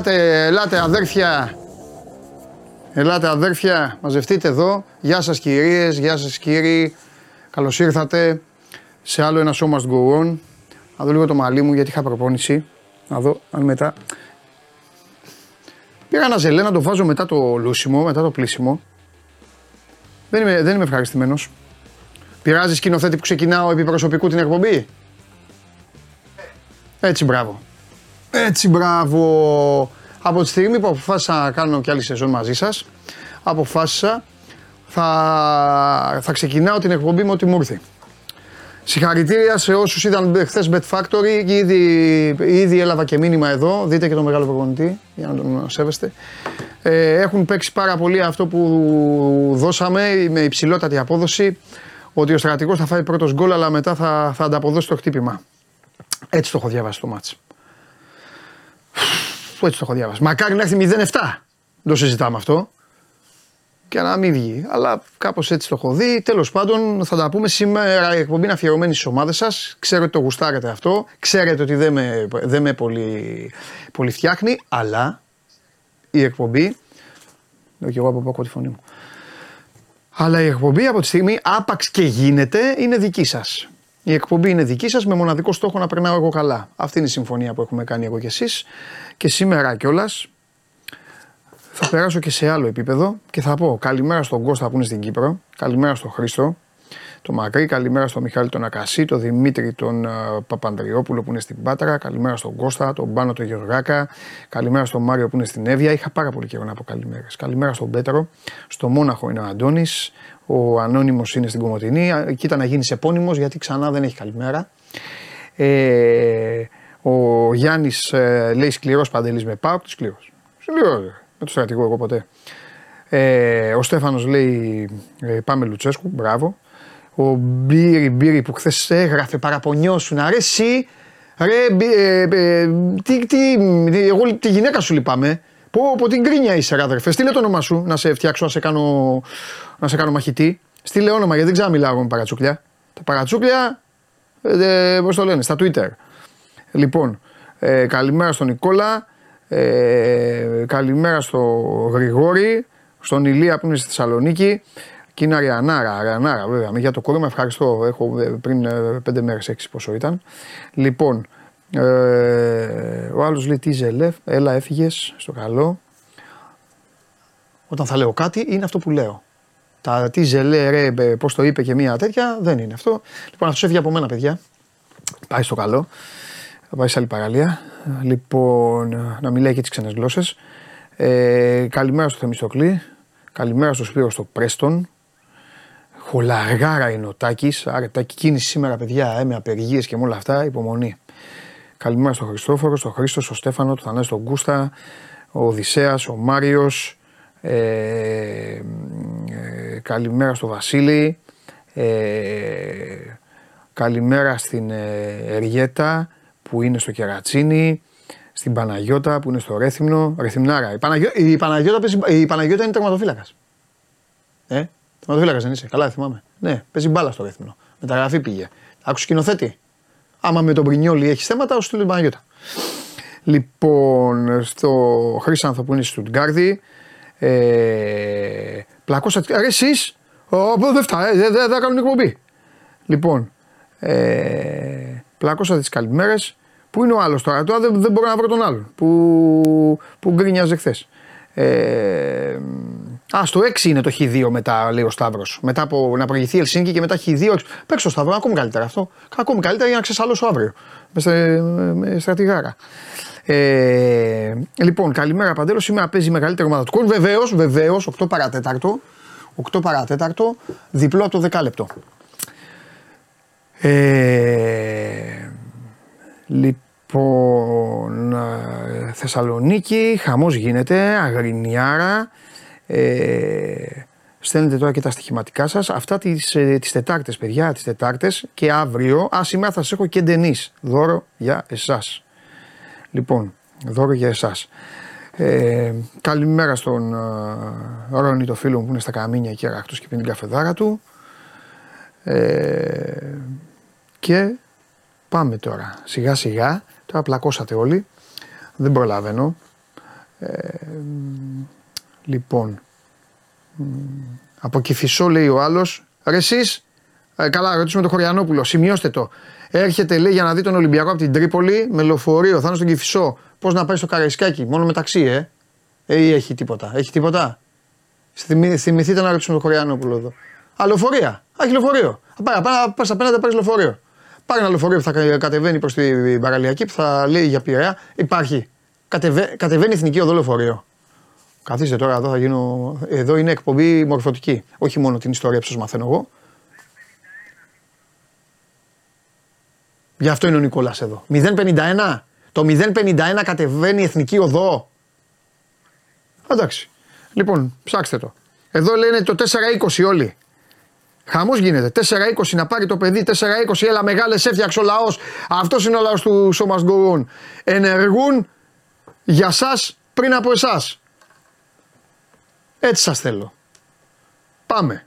Ελάτε, ελάτε αδέρφια. Ελάτε αδέρφια, μαζευτείτε εδώ. Γεια σας κυρίες, γεια σας κύριοι. Καλώς ήρθατε σε άλλο ένα show must go on. Να δω λίγο το μαλλί μου γιατί είχα προπόνηση. Να δω αν μετά... Πήγα ένα ζελέ να το βάζω μετά το λούσιμο, μετά το πλήσιμο. Δεν είμαι, δεν είμαι ευχαριστημένος. Πειράζει σκηνοθέτη που ξεκινάω επί προσωπικού την εκπομπή; Έτσι μπράβο. Έτσι μπράβο. Από τη στιγμή που αποφάσισα να κάνω και άλλη σεζόν μαζί σας, αποφάσισα θα, θα ξεκινάω την εκπομπή με ό,τι μου ήρθε. Συγχαρητήρια σε όσους είδαν χθες Bet Factory. Ήδη, ήδη έλαβα και μήνυμα εδώ. Δείτε και τον μεγάλο προπονητή για να τον σέβεστε. Ε, έχουν παίξει πάρα πολύ αυτό που δώσαμε με υψηλότατη απόδοση. Ότι ο στρατηγός θα φάει πρώτος γκολ αλλά μετά θα, θα ανταποδώσει το χτύπημα. Έτσι το έχω διαβάσει το μάτς. Έτσι το έχω διαβάσει. Μακάρι να έρθει 0-7. Δεν το συζητάμε αυτό. Και να μην βγει. Αλλά κάπως έτσι το έχω δει. Τέλος πάντων, θα τα πούμε σήμερα. Η εκπομπή είναι αφιερωμένη στις ομάδες σας. Ξέρω ότι το γουστάρετε αυτό. Ξέρετε ότι δεν με, δεν με πολύ, πολύ φτιάχνει. Αλλά η εκπομπή. Λέω και εγώ από πω τη φωνή μου. Αλλά η εκπομπή από τη στιγμή άπαξ και γίνεται είναι δική σας. Η εκπομπή είναι δική σας με μοναδικό στόχο να περνάω εγώ καλά. Αυτή είναι η συμφωνία που έχουμε κάνει εγώ και εσείς. Και σήμερα κιόλας θα περάσω και σε άλλο επίπεδο και θα πω καλημέρα στον Κώστα που είναι στην Κύπρο, καλημέρα στον Χρήστο, το Μακρύ, καλημέρα στον Μιχάλη τον Ακασί, τον Δημήτρη τον uh, Παπανδριόπουλο που είναι στην Πάτρα, καλημέρα στον Κώστα, τον Πάνο τον Γεωργάκα, καλημέρα στον Μάριο που είναι στην Εύβοια. Είχα πάρα πολύ καιρό να πω καλημέρες. Καλημέρα στον Πέτρο, στο Μόναχο είναι ο Αντώνης, ο Ανώνυμος είναι στην Κομωτινή. Κοίτα να γίνεις επώνυμος γιατί ξανά δεν έχει καλημέρα. Ε, ο Γιάννης ε, λέει σκληρός παντελής με πάω, σκληρός. Σκληρός, με το στρατηγό εγώ ποτέ. Ε, ο Στέφανος λέει ε, πάμε Λουτσέσκου, μπράβο. Ο Μπύρι Μπύρι που χθες έγραφε παραπονιώσουν, αρέσει. Ρε, ε, ε, τι, τι, εγώ τη γυναίκα σου λυπάμαι. Πω, πω την κρίνια είσαι, ρε αδερφέ. Στείλε το όνομα σου να σε φτιάξω, να σε κάνω, να σε κάνω μαχητή. Στείλε όνομα γιατί δεν ξέρω να μιλάω με παρατσούκλια. Τα παρατσούκλια, ε, πώς το λένε, στα Twitter. Λοιπόν, ε, καλημέρα στον Νικόλα. Ε, καλημέρα στο Γρηγόρη, στον Ηλία που είναι στη Θεσσαλονίκη. Και είναι Αριανάρα, Αριανάρα βέβαια. Για το κόρημα ευχαριστώ. Έχω ε, πριν ε, πέντε μέρες έξι πόσο ήταν. Λοιπόν, ε, ο άλλος λέει τι ζελεφ, έλα έφυγες στο καλό. Όταν θα λέω κάτι είναι αυτό που λέω. Τα τι ζελέ, ρε, πώς το είπε και μία τέτοια, δεν είναι αυτό. Λοιπόν, αυτό έφυγε από μένα, παιδιά. Πάει στο καλό. Θα πάει σε άλλη παραλία. Λοιπόν, να μιλάει και τις ξένες γλώσσες. Ε, καλημέρα στο Θεμιστοκλή. Καλημέρα στο Σπύρο στο Πρέστον. Χολαργάρα είναι ο Τάκης. Άρα, Τάκη κίνηση σήμερα, παιδιά, ε, με απεργίες και με όλα αυτά. Υπομονή. Καλημέρα στο Χριστόφορο, στο Χρήστο, στο Στέφανο, το Θανάσι, στον Γκούστα, ο Οδυσσέας, ο Μάριος. Ε, ε, καλημέρα στο Βασίλη. Ε, καλημέρα στην ε, Εριέτα που είναι στο Κερατσίνι, στην Παναγιώτα που είναι στο Ρέθυμνο. Ρεθυμνάρα. Η, Παναγιώ, η, Παναγιώτα, η Παναγιώτα είναι τερματοφύλακας. Ε, τερματοφύλακας δεν είσαι. Καλά, θυμάμαι. Ναι, παίζει μπάλα στο Ρέθυμνο. Μεταγραφή πήγε. Άκουσες σκηνοθέτη; Άμα με τον Πρινιόλι έχεις θέματα, ω την Παναγιώτα. Λοιπόν, στο Χρήσανθο που είναι στη Στουτγκάρδη. Ε, πλακώσα. Ρε, εσείς; Δεν φτάνει, δεν θα κάνουν εκπομπή. Λοιπόν, ε, πλάκωσα τις καλημέρες. Πού είναι ο άλλος τώρα, τώρα δεν, δεν μπορώ να βρω τον άλλον που, που γκρίνιαζε χθες. Ε, α, στο 6 είναι το Χ2 μετά, λέει ο Σταύρος. Μετά από να προηγηθεί η Ελσίνκη και μετά Χ2. Παίξω το Σταύρο, ακόμη καλύτερα αυτό. Ακόμη καλύτερα για να ξεσαλώσω αύριο. Με, με στρατηγάρα. Ε, λοιπόν, καλημέρα Παντέλο. Σήμερα παίζει μεγαλύτερη ομάδα του κόσμου. Βεβαίως, βεβαίως, 8 παρατέταρτο. 8 παρατέταρτο, διπλό από το δεκάλεπτο. Ε, λοιπόν, ε, Θεσσαλονίκη, χαμός γίνεται, αγρινιάρα. Ε, στέλνετε τώρα και τα στοιχηματικά σας. Αυτά τις, ε, τις Τετάρτες, παιδιά, τις Τετάρτες και αύριο. Α, σήμερα θα σας έχω και ντενής. Δώρο για εσάς. Λοιπόν, δώρο για εσάς. Ε, καλημέρα στον uh, Ρόνι, το φίλο μου που είναι στα καμίνια και ράχτος και πίνει την καφεδάρα του. Ε, και πάμε τώρα. Σιγά σιγά. Τώρα πλακώσατε όλοι. Δεν προλαβαίνω. Λοιπόν. Μ, Από Κυφισό λέει ο άλλος. Ρε εσείς, ε, καλά, ρωτήσουμε τον Χωριανόπουλο. Σημειώστε το. Έρχεται λέει για να δει τον Ολυμπιακό από την Τρίπολη με λεωφορείο. Θα είναι στον Κυφισό. Πώς να πάει στο Καραϊσκάκι, μόνο μεταξύ, ε. Ε, ή έχει τίποτα. Έχει τίποτα. Θυμη, θυμηθείτε να ρωτήσουμε τον Χωριανόπουλο εδώ. Α, λεωφορεία. Α, έχει λεωφορείο. Πάει, πάει, πας απέναντι, θα πάρεις λεωφορείο. Πάρει ένα λεωφορείο που θα κα- κατεβαίνει προς την παραλιακή που θα λέει για Πειραιά. Υπάρχει. Κατεβε, κατεβαίνει εθνική οδό λεωφορείο. Καθίστε τώρα εδώ, θα γίνω. Εδώ είναι εκπομπή μορφωτική. Όχι μόνο την ιστορία που σας μαθαίνω εγώ. Γι' αυτό είναι ο Νικόλας εδώ. 051. Το 051 κατεβαίνει εθνική οδό. Εντάξει. Λοιπόν, ψάξτε το. Εδώ λένε το 420 όλοι. Χαμός γίνεται. 4-20 να πάρει το παιδί. 4-20 έλα μεγάλες έφτιαξε ο λαός. Αυτός είναι ο λαός του So Must Go On. Ενεργούν για σας πριν από εσάς. Έτσι σας θέλω. Πάμε.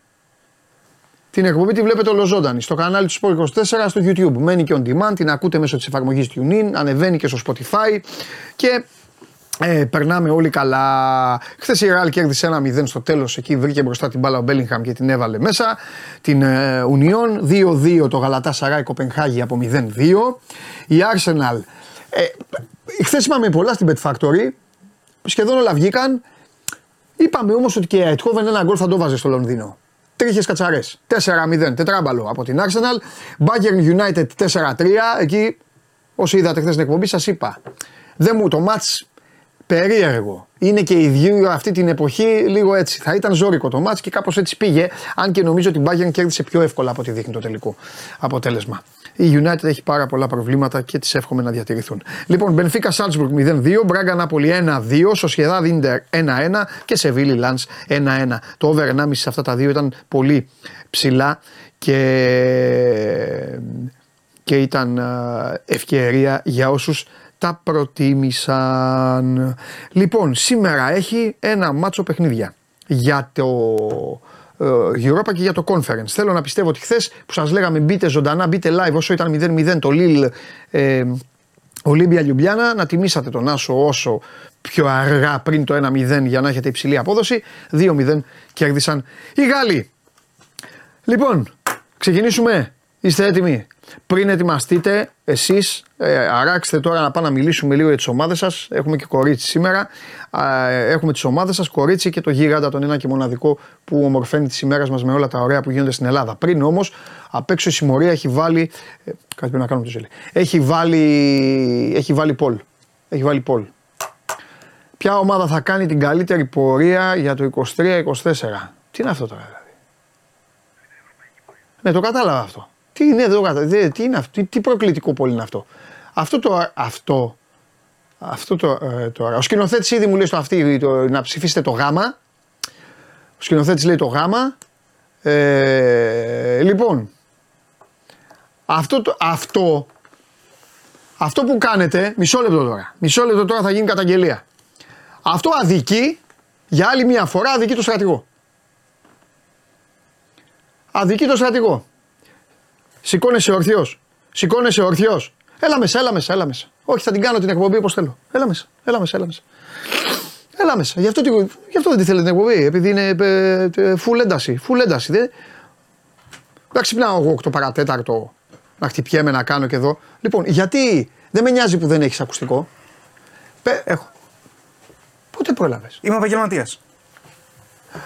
Την εκπομπή τη βλέπετε ολοζώντανη στο κανάλι του Sport 24 στο YouTube. Μένει και on demand, την ακούτε μέσω της εφαρμογής TuneIn, ανεβαίνει και στο Spotify και ε, περνάμε όλοι καλά. Χθες η Real κέρδισε 1-0 στο τέλος. Εκεί βρήκε μπροστά την μπάλα ο Μπέλιγχαμ και την έβαλε μέσα. Την ε, Union 2-2 το Γαλατά Σαράι Κοπενχάγη από 0-2. Η Arsenal. Ε, Χθες είπαμε πολλά στην Bet Factory. Σχεδόν όλα βγήκαν. Είπαμε όμως ότι και η Αιτχόβεν ένα γκολ θα το βάζε στο Λονδίνο. Τρίχες κατσαρές. 4-0, τετράμπαλο από την Arsenal. Bayern United 4-3. Εκεί, όσοι είδατε χθες την εκπομπή, σας είπα. Δεν μου το match περίεργο. Είναι και οι δύο αυτή την εποχή λίγο έτσι. Θα ήταν ζώρικο το μάτς και κάπως έτσι πήγε. Αν και νομίζω ότι η Bayern κέρδισε πιο εύκολα από ό,τι δείχνει το τελικό αποτέλεσμα. Η United έχει πάρα πολλά προβλήματα και τις εύχομαι να διατηρηθούν. Λοιπόν, Benfica Salzburg 0-2, Braga Napoli 1-2, Sociedad Inter 1-1 και Seville Lens 1-1. Το over 1,5 σε αυτά τα δύο ήταν πολύ ψηλά και, και ήταν α, ευκαιρία για όσους τα προτίμησαν. Λοιπόν, σήμερα έχει ένα μάτσο παιχνίδια για το ε, Europa και για το Conference. Θέλω να πιστεύω ότι χθες που σας λέγαμε μπείτε ζωντανά, μπείτε live όσο ήταν 0-0 το Lille ε, Ολύμπια Λιουμπιάνα, να τιμήσατε τον Άσο όσο πιο αργά πριν το 1-0 για να έχετε υψηλή απόδοση. 2-0 κέρδισαν οι Γάλλοι. Λοιπόν, ξεκινήσουμε. Είστε έτοιμοι; Πριν ετοιμαστείτε, εσείς ε, αράξτε τώρα να πάμε να μιλήσουμε λίγο για τις ομάδες σας. Έχουμε και κορίτσι σήμερα. Α, ε, έχουμε τις ομάδες σας, κορίτσι και το γίγαντα, τον ένα και μοναδικό που ομορφαίνει τη ημέρα μας με όλα τα ωραία που γίνονται στην Ελλάδα. Πριν όμως, απ' έξω η συμμορία έχει βάλει. Ε, κάτι πρέπει να κάνουμε το ζέλι. Έχει βάλει, έχει βάλει Πολ. Έχει βάλει Πολ. Ποια ομάδα θα κάνει την καλύτερη πορεία για το 23-24. Τι είναι αυτό τώρα δηλαδή; Ναι, το κατάλαβα αυτό. Τι είναι εδώ, κατα- δε- τι είναι αυτό, τι, τι προκλητικό πόλη είναι αυτό. Αυτό το, αυτό, αυτό το, ε, τώρα. Ο σκηνοθέτης ήδη μου λέει στο αυτή το, να ψηφίσετε το γάμα. Ο σκηνοθέτης λέει το γάμα. Ε, λοιπόν, αυτό, το, αυτό, αυτό που κάνετε, μισό λεπτό τώρα, μισό λεπτό τώρα θα γίνει καταγγελία. Αυτό αδικεί, για άλλη μια φορά αδικεί το στρατηγό. Αδικεί το στρατηγό. Σηκώνεσαι ορθιός. Σηκώνεσαι ορθιός. Έλα μέσα, έλα μέσα, έλα μέσα. Όχι, θα την κάνω την εκπομπή όπως θέλω. Έλα μέσα, έλα μέσα, έλα μέσα. Έλα μέσα. Γι' αυτό, τη- γι αυτό δεν τη θέλετε την εκπομπή. Επειδή είναι ε, ε, full ένταση. Full ένταση. Δεν... Δεν ξυπνάω εγώ 8 παρατέταρτο να χτυπιέμαι να κάνω και εδώ. Λοιπόν, γιατί δεν με νοιάζει που δεν έχεις ακουστικό; Πε, έχω. Πότε πρόλαβες; Είμαι επαγγελματίας.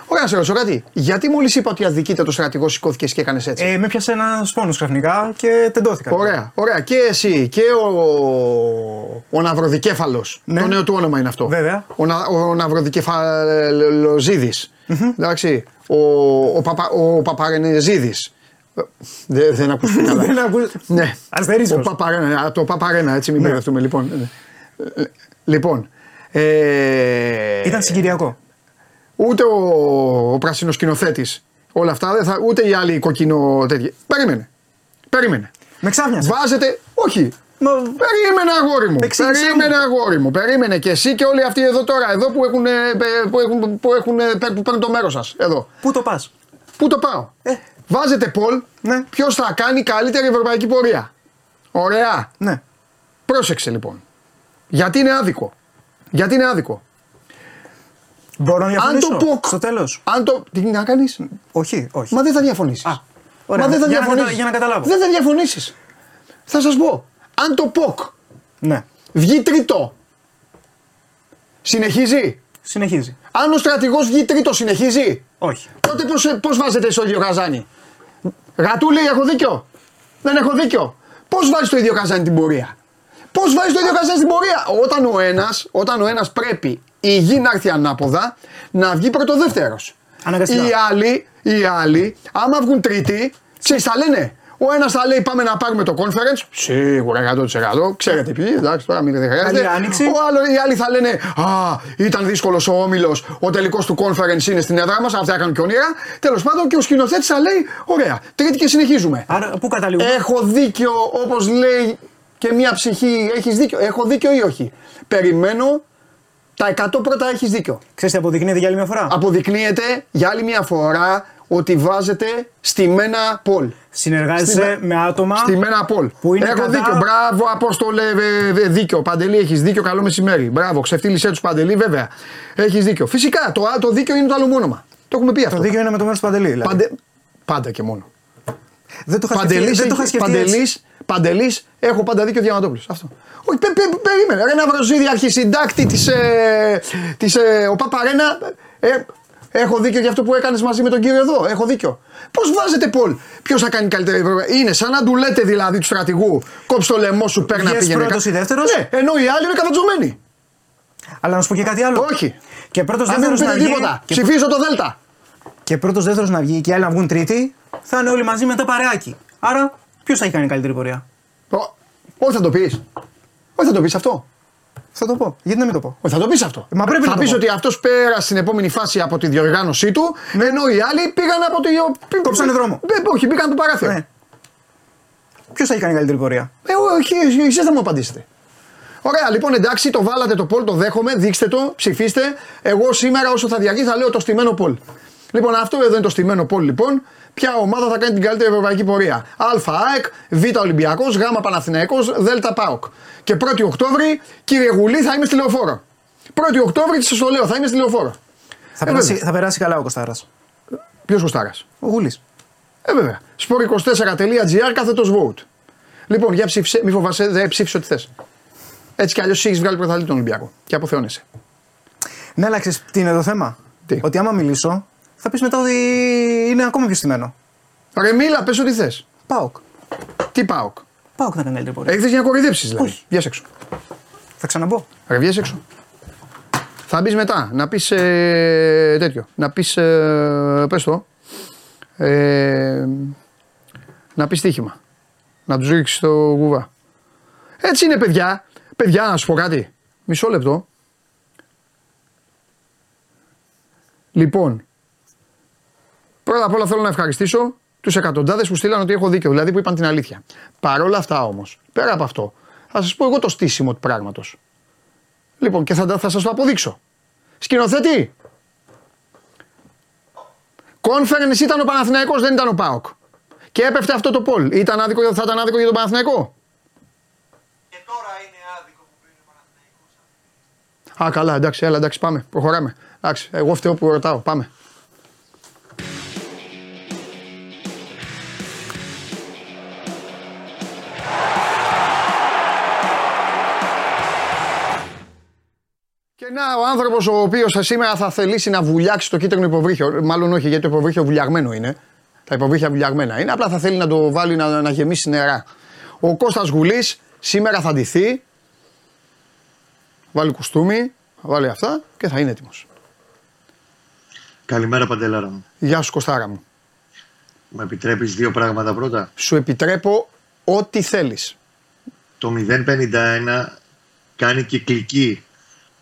Ωραία, να σε ρωτήσω κάτι. Γιατί μόλις είπα ότι αδικείται το στρατηγό, σηκώθηκες και έκανες έτσι; Ε, με πιάσε ένας πόνος ξαφνικά και τεντώθηκα. Ωραία, ωραία. Και εσύ και ο, ο Ναυροδικέφαλος. Ναι. Το νέο του όνομα είναι αυτό. Βέβαια. Ο, να, ο Ναυροδικεφαλοζίδης. Εντάξει. Ο, ο, Παπα, ο Παπαρενεζίδης. Ε, Δεν, δεν ακούστηκε καλά. Δεν ακούς- ναι. Αστερίσκος. Ο Παπαρένα, α, το Παπαρένα, έτσι μην Ναι. μπερδευτούμε. Λοιπόν, Ε, λοιπόν ε, Ήταν συγκυριακό. Ούτε ο, ο πράσινος σκηνοθέτης. Όλα αυτά, δεν θα, ούτε οι άλλοι κοκκινο τέτοιοι. Περίμενε. Περίμενε. Με ξάφνιασες. Βάζετε. Όχι. Μα- Περίμενε αγόρι μου. Εξήγησέ Περίμενε μου. αγόρι μου. Περίμενε και εσύ και όλοι αυτοί εδώ τώρα. Εδώ που έχουν, ε, που έχουν, που έχουν, ε, που παίρνουν το μέρος σας. Εδώ. Πού το πας; Πού το πάω; Ε. Βάζετε Πολ. Ναι. Ποιος θα κάνει καλύτερη ευρωπαϊκή πορεία; Ωραία. Ναι. Πρόσεξε λοιπόν. Γιατί είναι άδικο. Γιατί είναι άδικο. Μπορώ να Αν διαφωνήσω. το πω. Στο τέλος. Αν το. Τι να κάνεις; Όχι, όχι. Μα δεν θα διαφωνήσεις. Α, ωραία. Μα δεν θα Για να διαφωνήσεις. κατα- για να καταλάβω. Δεν θα διαφωνήσεις. Θα σας πω. Αν το ΠΟΚ Ναι. βγει τρίτο. Συνεχίζει; Συνεχίζει. Αν ο στρατηγός βγει τρίτο, συνεχίζει; Όχι. Τότε πώς, πώς βάζετε στο ίδιο καζάνι. Γατούλη, έχω δίκιο; Δεν έχω δίκιο. Πώς βάζεις το ίδιο καζάνι την πορεία; Πώς βάζεις το ίδιο καζάνι στην πορεία; Όταν ο ένας, όταν ο ένας πρέπει η γη να έρθει ανάποδα, να βγει πρωτοδεύτερος. Αναγκαστικά. Οι άλλοι, οι άλλοι, άμα βγουν τρίτη, ξέρεις θα λένε; Ο ένας θα λέει πάμε να πάρουμε το conference. Σίγουρα 100%. Ξέρετε ποιοι, εντάξει, τώρα μην δεν χρειάζεται. Καλή άνοιξη. Ο άλλο, οι άλλοι θα λένε Α, ήταν δύσκολος ο όμιλος. Ο τελικός του conference είναι στην έδρα μας. Αυτά έκαναν και όνειρα. Τέλος πάντων και ο σκηνοθέτης θα λέει Ωραία, τρίτη και συνεχίζουμε. Άρα πού καταλήγουμε; Έχω δίκιο, όπως λέει και μία ψυχή. Έχεις δίκιο. Έχω δίκιο ή όχι; Περιμένω τα 100 πρώτα έχεις δίκιο. Ξέρεις τι αποδεικνύεται για άλλη μια φορά; Αποδεικνύεται για άλλη μία φορά ότι βάζετε στημένα πόλ. Συνεργάζεσαι Στη- με άτομα. Στημένα πόλ. Που είναι Έχω κατά- δίκιο. Μπράβο, Απόστολε. ε, ε, δίκιο. Παντελή, έχεις δίκιο. Καλό μεσημέρι. Μπράβο, ξεφτύλισέ τους Παντελή, βέβαια. Έχεις δίκιο. Φυσικά το, το δίκιο είναι το άλλο μόνομα. Το έχουμε πει αυτό. Το δίκαιο είναι με το μέρος του Παντελή. Δηλαδή. Παντε... Πάντα και μόνο. Δεν το είχα σκεφτεί, Παντελής, δεν το είχα έχει- σκεφτεί έτσι. Παντελής, Παντελής, έχω πάντα δίκιο Διαμαντόπουλος. Αυτό. Όχι, πε, πε, περίμενε. Ρε Ναυροζίδη, αρχισυντάκτη της, ε, της ε, ο Παπαρένα. Ε, έχω δίκιο για αυτό που έκανες μαζί με τον κύριο εδώ. Έχω δίκιο. Πώς βάζετε Πολ. Ποιος θα κάνει καλύτερη Ευρωπαϊκή. Είναι σαν να του λέτε δηλαδή του στρατηγού. Κόψε το λαιμό σου, παίρνα Βγες πήγαινε. πρώτος κα- ή δεύτερος; Ναι, ενώ οι άλλοι είναι καβατζωμένοι. Αλλά να σου πω και κάτι άλλο. Όχι. Και πρώτος Αν δεν δεύτερος μου να πείτε βγει. τίποτα. Και, Ψηφίζω το Δέλτα. Και πρώτος δεύτερος να βγει και οι άλλοι να βγουν τρίτη. Θα είναι όλοι μαζί με το παρεάκι. Άρα ποιος θα έχει κάνει καλύτερη πορεία; Ω, Όχι θα το πεις. Όχι θα το πεις αυτό. Θα το πω. Γιατί να μην το πω; Όχι, θα το πεις αυτό. Μα πρέπει θα να το πεις πω. ότι αυτός πέρασε στην επόμενη φάση από τη διοργάνωσή του, ενώ οι άλλοι πήγαν από το. Κόψανε δρόμο. Ε, όχι, πήγαν από το παράθυρο. Ναι. Ποιος θα έχει κάνει καλύτερη πορεία; Ε, όχι, εσείς θα μου απαντήσετε. Ωραία, λοιπόν, εντάξει, το βάλατε το Πολ, το δέχομαι, δείξτε το, ψηφίστε. Εγώ σήμερα, όσο θα διαρκεί, θα λέω το στημένο Πολ. Λοιπόν, αυτό εδώ είναι το στημένο Πολ, λοιπόν. Ποια ομάδα θα κάνει την καλύτερη ευρωπαϊκή πορεία; Α ΑΕΚ, Β Ολυμπιακός, Γ Παναθηναϊκός, Δ ΠΑΟΚ. Και 1η Οκτώβρη, κύριε Γουλή, θα είμαι στη λεωφόρο. 1η Οκτώβρη, σα το λέω, θα είμαι στη λεωφόρο. Θα, Ε, περάσει, βέβαια. θα περάσει καλά ο Κωστάρας. Ποιος Κωστάρας; Ο Γουλής. Ε, βέβαια. sport24.gr κάθετος vote. Λοιπόν, για ψήφισε, μη φοβάσαι, δεν ψήφισε ό,τι θες. Έτσι κι αλλιώς έχεις βγάλει πρωταθλητή τον Ολυμπιακό. Και αποθεώνεσαι. Ναι, αλλά ξέρεις τι είναι το θέμα; Τι; Ότι άμα μιλήσω, θα πεις μετά ότι είναι ακόμα πιο στημένο. Ρε, μίλα, πες ό,τι θες. Πάοκ. Τι πάω. Πάοκ θα κάνει καλύτερη πορεία. Έχετε για να κοροϊδέψεις δηλαδή. Όχι. Βγες έξω. Θα ξαναμπω. Ρε, βγες έξω. Θα μπεις μετά να πεις ε, τέτοιο. Να πεις. Ε, πες το. Ε, να πεις στοίχημα. Να τους ρίξεις το κουβά. Έτσι είναι, παιδιά. Παιδιά, να σου πω κάτι. Μισό λεπτό. Λοιπόν, πρώτα απ' όλα θέλω να ευχαριστήσω τους εκατοντάδες που στείλαν ότι έχω δίκιο, δηλαδή που είπαν την αλήθεια. Παρ' όλα αυτά όμως, πέρα από αυτό, θα σας πω εγώ το στήσιμο του πράγματος. Λοιπόν, και θα, τα- θα σας το αποδείξω. Σκηνοθέτη, Conference ήταν ο Παναθηναϊκός, δεν ήταν ο ΠΑΟΚ. Και έπεφτε αυτό το πόλ. Ήταν άδικο, θα ήταν άδικο για τον Παναθηναϊκό; Και τώρα είναι άδικο που πήρε ο Παναθηναϊκός. Α, καλά, εντάξει, έλα, εντάξει, πάμε. Προχωράμε. Εντάξει, εγώ φταίω που ρωτάω. Πάμε. Ο άνθρωπος ο οποίος σήμερα θα θελήσει να βουλιάξει το κίτρινο υποβρύχιο. Μάλλον όχι, γιατί το υποβρύχιο βουλιαγμένο είναι. Τα υποβρύχια βουλιαγμένα είναι. Απλά θα θέλει να το βάλει να, να γεμίσει νερά. Ο Κώστας Γουλής σήμερα θα ντυθεί βάλει κουστούμι, θα βάλει αυτά και θα είναι έτοιμος. Καλημέρα Παντελάρα μου. Γεια σου Κωστάρα μου. Μου επιτρέπεις δύο πράγματα πρώτα; Σου επιτρέπω ό,τι θέλεις. Το 051 κάνει κυκλική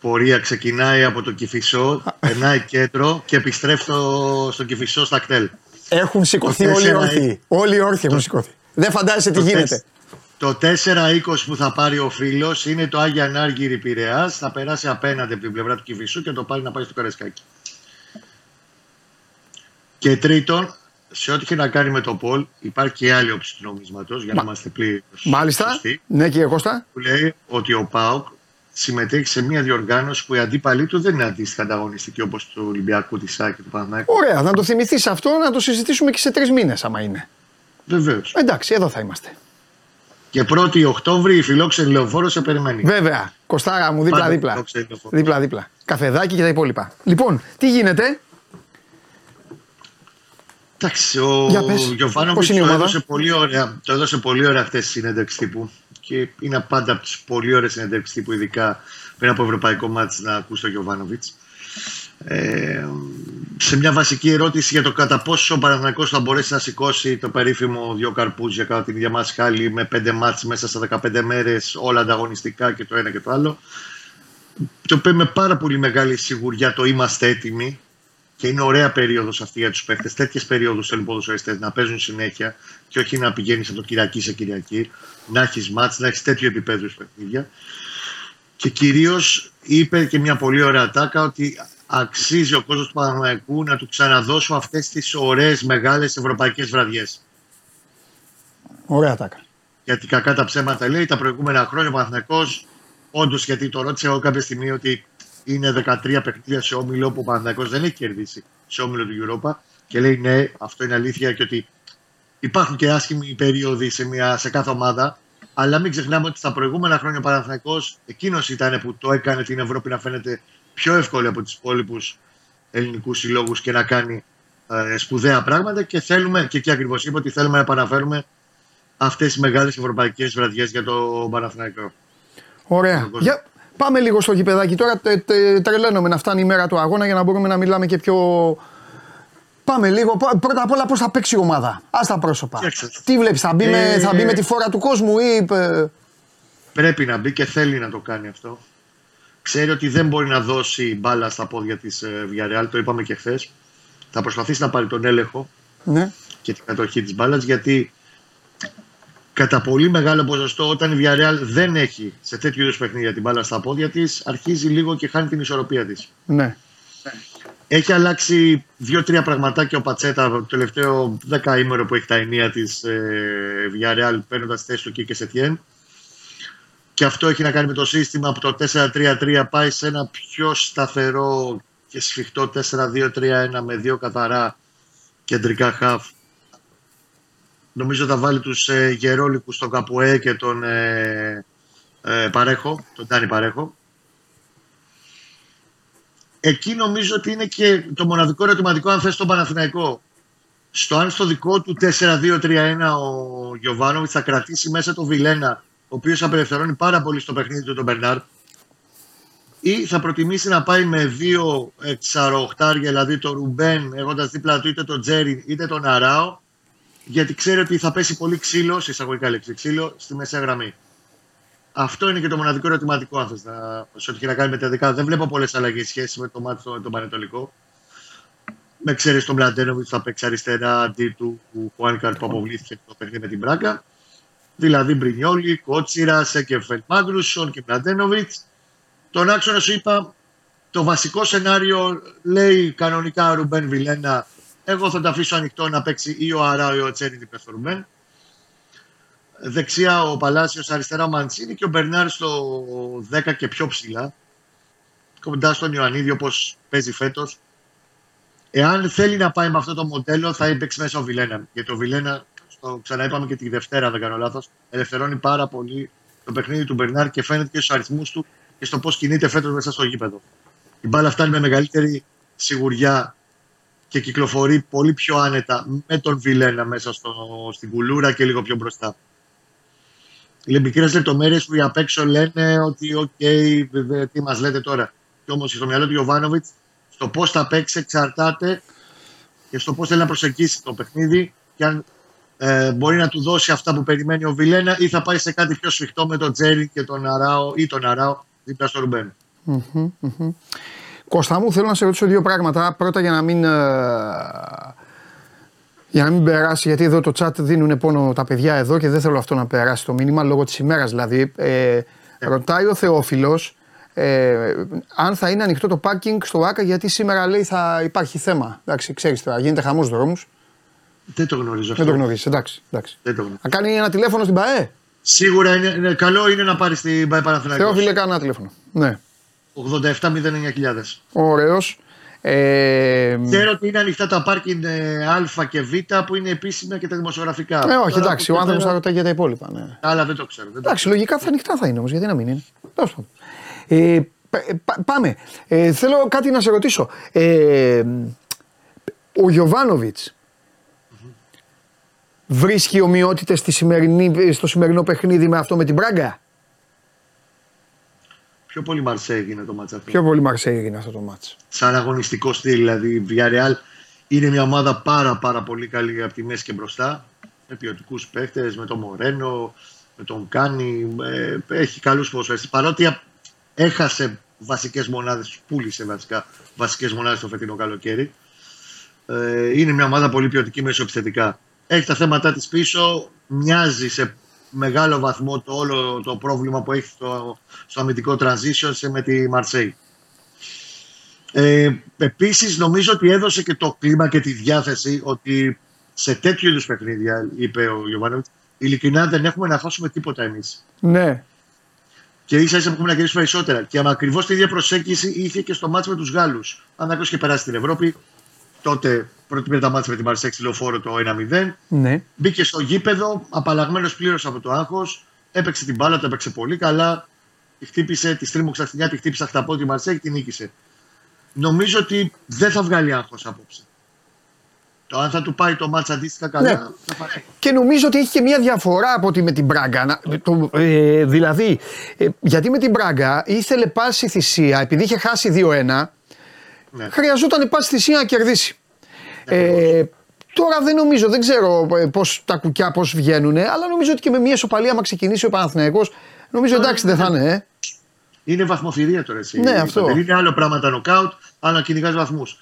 πορεία, ξεκινάει από το Κηφισό, περνάει κέντρο και επιστρέφει στο, στο Κηφισό στα κτέλ. Έχουν σηκωθεί Το όλοι οι τέσσερα όρθιοι. Όλοι οι όρθιοι έχουν σηκωθεί. Δεν φαντάζεσαι τι Το γίνεται. τεσ- Το 4-20 που θα πάρει ο φίλος είναι το Άγια Νάργυρη Πειραιάς. Θα περάσει απέναντι από την πλευρά του Κηφισού και το πάρει να πάει στο Καρεσκάκι. Και τρίτον, σε ό,τι έχει να κάνει με το Πολ, υπάρχει και άλλη όψη του νομίσματος για να είμαστε πλήρως. Μάλιστα. Ναι, κύριε Κώστα. Που λέει ότι ο Πάοκ συμμετέχει σε μια διοργάνωση που η αντίπαλή του δεν είναι αντίστοιχα ανταγωνιστική όπως του Ολυμπιακού, της ΣΑΚ και του Παναθηναϊκού. Ωραία, να το θυμηθείς αυτό, να το συζητήσουμε και σε τρεις μήνες, άμα είναι. Βεβαίως. Εντάξει, εδώ θα είμαστε. Και 1η Οκτώβρη η φιλόξενη λεωφόρο σε περιμένει. Βέβαια. Κοστάρα μου, Πάντα δίπλα-δίπλα. φιλόξενη λεωφόρο. Δίπλα-δίπλα. Καφεδάκι και τα υπόλοιπα. Λοιπόν, τι γίνεται; Εντάξει, ο Για πες, Γιωβάνοβιτς πώς είναι η το, ομάδα; έδωσε πολύ ωραία, το έδωσε πολύ ωραία χθες στη συνέντευξη τύπου. Και είναι πάντα από τις πολύ ωραίες συνέντευξει τύπου, ειδικά πριν από ευρωπαϊκό μάτς να ακούς τον Γιωβάνοβιτς. Ε, σε μια βασική ερώτηση για το κατά πόσο ο Παναθηναϊκός θα μπορέσει να σηκώσει το περίφημο δύο καρπούζια κατά την ίδια μας χάλη με πέντε μάτς μέσα στα 15 μέρες όλα ανταγωνιστικά και το ένα και το άλλο το οποίο με πάρα πολύ μεγάλη σιγουριά το είμαστε έτοιμοι και είναι ωραία περίοδος αυτή για τους παίχτε. Τέτοιες περίοδους θέλουν οι ποδοσφαιριστές να παίζουν συνέχεια και όχι να πηγαίνεις από το Κυριακή σε Κυριακή, να έχεις μάτς, να έχεις τέτοιο επίπεδο παιχνίδια. Και κυρίως είπε και μια πολύ ωραία τάκα ότι αξίζει ο κόσμος του Παναναναϊκού να του ξαναδώσουν αυτές τις ωραίες μεγάλες ευρωπαϊκές βραδιές. Ωραία τάκα. Γιατί κακά τα ψέματα λέει τα προηγούμενα χρόνια ο Παναθηναϊκός όντως γιατί το ρώτησα εγώ κάποια στιγμή ότι είναι 13 παιχνίδια σε όμιλο που ο Παναθηναϊκός δεν έχει κερδίσει σε όμιλο του Europa και λέει ναι αυτό είναι αλήθεια και ότι υπάρχουν και άσχημοι περίοδοι σε, μια, σε κάθε ομάδα αλλά μην ξεχνάμε ότι στα προηγούμενα χρόνια ο Παναθηναϊκός εκείνος ήταν που το έκανε την Ευρώπη να φαίνεται πιο εύκολη από τους υπόλοιπους ελληνικούς συλλόγους και να κάνει ε, σπουδαία πράγματα και θέλουμε, και εκεί ακριβώς είπε ότι θέλουμε να επαναφέρουμε αυτές τις μεγάλες ευρωπαϊκές βραδιές για το Παναθηναϊκό. Ωραία. Στον κόσμο. Για, πάμε λίγο στο γηπεδάκι τώρα. Τε, τε, τρελαίνομαι να φτάνει η μέρα του αγώνα για να μπορούμε να μιλάμε και πιο. Πάμε λίγο. Πα- Πρώτα απ' όλα, πώς θα παίξει η ομάδα. Α τα πρόσωπα. Κοίταξε. Τι βλέπεις, θα, μπει με- Ε, θα μπει με τη φόρα του κόσμου ή. ε, Πρέπει να μπει και θέλει να το κάνει αυτό. Ξέρει ότι δεν μπορεί να δώσει μπάλα στα πόδια της ε, Villarreal, το είπαμε και χθες. Θα προσπαθήσει να πάρει τον έλεγχο Ναι. και την κατοχή της μπάλας γιατί κατά πολύ μεγάλο ποσοστό όταν η Villarreal δεν έχει σε τέτοιου είδους παιχνίδια την μπάλα στα πόδια της αρχίζει λίγο και χάνει την ισορροπία της. ναι. Έχει αλλάξει δύο-τρία πραγματάκια ο Πατσέτα το τελευταίο δεκαήμερο που έχει τα ενία της ε, Villarreal παίρνοντας θέση του Κίκες Σετιέν. Και αυτό έχει να κάνει με το σύστημα από το 4-3-3 πάει σε ένα πιο σταθερό και σφιχτό 4-2-3-1 με δύο καθαρά κεντρικά χαφ. Νομίζω θα βάλει τους ε, γερόλικους τον Καπουέ και τον ε, ε, Παρέχο, τον Τάνι Παρέχο. Εκεί νομίζω ότι είναι και το μοναδικό ερωτηματικό αν θες τον Παναθηναϊκό. Στο αν στο δικό του 4-2-3-1 ο Γιωβάνοβιτς θα κρατήσει μέσα το Βιλένα, ο οποίος απελευθερώνει πάρα πολύ στο παιχνίδι του τον Μπερνάρ, ή θα προτιμήσει να πάει με δύο εξαροχτάρια, δηλαδή το Ρουμπέν, έχοντας δίπλα του είτε τον Τζέρι είτε τον Αράο, γιατί ξέρει ότι θα πέσει πολύ ξύλο, σε εισαγωγικά λέξη ξύλο, στη μεσαία γραμμή. Αυτό είναι και το μοναδικό ερωτηματικό, αν θες, να, σε ό,τι έχει να κάνει με τα δικά. Δεν βλέπω πολλές αλλαγές σχέση με το μάτι με τον Πανετολικό. Με ξέρεις τον Μπλαντένοβιτς θα παίξει αριστερά αντί του Χουάνκαρ που αποβλήθηκε το παιχνίδι με την Μπράκα. Δηλαδή Μπρινιόλι, Κότσιρα, Σέκεφελ Μάγκρουσον και Μπλαντένοβιτς. Τον άξονα σου είπα, το βασικό σενάριο λέει κανονικά ο Ρουμπέν Βιλένα. Εγώ θα το αφήσω ανοιχτό να παίξει ή ο Αράο ή ο Τσέρι δίπλα στο Ρουμπέν. Δεξιά ο Παλάσιος, αριστερά ο Μαντσίνη και ο Μπερνάρ στο 10 και πιο ψηλά. Κοντά στον Ιωαννίδη όπως παίζει φέτος. Εάν θέλει να πάει με αυτό το μοντέλο, θα έπαιξε μέσα ο Βιλένα. Γιατί ο Βιλένα, στο ξαναείπαμε και τη Δευτέρα, αν δεν κάνω λάθος, ελευθερώνει πάρα πολύ το παιχνίδι του Μπερνάρ και φαίνεται και στους αριθμούς του και στο πώς κινείται φέτος μέσα στο γήπεδο. Η μπάλα φτάνει με μεγαλύτερη σιγουριά και κυκλοφορεί πολύ πιο άνετα με τον Βιλένα μέσα στο, στην κουλούρα και λίγο πιο μπροστά. Οι μικρές λεπτομέρειες που οι απ' έξω λένε ότι, οκ, βέβαια, τι μας λέτε τώρα. Και όμως στο μυαλό του Γιοβάνοβιτς, στο πώς θα παίξει εξαρτάται και στο πώς θέλει να προσεγγίσει το παιχνίδι και αν ε, μπορεί να του δώσει αυτά που περιμένει ο Βιλένα ή θα πάει σε κάτι πιο σφιχτό με τον Τζέρι και τον Αράο ή τον Αράο δίπλα στο Ρουμπέν. Μμμ, μμμ. Κώστα μου, θέλω να σε ρωτήσω δύο πράγματα. Πρώτα για να μην, ε, για να μην περάσει, γιατί εδώ το chat δίνουν πόνο τα παιδιά εδώ και δεν θέλω αυτό να περάσει το μήνυμα λόγω της ημέρας δηλαδή. Ε, ρωτάει ο Θεόφιλος ε, αν θα είναι ανοιχτό το πάρκινγκ στο ΆΚΑ γιατί σήμερα λέει θα υπάρχει θέμα. Εντάξει, ξέρεις τώρα, γίνεται χαμός δρόμους. Δεν το γνωρίζω αυτό. Δεν το γνωρίζεις, εντάξει. εντάξει. Δεν το γνωρίζω. Θα κάνει ένα τηλέφωνο στην ΠαΕ; Σίγουρα είναι, είναι- καλό είναι να πάρεις την Πάη Παναθηναϊκός. Θεόφιλε, κάνα ένα τηλέφωνο. Ναι. 87-09 Ωραίος. Ε, Ξέρω ότι είναι ανοιχτά τα πάρκινγκ ε, Α και Β που είναι επίσημα και τα δημοσιογραφικά. ε, όχι, Τώρα, εντάξει, ο από άνθρωπος εδώ θα ρωτάει για τα υπόλοιπα. Ναι. Άλλα δεν το ξέρω. Δεν το Εντάξει, λογικά θα ανοιχτά θα είναι όμως, γιατί να μην είναι. Τέλος πάντων. Ε, πα- πα- πάμε. Ε, θέλω κάτι να σε ρωτήσω. Ε, ο Γιωβάνοβιτς βρίσκει ομοιότητες στο σημερινό παιχνίδι με αυτό με την Μπράγκα; Πιο πολύ Μαρσέ έγινε το μάτσα αυτό. Πιο πολύ Μαρσέη έγινε αυτό το μάτς. Σαν αγωνιστικό στυλ. Δηλαδή η Villarreal είναι μια ομάδα πάρα πάρα πολύ καλή από τη μέση και μπροστά. Με ποιοτικούς παίχτε, με τον Μορένο, με τον Κάνι. Ε, έχει καλούς ποδοσφαιριστές. Παρότι α- έχασε βασικές μονάδες, πούλησε βασικά βασικές μονάδες το φετινό καλοκαίρι. Ε, είναι μια ομάδα πολύ ποιοτική μεσοεπιθετικά. Έχει τα θέματα της πίσω. Μοιάζει σε μεγάλο βαθμό το όλο το πρόβλημα που έχει στο, στο αμυντικό transition σε- με τη Μαρσέη. Ε, Επίσης, νομίζω ότι έδωσε και το κλίμα και τη διάθεση ότι σε τέτοιου είδους παιχνίδια, είπε ο Γιωβάνοβιτς, ειλικρινά δεν έχουμε να χάσουμε τίποτα εμείς. Ναι. Και ίσα ίσα που έχουμε να κερδίσουμε περισσότερα. Και ακριβώς τη ίδια προσέγγιση είχε και στο μάτσο με τους Γάλλους. Αν κάποιο είχε περάσει στην Ευρώπη, τότε πρώτη πήρε τα μάτια με τη Μαρσέη στη λεωφόρο το 1-0. Ναι. Μπήκε στο γήπεδο, απαλλαγμένος πλήρως από το άγχος. Έπαιξε την μπάλα, το έπαιξε πολύ καλά. Τη χτύπησε, τη στρίμωξε στα χτινιά, τη χτύπησε στα χταπό τη Μαρσέη και την νίκησε. Νομίζω ότι δεν θα βγάλει άγχος απόψε. Το αν θα του πάει το μάτσα αντίστοιχα καλά. Ναι. θα πάει. Και νομίζω ότι έχει και μια διαφορά από ότι με την Μπράγκα. Να- Το, ε, δηλαδή, ε, γιατί με την Μπράγκα ήθελε πάση θυσία, επειδή είχε χάσει 2-1, Ναι. χρειαζόταν πάση θυσία να κερδίσει. Ε, τώρα δεν νομίζω, δεν ξέρω ε, πώς τα κουκιά πώς βγαίνουν, αλλά νομίζω ότι και με μια ισοπαλία, άμα ξεκινήσει ο Παναθηναϊκός, νομίζω εντάξει δεν θα είναι. Ε. Είναι βαθμοφυρία τώρα εσύ. Ναι, αυτό. Δεν είναι άλλο πράγμα τα νοκάουτ, αλλά να κυνηγάς βαθμούς.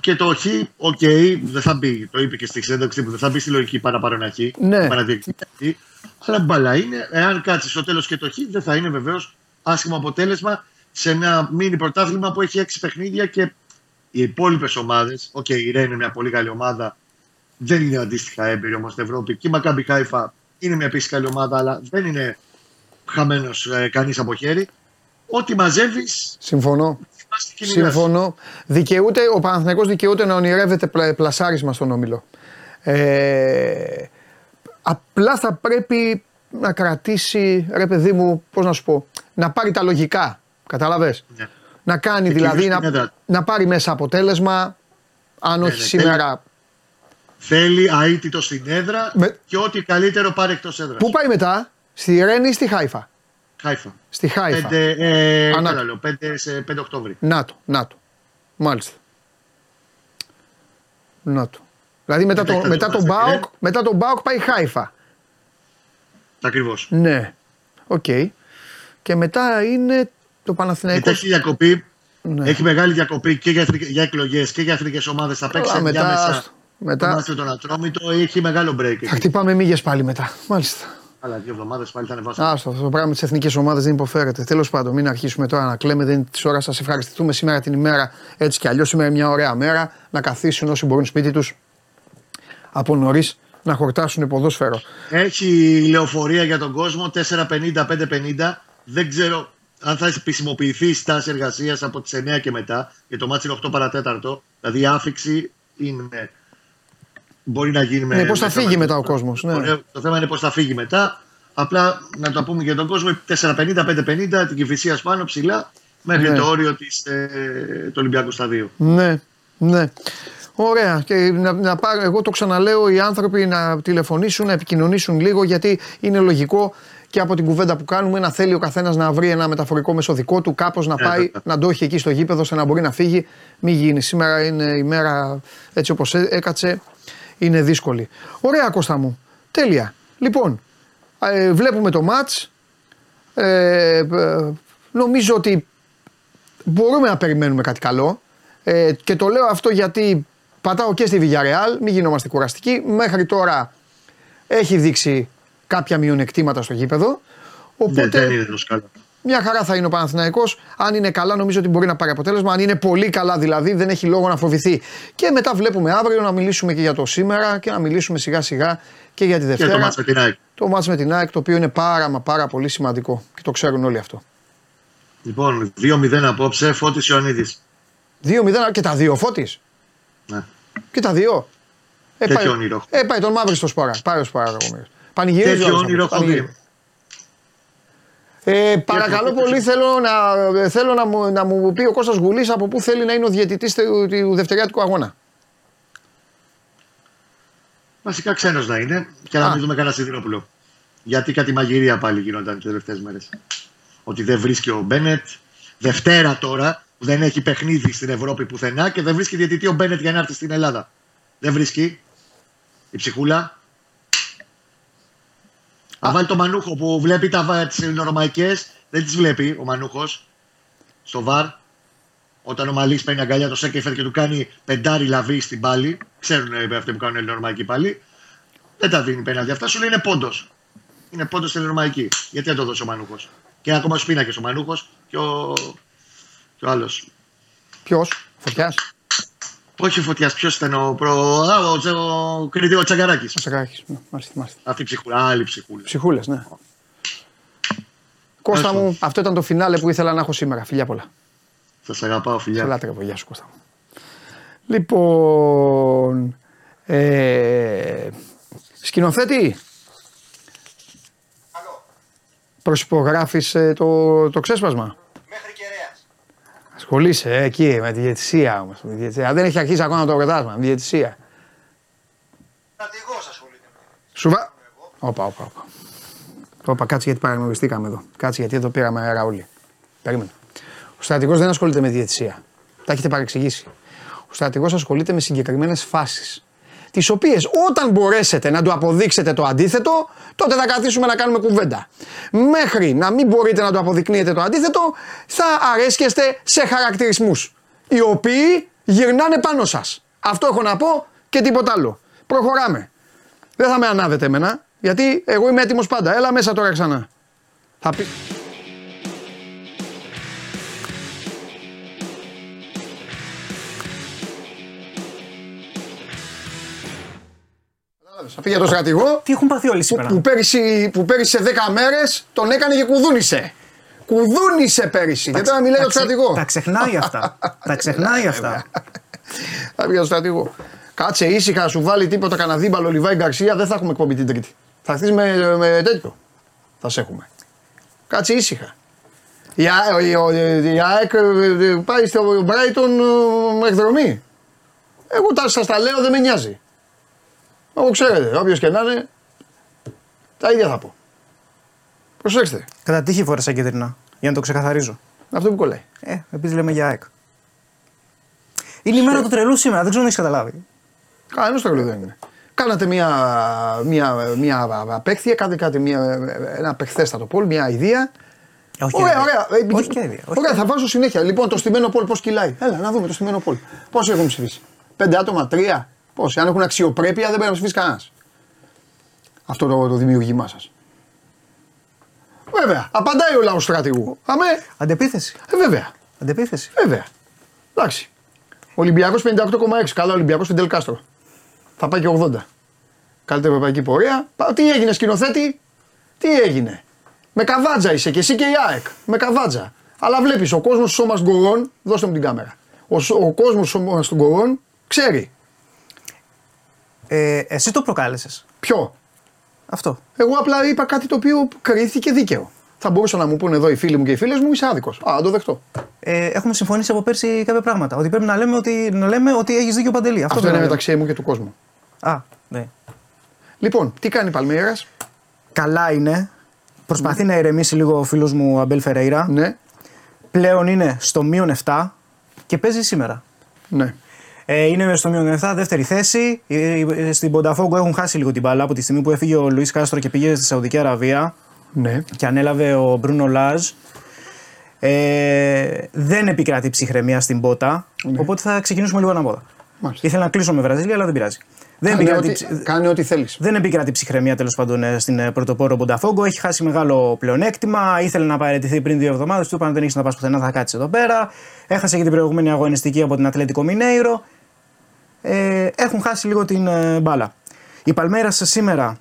Και το χ, οκ, δεν θα μπει. Το είπε και στη συνέντευξη που δεν θα μπει στη λογική παραπάνω ένα χ. Ναι. παραδιεκτική χ. Αλλά μπαλά είναι. Εάν κάτσει στο τέλος και το χ, δεν θα είναι βεβαίως άσχημο αποτέλεσμα σε ένα μίνι πρωτάθλημα που έχει έξι παιχνίδια και οι υπόλοιπες ομάδες. Οκ, η Ρεν είναι μια πολύ καλή ομάδα. Δεν είναι αντίστοιχα έμπειρη όμως στην Ευρώπη. Και η Μακάμπι Χάιφα είναι μια επίσης καλή ομάδα, αλλά δεν είναι χαμένος ε, κανείς από χέρι. Ό,τι μαζεύεις, Συμφωνώ. Συμφωνώ. Δικαιούται, ο Παναθηναϊκός δικαιούται να ονειρεύεται πλα- πλασάρισμα στον όμιλο. Ε, απλά θα πρέπει να κρατήσει, ρε παιδί μου, πώς να σου πω, να πάρει τα λογικά. Καταλαβες. Ναι. Να κάνει Και δηλαδή, κυρίως να, στην έδρα. να πάρει μέσα αποτέλεσμα, αν όχι ναι, σήμερα. Θέλει αίτητο στην έδρα Με- και ό,τι καλύτερο πάρει εκτός έδρας. Πού πάει μετά, στη Ρένη ή στη Χάιφα; Χάιφα. Στη Χάιφα. 5, ε, Ανά- καλά λέω, 5 σε 5 Οκτώβρη. Να το, να το. Μάλιστα. Να το. Δηλαδή μετά, το, Μετά μετά, το τον μάτς, Μπάουκ, ε. μετά τον Μπάουκ πάει Χάιφα. Ακριβώς. Ναι. Οκ. Και μετά είναι το Μετά Παναθηναϊκό. έχει διακοπή. Ναι. Έχει μεγάλη διακοπή και για, εθνικ- για εκλογές και για εθνικές ομάδες. Θα παίξει Καλά, μετά, ενδιάμεσα. άστο. Μετά- Το μάτι με τον Ατρόμητο έχει μεγάλο break. Θα εκεί. χτυπάμε μύγες πάλι μετά. Μάλιστα. Αλλά δύο εβδομάδες πάλι θα ανεβάσουμε. Άστο, αυτό το πράγμα της εθνικής ομάδας δεν υποφέρεται. Τέλος πάντων, μην αρχίσουμε τώρα να κλαίμε. Δεν είναι της ώρας. Σας ευχαριστούμε σήμερα την ημέρα. Έτσι κι αλλιώς σήμερα είναι μια ωραία μέρα. Να καθίσουν όσοι μπορούν σπίτι τους από νωρίς να χορτάσουν ποδόσφαιρο. Έχει λεωφορεία για τον κόσμο 450-550. Δεν ξέρω αν θα επισημοποιηθεί η στάση εργασίας από τις 9 και μετά. Για το μάτι είναι 8 παρατέταρτο. Δηλαδή η άφηξη είναι. Μπορεί να γίνει με. Ναι, πώς θα με φύγει θέμα- μετά ο κόσμος, ναι. Ωραία, Το θέμα είναι πώς θα φύγει μετά. Απλά να το πούμε για τον κόσμο: 450-550 την κυφυσία πάνω ψηλά μέχρι Ναι. το όριο της, ε, του Ολυμπιακού Σταδίου. Ναι, ναι. Ωραία. Και να, να πάρω, εγώ το ξαναλέω, οι άνθρωποι να τηλεφωνήσουν, να επικοινωνήσουν λίγο, γιατί είναι λογικό και από την κουβέντα που κάνουμε να θέλει ο καθένας να βρει ένα μεταφορικό μέσο δικό του, κάπως να Ναι, πάει, βέβαια. να το έχει εκεί στο γήπεδο, ώστε να μπορεί να φύγει. Μην γίνει. Σήμερα είναι η μέρα έτσι όπως έκατσε, είναι δύσκολη. Ωραία, Κώστα μου. Τέλεια. Λοιπόν, ε, βλέπουμε το μάτς. Ε, ε, νομίζω ότι μπορούμε να περιμένουμε κάτι καλό. Ε, και το λέω αυτό γιατί πατάω και στη Villarreal, μην γινόμαστε κουραστικοί. Μέχρι τώρα έχει δείξει κάποια μειονεκτήματα στο γήπεδο. Οπότε Δεν, δεν είναι τόσο καλά. μια χαρά θα είναι ο Παναθηναϊκός. Αν είναι καλά, νομίζω ότι μπορεί να πάρει αποτέλεσμα. Αν είναι πολύ καλά, δηλαδή, δεν έχει λόγο να φοβηθεί. Και μετά βλέπουμε αύριο να μιλήσουμε και για το σήμερα και να μιλήσουμε σιγά σιγά και για τη Και Δευτέρα. το μάτς με την ΑΕΚ. Το μάτς με την ΑΕΚ, το οποίο είναι πάρα μα πάρα πολύ σημαντικό και το ξέρουν όλοι αυτό. Λοιπόν, 2-0 απόψε, Φώτης Ιωαννίδης. 2-0 και τα δύο φώτης. Ναι. Και τα δύο. Ε, Τέτοιο πάει, όνειρο. Ε, πάει τον μαύρη στο σπόρα. Πάει ο σπόρα Πανηγυρίζει. Τέτοιο ο άλλος όνειρο αυτός, έχω πανηγυρίζει. δει. Ε, παρακαλώ έχω πολύ, δει. θέλω, να, θέλω να, μου, να μου πει ο Κώστας Γουλής από πού θέλει να είναι ο διαιτητής του, του δευτεριάτικου αγώνα. Βασικά ξένος να είναι και να Α. μην δούμε κανένα Σιδηρόπουλο. Γιατί κάτι μαγειρία πάλι γινόταν τις τελευταίες μέρες. Ότι δεν βρίσκει ο Μπένετ. Δευτέρα τώρα που δεν έχει παιχνίδι στην Ευρώπη πουθενά και δεν βρίσκει διαιτητή ο Μπένετ για να έρθει στην Ελλάδα. Δεν βρίσκει. Η ψυχούλα. Να βάλει το μανούχο που βλέπει τα, τις ελληνορωμαϊκές, δεν τις βλέπει ο μανούχος στο βαρ. Όταν ο Μαλής παίρνει αγκαλιά το Σέκεφερ και του κάνει πεντάρι λαβή στην πάλη, ξέρουν ε, αυτοί που κάνουν ελληνορωμαϊκή πάλι, δεν τα δίνει πέναντι. Αυτά σου λέει είναι πόντος. Είναι πόντος στην ελληνορωμαϊκή. Γιατί να το δώσει ο Μανούχος. Και είναι ακόμα στου πίνακε ο Μανούχος και ο, και ο άλλος. Ποιος, Φωτιάς, Όχι ο Φωτιά, ποιος ήταν ο προ. Α, ο, Τσε- ο, Κρήτη, ο Τσαγκαράκης. ο Σακάκης. Ναι, Μάλιστα, μάλιστα. Αυτή η ψυχούλα, άλλη ψυχούλα. Ψυχούλες, ναι. Κώστα Άστο. μου, αυτό ήταν το φινάλε που ήθελα να έχω σήμερα. Φιλιά πολλά. Σας αγαπάω, Σε φιλιά. λάτρευω, γεια σου Κώστα μου. Λοιπόν, ε, σκηνοθέτη, Καλό. προσυπογράφεις ε, το, το ξέσπασμα; Μέχρι κεραίας. Ασχολείσαι ε, εκεί με τη διαιτησία όμως. με τη διαιτησία. Δεν έχει αρχίσει ακόμα το πρωτάθλημα, με τη διαιτησία. Στρατηγός ασχολείται με την Σου βα... Όπα, όπα, όπα. Όπα, κάτσε γιατί παραγνωριστήκαμε εδώ. Κάτσε γιατί εδώ πήραμε αέρα όλοι. Περίμενε. Ο στρατηγός δεν ασχολείται με τη διαιτησία. Τα έχετε παρεξηγήσει. Ο στρατηγός ασχολείται με συγκεκριμένες φάσεις. Τις οποίες όταν μπορέσετε να του αποδείξετε το αντίθετο, τότε θα καθίσουμε να κάνουμε κουβέντα. Μέχρι να μην μπορείτε να του αποδεικνύετε το αντίθετο, θα αρέσκεστε σε χαρακτηρισμούς. Οι οποίοι γυρνάνε πάνω σας. Αυτό έχω να πω και τίποτα άλλο. Προχωράμε. Δεν θα με ανάβετε εμένα, γιατί εγώ είμαι έτοιμος πάντα. Έλα μέσα τώρα ξανά. Θα πει. Για τον στρατηγό Τι έχουν πάθει όλοι που, σήμερα; που, πέρυσι, που πέρυσι σε 10 μέρες τον έκανε και κουδούνισε. Κουδούνισε πέρυσι. Και τώρα μιλάει για τον ξε- στρατηγό. τα ξεχνάει αυτά. τα ξεχνάει αυτά. Θα πει για τον στρατηγό. Κάτσε ήσυχα, σου βάλει τίποτα κανένα δίμπαλο Λιβάη Γκαρσία, δεν θα έχουμε εκπομπή την Τρίτη. Θα έρθεις με, με τέτοιο. Θα σε έχουμε. Κάτσε ήσυχα. Η, Α- η, ο- η ΑΕΚ ε, ε, πάει στο Brighton ε, εκδρομή. Εγώ τα, σας τα λέω, δεν με νοιάζει. Όπω ξέρετε, όποιος και να είναι, τα ίδια θα πω. Προσέξτε, Κατά τύχη φόρεσα κίτρινα. Για να το ξεκαθαρίζω. αυτό που κολλάει. Ε, επειδή λέμε για ΑΕΚ. Είναι η μέρα του τρελού σήμερα, δεν ξέρω αν έχεις καταλάβει. Κανένας τρελό δεν είναι. Κάνατε μια, μια, μια απέκθεια, κάνετε κάτι, μια, ένα απεχθέστατο πόλ, μια ιδέα. Όχι Ωραία, και ωραία. ιδέα. Ε, Όχι και ιδέα, όχι Ωραία, και θα βάζω συνέχεια. Λοιπόν, το στημένο πόλ πώς κυλάει. Έλα, να δούμε το στημένο πόλ. Πόσοι έχουν ψηφίσει. Πέντε άτομα, τρία. Πόσοι. Αν έχουν αξιοπρέπεια δεν πρέπει να ψηφίσει κανένας. Αυτό το, το δημιουργήμά σας. Βέβαια, απαντάει ο λαός στρατηγού. Αμέ, Αντεπίθεση. ε, βέβαια. Αντεπίθεση. Βέβαια. Εντάξει. Ολυμπιακός 58,6. Καλά, Ολυμπιακός Φιντελ Κάστρο. Θα πάει και 80. Καλύτερη ευρωπαϊκή πορεία. Πα- Τι έγινε, σκηνοθέτη, τι έγινε; Με καβάτζα είσαι και εσύ και η ΑΕΚ. Με καβάτζα. Αλλά βλέπεις, ο κόσμος του σώμα γκορών, δώστε μου την κάμερα. Ο, σ- ο κόσμος του σώμα των γκορών ξέρει. Ε, εσύ το προκάλεσες. Ποιο; Αυτό. Εγώ απλά είπα κάτι το οποίο κρίθηκε δίκαιο. Θα μπορούσαν να μου πούνε εδώ οι φίλοι μου και οι φίλες μου, είσαι άδικος. Α, να το δεχτώ. Ε, έχουμε συμφωνήσει από πέρσι κάποια πράγματα. Ότι πρέπει να λέμε ότι, να λέμε ότι έχεις δίκιο παντελή. Αυτό, Αυτό πρέπει είναι να λέμε. μεταξύ μου και του κόσμου. Α, ναι. Λοιπόν, τι κάνει η Παλμέρας; Καλά είναι. Προσπαθεί να ηρεμήσει λίγο ο φίλος μου Αμπέλ Φερέιρα. Ναι, Πλέον είναι στο μείον 7 και παίζει σήμερα. ναι. Ε, είναι στο μείον 7, δεύτερη θέση. Ε, ε, Στην Πονταφόγκο έχουν χάσει λίγο την μπάλα από τη στιγμή που έφυγε ο Λουίς Κάστρο και πήγε στη Σαουδική Αραβία Ναι. και ανέλαβε ο Μπρούνο Λάζ. Ε, δεν επικρατεί ψυχραιμία στην Πότα. Ναι. Οπότε θα ξεκινήσουμε λίγο ανάποδα. Μάλιστα. Ήθελα να κλείσω με Βραζίλια, αλλά δεν πειράζει. Δεν Κάνε επικρατεί, ό,τι, ψ- κάνε ό,τι θέλεις. δεν επικρατεί ψυχραιμία τέλος πάντων ε, στην ε, πρωτοπόρο Μπονταφόγκο. Έχει χάσει μεγάλο πλεονέκτημα. Ήθελε να παραιτηθεί πριν δύο εβδομάδες. Του είπαν δεν έχεις να πας πουθενά, θα κάτσεις εδώ πέρα. Έχασε και την προηγούμενη αγωνιστική από την Ατλέτικο Μινέιρο. Ε, έχουν χάσει λίγο την ε, μπάλα. Η Παλμέρας σήμερα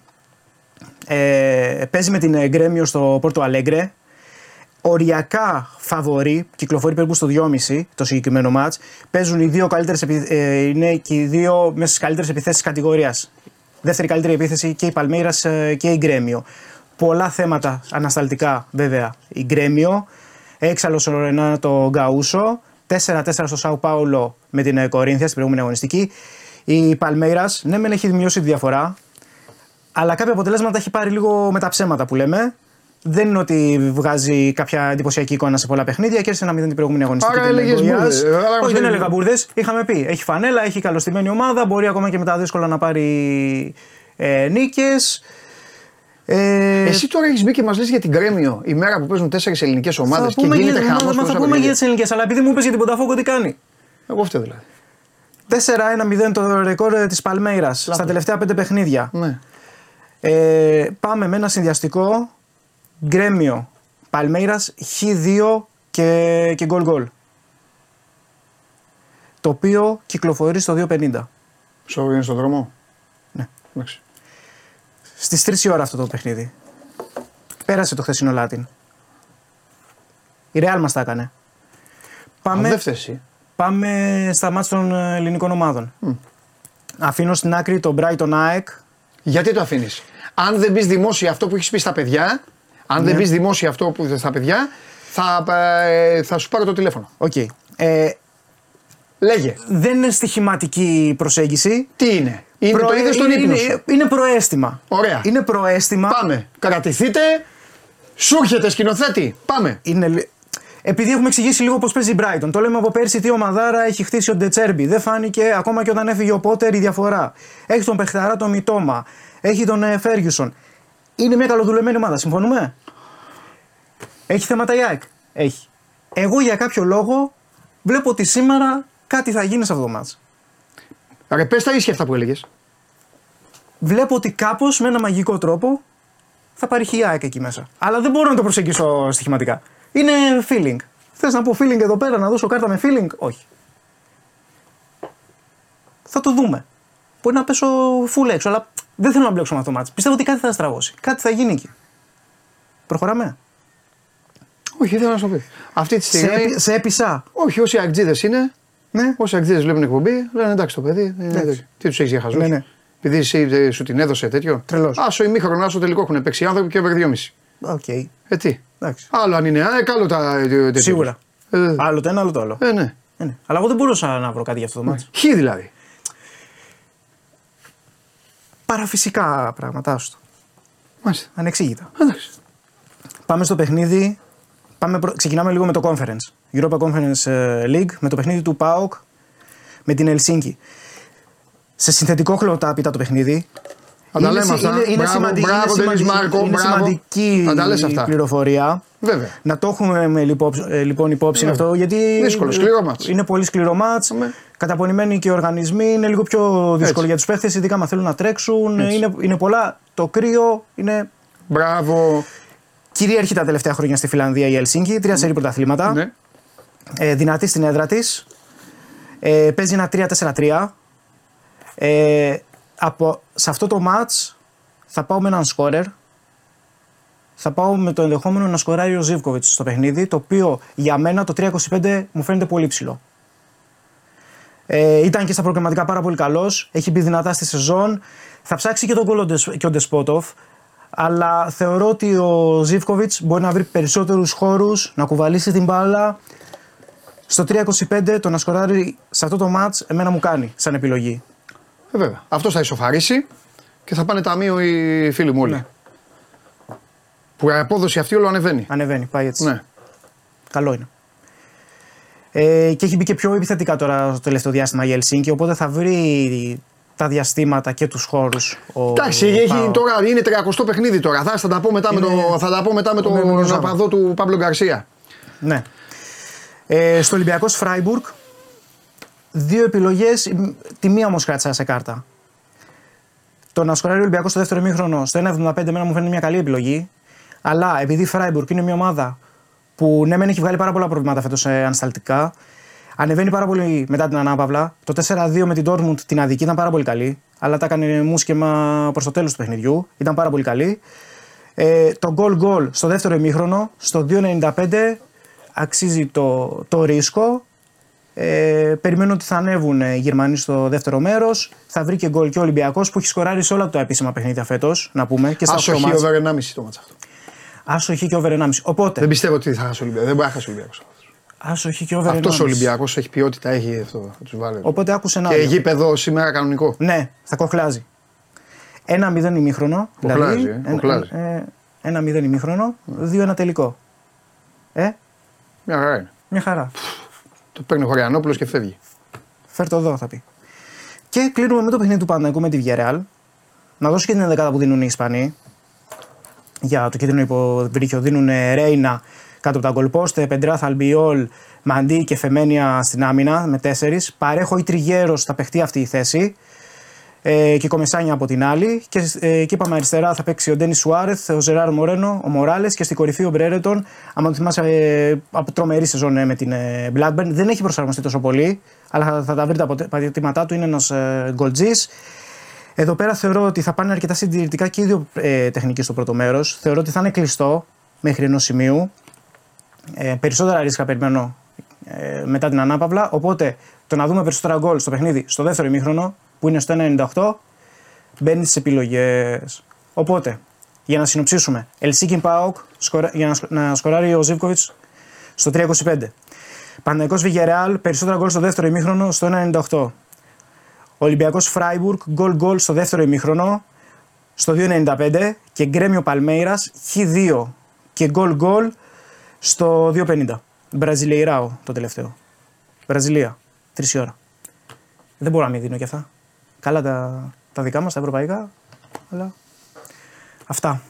ε, παίζει με την ε, Γκρέμιο στο Πόρτο Αλέγκρε. οριακά φαβορεί, κυκλοφορεί περίπου στο 2,5 το συγκεκριμένο μάτς. Παίζουν οι δύο καλύτερες, επι- ε, είναι και οι δύο μέσα στις καλύτερες επιθέσεις της κατηγορίας. Δεύτερη καλύτερη επίθεση και η Παλμέιρας ε, και η Γκρέμιο. Πολλά θέματα ανασταλτικά βέβαια η Γκρέμιο. Έξαλλος ο Ρενάτο Γκαούσο. 4-4 στο Σάου Πάουλο με την ε, Κορίνθια στην προηγούμενη αγωνιστική. Η Παλμέιρας ναι, μεν έχει μειώσει τη διαφορά, αλλά κάποια αποτελέσματα έχει πάρει λίγο με τα ψέματα που λέμε. Δεν είναι ότι βγάζει κάποια εντυπωσιακή εικόνα σε πολλά παιχνίδια. Κέρδισε ένα 0 την προηγούμενη αγωνιστική. Άρα την έλεγες Γκοϊάς. μπουρδες. Ε, άρα μας Όχι, δεν έλεγες- έλεγα μπουρδες. Είχαμε πει. Έχει φανέλα, έχει καλωστημένη ομάδα. Μπορεί ακόμα και με τα δύσκολα να πάρει ε, νίκες. Ε, Εσύ τώρα έχεις μπει και μας λες για την Κρέμιο η μέρα που παίζουν τέσσερις ελληνικές θα ομάδες και πούμε για- γίνεται μα- χαμός. μα θα πούμε για τις ελληνικές, αλλά επειδή μου είπες για την Πονταφόκο τι κάνει; Εγώ αυτό δηλαδή. 4-1-0 το ρεκόρ της Παλμέιρας στα τελευταία πέντε παιχνίδια. Ναι. Ε, πάμε με ένα συνδυαστικό γκρέμιο Παλμέιρας Χ2 και, και γκολ γκολ. Το οποίο κυκλοφορεί στο 2.50. Σόβι είναι στον δρόμο; Ναι. Εντάξει. Στις 3 η ώρα αυτό το παιχνίδι. Πέρασε το χθεσινό Λάτιν. Η Real μας τα έκανε. Πάμε, Αν δεν φταίει εσύ. Πάμε στα ματς των ε, ελληνικών ομάδων. Αφήνω στην άκρη τον Brighton ΑΕΚ. Γιατί το αφήνεις; Αν δεν πει δημόσια αυτό που έχεις πει στα παιδιά, αν δεν πει δημόσια αυτό που στα παιδιά, θα, ε, θα σου πάρω το τηλέφωνο. Οκ. Ε, Λέγε. δεν είναι στοιχηματική η προσέγγιση. Τι είναι; Είναι Προ- το είδε στον είναι- ύπνο είναι, σου. είναι προαίσθημα. Ωραία. Είναι προαίσθημα. Πάμε. Κρατηθείτε. Σου έρχεται σκηνοθέτη. Πάμε. Είναι... λι- Επειδή έχουμε εξηγήσει λίγο πώς παίζει η Brighton. Το λέμε από πέρσι τι ομαδάρα έχει χτίσει ο Ντετσέρμπι. Δεν φάνηκε ακόμα και όταν έφυγε ο Πότερ η διαφορά. Έχει τον Πεχταρά τον Μιτόμα. Έχει τον ε, Φέργιουσον. Είναι μια καλοδουλεμένη ομάδα. Συμφωνούμε; Έχει θέματα η ΑΕΚ; Έχει. Εγώ για κάποιο λόγο βλέπω ότι σήμερα κάτι θα γίνει σε αυτό το μάτς. Ρε, πες τα ίσια αυτά που έλεγες. Βλέπω ότι κάπως με ένα μαγικό τρόπο θα πάρει η ΑΕΚ εκεί μέσα. Αλλά δεν μπορώ να το προσεγγίσω στοιχηματικά. Είναι feeling. Θες να πω feeling εδώ πέρα, να δώσω κάρτα με feeling; Όχι. Θα το δούμε. Μπορεί να πέσω full έξω, αλλά δεν θέλω να μπλέξω με αυτό το μάτς. Πιστεύω ότι κάτι θα στραβώσει. Κάτι θα γίνει εκεί. Προχωράμε; Όχι, ήθελα να σου το πει. Αυτή τη Σε, στιγμή. έπει- σε έπεισα. Όχι, όσοι αγτζίδε είναι, Ναι. όσοι αγτζίδε βλέπουν εκπομπή, λένε εντάξει το παιδί. είναι Εντάξει. τέτοιο. Τι τους έχεις για χαζού. Ναι, ναι. Επειδή εσύ ε, σου την έδωσε τέτοιο. Τρελός. Άσο ημίχρονο, άσο τελικό έχουν παίξει οι άνθρωποι και over 2,5. Οκ. Ε, τι; Εντάξει. Άλλο αν είναι ΑΕΚ, άλλο τα. ε, τέτοια. Σίγουρα. Ε, Άλλο το ένα, άλλο το άλλο. ε, ναι. Ε, ναι. Αλλά εγώ δεν μπορούσα να βρω κάτι για αυτό το μάτς. Χ δηλαδή. Παραφυσικά πράγματα, άστο. Μάλιστα. Ανεξήγητα. Εντάξει. Πάμε στο παιχνίδι. Πάμε προ- Ξεκινάμε λίγο με το Conference. Europa Conference ε, League με το παιχνίδι του ΠΑΟΚ με την Ελσίνκη. Σε συνθετικό χλωτάπιτα το παιχνίδι. Θα τα Είναι λέμε συ- αυτά. Είναι, είναι, Μπράβο, σημαντική, μπράβο, είναι, Ντένις σημαντική- Μάρκο, είναι μπράβο. σημαντική Θα τα λες αυτά. πληροφορία. Βέβαια. Να το έχουμε με, λοιπόν, ε, λοιπόν υπόψη Βέβαια. αυτό γιατί Δύσκολο, σκληρό μάτς. είναι πολύ σκληρό μάτς. Ναι. Καταπονημένοι και οι οργανισμοί είναι λίγο πιο δύσκολο Έτσι. για τους παίχτες ειδικά αν θέλουν να τρέξουν. Έτσι. Είναι, είναι πολλά. Το κρύο είναι Μπράβο. κυρίαρχη τα τελευταία χρόνια στη Φιλανδία η Ελσίνκη. Τρία σερή πρωταθλήματα. Ναι. Ε, δυνατή στην έδρα της. Ε, παίζει ένα 3-4-3. Ε, από, σε αυτό το match θα πάω με έναν σκόρερ. Θα πάω με το ενδεχόμενο να σκοράρει ο Ζήβκοβιτς στο παιχνίδι, το οποίο για μένα το 3-25 μου φαίνεται πολύ ψηλό. Ε, ήταν και στα προγραμματικά πάρα πολύ καλός. Έχει μπει δυνατά στη σεζόν. Θα ψάξει και τον γκολ ο Ντεσ- και ο Ντεσπότοφ. Αλλά θεωρώ ότι ο Ζήβκοβιτς μπορεί να βρει περισσότερους χώρους, να κουβαλήσει την μπάλα. Στο 3-25 το να σκοράρει σε αυτό το match εμένα μου κάνει σαν επιλογή. Ε, βέβαια. Αυτός θα ισοφαρίσει και θα πάνε ταμείο οι φίλοι μου όλοι. Ναι. Που η απόδοση αυτή όλο ανεβαίνει. Ανεβαίνει, πάει έτσι. Ναι. Καλό είναι. Ε, και έχει μπει και πιο επιθετικά τώρα στο τελευταίο διάστημα η Ελσίνκη, οπότε θα βρει τα διαστήματα και τους χώρους. Εντάξει, έχει τώρα, είναι 30 παιχνίδι τώρα. Θα, θα τα πω μετά με, Είναι- το, θα τα πω μετά με με- με τον τον Ζάβα. απαδό του Παύλο Γκαρσία. Ναι. Ε, στο Ολυμπιακός Φράιμπουργκ, δύο επιλογές. Τη μία όμως κράτησα σε κάρτα. Το να σκοράρει ο Ολυμπιακός στο δεύτερο μήχρονο στο 1,75 εμένα μου φαίνεται μια καλή επιλογή. Αλλά επειδή η Φράιμπουργκ είναι μια ομάδα που ναι, μεν έχει βγάλει πάρα πολλά προβλήματα φέτος ε, ανασταλτικά. Ανεβαίνει πάρα πολύ μετά την ανάπαυλα. Το 4-2 με την Dortmund την αδική ήταν πάρα πολύ καλή. Αλλά τα έκανε μουσκεμα προς το τέλος του παιχνιδιού. Ήταν πάρα πολύ καλή. Ε, το goal goal στο δεύτερο ημίχρονο, στο 2.95 αξίζει το, το ρίσκο. Ε, περιμένω ότι θα ανέβουν οι Γερμανοί στο δεύτερο μέρος. Θα βρει και γκολ και ο Ολυμπιακός που έχει σκοράρει σε όλα τα επίσημα παιχνίδια φέτος. Να πούμε και στα Άσο οκτώ χ μάτς. over 1,5 το μάτσα αυτό. Άσο χ και over 1,5. Οπότε, Δεν πιστεύω ότι θα χάσει ο Ολυμπιακός. Δεν μπορεί να χάσει ο Ολυμπιακός. άσο χ και over 1,5. Αυτός ο Ολυμπιακός έχει ποιότητα, έχει αυτό. Θα τους βάλει. Οπότε άκουσε ένα. Και άλλο. γήπεδο σήμερα κανονικό. Ναι, θα κοχλάζει. Ένα 0 ημίχρονο. Κοχλάζει, δηλαδή, ε, ένα- κοχλάζει. ε, ένα 0 ημίχρονο, δύο ένα τελικό. Ε, Μια χαρά είναι. μια χαρά. Το παίρνει ο Χωριανόπουλος και φεύγει. Φέρ το εδώ, θα πει. Και κλείνουμε με το παιχνίδι του Παναγικού με τη Villarreal. Να δώσω και την δεκάδα που δίνουν οι Ισπανοί. Για το κίτρινο υποβρύχιο δίνουν Ρέινα κάτω από τα γκολπόστε, Πεντράθ, Αλμπιόλ, Μαντί και Φεμένια στην άμυνα με τέσσερις. Παρέχω ή Τριγέρος θα παιχτεί αυτή η θέση. Ε, και Κομεσάνια από την άλλη. Και, ε, και είπαμε αριστερά θα παίξει ο Ντένις Σουάρεθ, ο Ζεράρ Μορένο, ο Μοράλες και στην κορυφή ο Μπρέρετον. Αν το θυμάσαι ε, από τρομερή σεζόν ε, με την ε, Blackburn. Δεν έχει προσαρμοστεί τόσο πολύ, αλλά θα, θα τα βρει τα αποτε- πατήματά του. Είναι ένας ε, γκολτζής. Εδώ πέρα θεωρώ ότι θα πάνε αρκετά συντηρητικά και οι δύο ε, τεχνικοί στο πρώτο μέρος. Θεωρώ ότι θα είναι κλειστό μέχρι ενός σημείου. Ε, περισσότερα ρίσκα περιμένω ε, μετά την ανάπαυλα. Οπότε το να δούμε περισσότερα γκολ στο παιχνίδι στο δεύτερο ημίχρονο που είναι στο 1,98 μπαίνει στις επιλογές. Οπότε για να συνοψίσουμε, Ελσίκιν Πάοκ σκορα- για να, σκο- να σκοράρει ο Ζήβκοβιτς στο 3,25. Παναγικός Βιγερεάλ, περισσότερα γκολ στο δεύτερο ημίχρονο στο 1,98. Ολυμπιακός Φράιμπουργκ, γκολ γκολ στο δεύτερο ημίχρονο στο 2,95 και Γκρέμιο Παλμέιρας Χ2 και γκολ γκολ στο 2,50. Μπραζιλιεράο το τελευταίο. Βραζιλία. Τρεις ώρα. Δεν μπορώ να μην δίνω και αυτά. Καλά τα, τα δικά μας, τα ευρωπαϊκά, αλλά αυτά.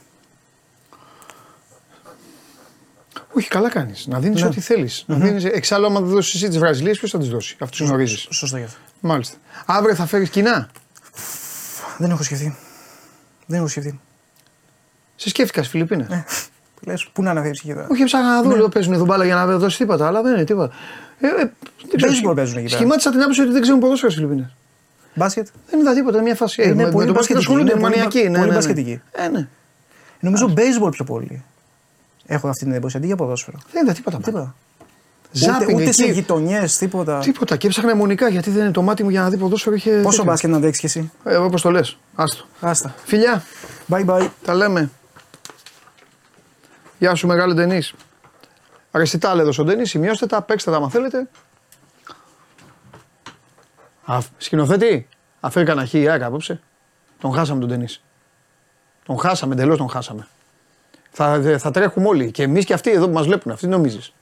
Όχι, καλά κάνεις. Να δίνεις Ναι. ό,τι θέλεις. Να δίνεις... Εξάλλου, άμα δεν δώσεις εσύ τις Βραζιλίες, ποιος θα τις δώσει; Αυτούς γνωρίζεις. Σωστό γι' αυτό. Μάλιστα. Αύριο θα φέρεις κοινά; Δεν έχω σκεφτεί. Δεν έχω σκεφτεί. Σε σκέφτηκας στι Φιλιππίνε; Ναι. Λες, πού να αναφέρει και εδώ. Όχι, ψάχνα να δω, λέω παίζουν εδώ μπάλα για να δώσεις τίποτα, αλλά δεν είναι τίποτα. Ε, ε, δεν ξέρω, Baseball παίζουν εκεί πέρα. Σχημάτισα την άποψη ότι δεν ξέρουν ποδόσφαιρο στι Φιλιππίνε. Μπάσκετ. Δεν είδα τίποτα, μια φάση. Είναι Ε, με, πολύ με το μπάσκετ μπασκετική, ασχολούνται, είναι είναι πολύ μανιακοί. μπα- Ναι, πολύ ναι, ναι. μπασκετική. Ε, ναι. Νομίζω baseball πιο πολύ. Έχω αυτή την εντύπωση αντί για ποδόσφαιρο. Δεν είδα τίποτα. Τίποτα. Τίποτα. Ζάπινγκ ούτε, ούτε σε εκεί. γειτονιές, τίποτα. Τίποτα. Και έψαχνα αιμονικά γιατί δεν είναι το μάτι μου για να δει ποδόσφαιρο. Είχε Πόσο τέτοιο. μπάσκετ να αντέξει κι εσύ; Ε, Όπως το λες. Άστο. Άστα. Φιλιά, Bye bye. τα λέμε. Γεια σου, μεγάλο Ντενή. Αρεστητά λέει εδώ στον Ντενή, σημειώστε τα, παίξτε τα άμα θέλετε. Α, σκηνοθέτη, αφήρει κανένα χι, ΑΕΚ απόψε. Τον χάσαμε τον Ντενή. Τον χάσαμε, εντελώς τον χάσαμε. Θα, δε- θα τρέχουμε όλοι και εμείς και αυτοί εδώ που μας βλέπουν. Αυτοί νομίζεις.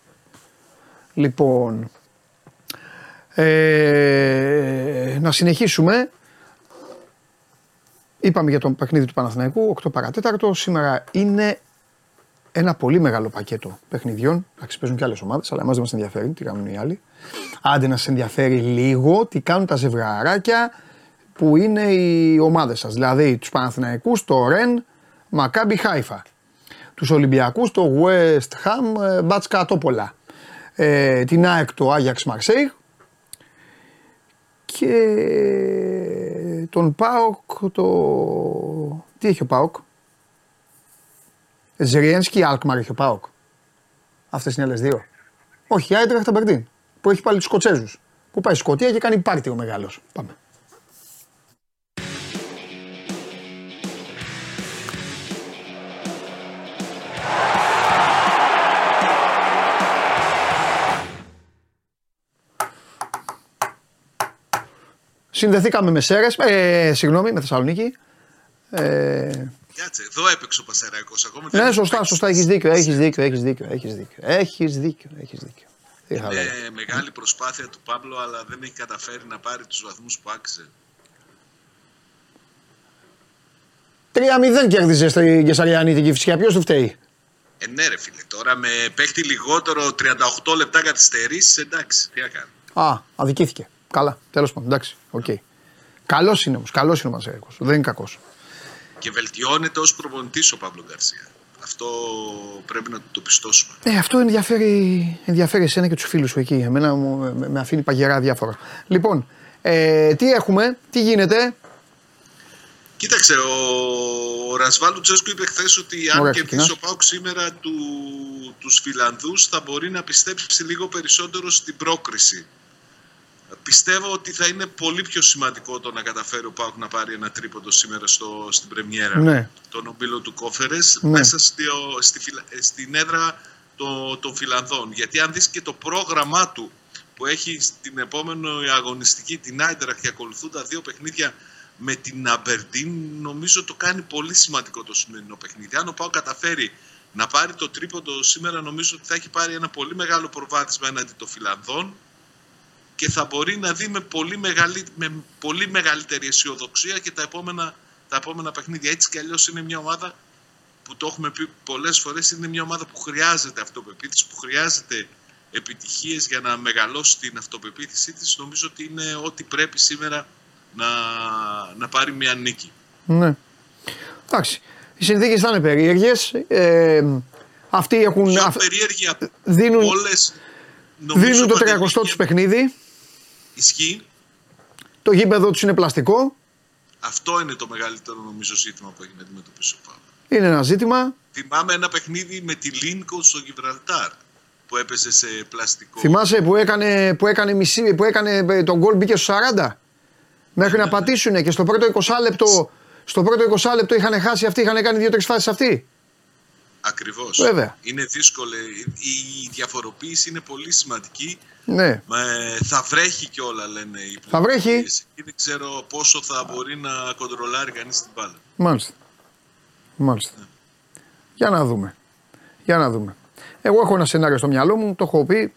Λοιπόν. Ε, να συνεχίσουμε. Είπαμε για το παιχνίδι του Παναθηναϊκού, 8 παρατέταρτο. Σήμερα είναι ένα πολύ μεγάλο πακέτο παιχνιδιών. Εντάξει, παίζουν και άλλες ομάδες, αλλά εμάς δεν μας ενδιαφέρει τι κάνουν οι άλλοι. Άντε να σα ενδιαφέρει λίγο τι κάνουν τα ζευγαράκια που είναι οι ομάδες σας. Δηλαδή τους Παναθηναϊκούς, το Ρεν, Μακάμπι Χάιφα. Τους Ολυμπιακούς, το West Ham, ε, Μπάτσκα Τόπολα. Ε, την ΑΕΚ, το Άγιαξ Μαρσέιγ. Και τον ΠΑΟΚ, το. Τι έχει ο ΠΑΟΚ, Ζριένσκι Αλκμαρ έχει ο Πάοκ. Αυτές είναι οι άλλες δύο. Όχι, η Άιτραχ Ταμπερντίν. Που έχει πάλι τους Σκοτσέζους. Που πάει στη Σκωτία και κάνει πάρτι ο μεγάλος. Πάμε. Συνδεθήκαμε με Σέρες, ε, συγγνώμη, με Θεσσαλονίκη. Ε, Κάτσε, εδώ έπαιξε ο Πανσερραϊκός ακόμα. δεν ναι, έχει σωστά, παίξει. σωστά, έχεις δίκιο, έχεις δίκιο, έχεις δίκιο, έχεις δίκιο. Έχεις δίκιο, έχεις δίκιο. Τι θα λέγα. Είναι μεγάλη προσπάθεια του Παύλο, αλλά δεν έχει καταφέρει να πάρει τους βαθμούς που άξιζε. 3-0 κέρδιζες στη Καισαριανή την Κηφισιά. Ποιος του φταίει; Ε, ναι, ρε φίλε, τώρα με παίχτη λιγότερο 38 λεπτά καθυστερήσεις, εντάξει, τι να κάνει. Α, αδικήθηκε. Καλά, τέλος πάντων. Εντάξει, οκ. Καλός είναι όμως. Καλός είναι ο Μασέρικο. Δεν είναι κακός. Και βελτιώνεται ως προπονητής ο Παύλο Γκαρσία. Αυτό πρέπει να το πιστώσουμε. Ε, αυτό ενδιαφέρει, ενδιαφέρει εσένα και τους φίλους σου εκεί. Εμένα μου, με, με αφήνει παγερά διάφορα. Λοιπόν, ε, τι έχουμε, τι γίνεται; Κοίταξε, ο, ο Ρασβάλου Τσέσκου είπε χθες ότι αν Ωραία, κερδίσει ξεκινάς. ο Πάουκ σήμερα του, τους Φιλανδούς θα μπορεί να πιστέψει λίγο περισσότερο στην πρόκριση. Πιστεύω ότι θα είναι πολύ πιο σημαντικό το να καταφέρει ο Πάουκ να πάρει ένα τρίποντο σήμερα στο, στην πρεμιέρα Ναι. τον ομίλο του Κόφερες Ναι. μέσα στη, ο- στη, Φιλα- ε, στην έδρα το- των Φιλανδών. Γιατί αν δεις και το πρόγραμμά του που έχει στην επόμενη αγωνιστική την Άιντραχ και ακολουθούν τα δύο παιχνίδια με την Αμπερντίν νομίζω το κάνει πολύ σημαντικό το σημερινό παιχνίδι. Αν ο Πάο καταφέρει να πάρει το τρίποντο σήμερα νομίζω ότι θα έχει πάρει ένα πολύ μεγάλο προβάδισμα έναντι των Φιλανδών και θα μπορεί να δει με πολύ, μεγαλύ, με πολύ μεγαλύτερη αισιοδοξία και τα επόμενα, τα επόμενα παιχνίδια. Έτσι κι αλλιώς είναι μια ομάδα που το έχουμε πει πολλές φορές, είναι μια ομάδα που χρειάζεται αυτοπεποίθηση, που χρειάζεται επιτυχίες για να μεγαλώσει την αυτοπεποίθησή της. Νομίζω ότι είναι ό,τι πρέπει σήμερα να, να πάρει μια νίκη. Ναι. Εντάξει. Οι συνθήκες θα είναι περίεργες. Ε, αυτοί έχουν. Πιο αυ- περίεργη από δίνουν, όλες, νομίζω, δίνουν το Παντελή, 30 και τους παιχνίδι. Ισχύει. Το γήπεδο τους είναι πλαστικό. Αυτό είναι το μεγαλύτερο νομίζω ζήτημα που έχει να αντιμετωπίσει ο Παύλο. Είναι ένα ζήτημα. Θυμάμαι ένα παιχνίδι με τη Λίνκο στο Γιβραλτάρ που έπαιζε σε πλαστικό. Θυμάσαι που έκανε, που έκανε, μισή, που έκανε ε, τον γκολ μπήκε στο 40. Μέχρι να πατήσουν και στο πρώτο 20 λεπτό. Στο πρώτο 20 λεπτό είχαν χάσει αυτοί, είχαν κάνει δύο-τρεις φάσεις αυτοί. Ακριβώς. Βέβαια. Είναι δύσκολο. Η διαφοροποίηση είναι πολύ σημαντική. Ναι. Μα, ε, θα βρέχει και όλα λένε οι Θα βρέχει. πληροφορίες. Και δεν ξέρω πόσο θα μπορεί να κοντρολάρει κανείς την μπάλα. Μάλιστα. Μάλιστα. Για να δούμε. Για να δούμε. Εγώ έχω ένα σενάριο στο μυαλό μου, το έχω πει.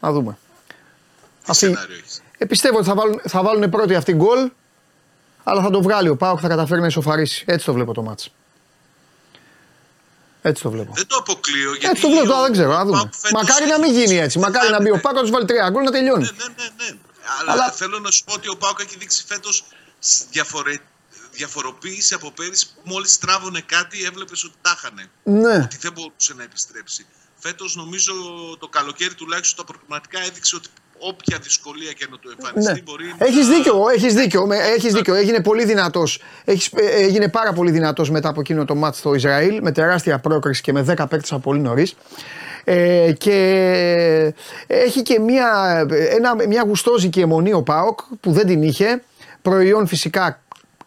Να δούμε. Τι Αυτή- σενάριο έχεις; Ε, πιστεύω ότι θα βάλουν, θα βάλουν πρώτοι αυτοί γκολ, αλλά θα το βγάλει ο Πάοκ, θα καταφέρει να ισοφαρίσει. Έτσι το βλέπω το μάτς. Έτσι το βλέπω. Δεν το αποκλείω. Γιατί Έτσι το βλέπω, ο- τώρα δεν ξέρω, να ο δούμε. Πάουκ φέτος Μακάρι να έχει μην γίνει δείξει έτσι. ότι Μακάρι να μπει ο χάνεται. Πάοκ να του βάλει τρία γκολ να τελειώνει. Ναι, ναι, ναι, ναι. Αλλά, Αλλά- θέλω να σου πω ότι ο Πάουκ έχει δείξει φέτος διαφοροποίηση από πέρυσι. Μόλις τράβωνε κάτι, έβλεπες ότι τα χανε. Ναι. Ότι δεν μπορούσε να επιστρέψει. Φέτος, νομίζω το καλοκαίρι τουλάχιστον τα προκριματικά έδειξε ότι όποια δυσκολία και να του εμφανιστεί Ναι. μπορεί. Έχεις να- δίκιο, έχεις δίκιο, με- έχεις δίκιο. Έγινε πολύ δυνατός. Έχεις, ε, έγινε πάρα πολύ δυνατός μετά από εκείνο το μάτς στο Ισραήλ με τεράστια πρόκριση και με 10 παίκτες από πολύ νωρίς. Ε, και έχει και μια, ένα, μια γουστόζικη αιμονή ο ΠΑΟΚ που δεν την είχε. Προϊόν φυσικά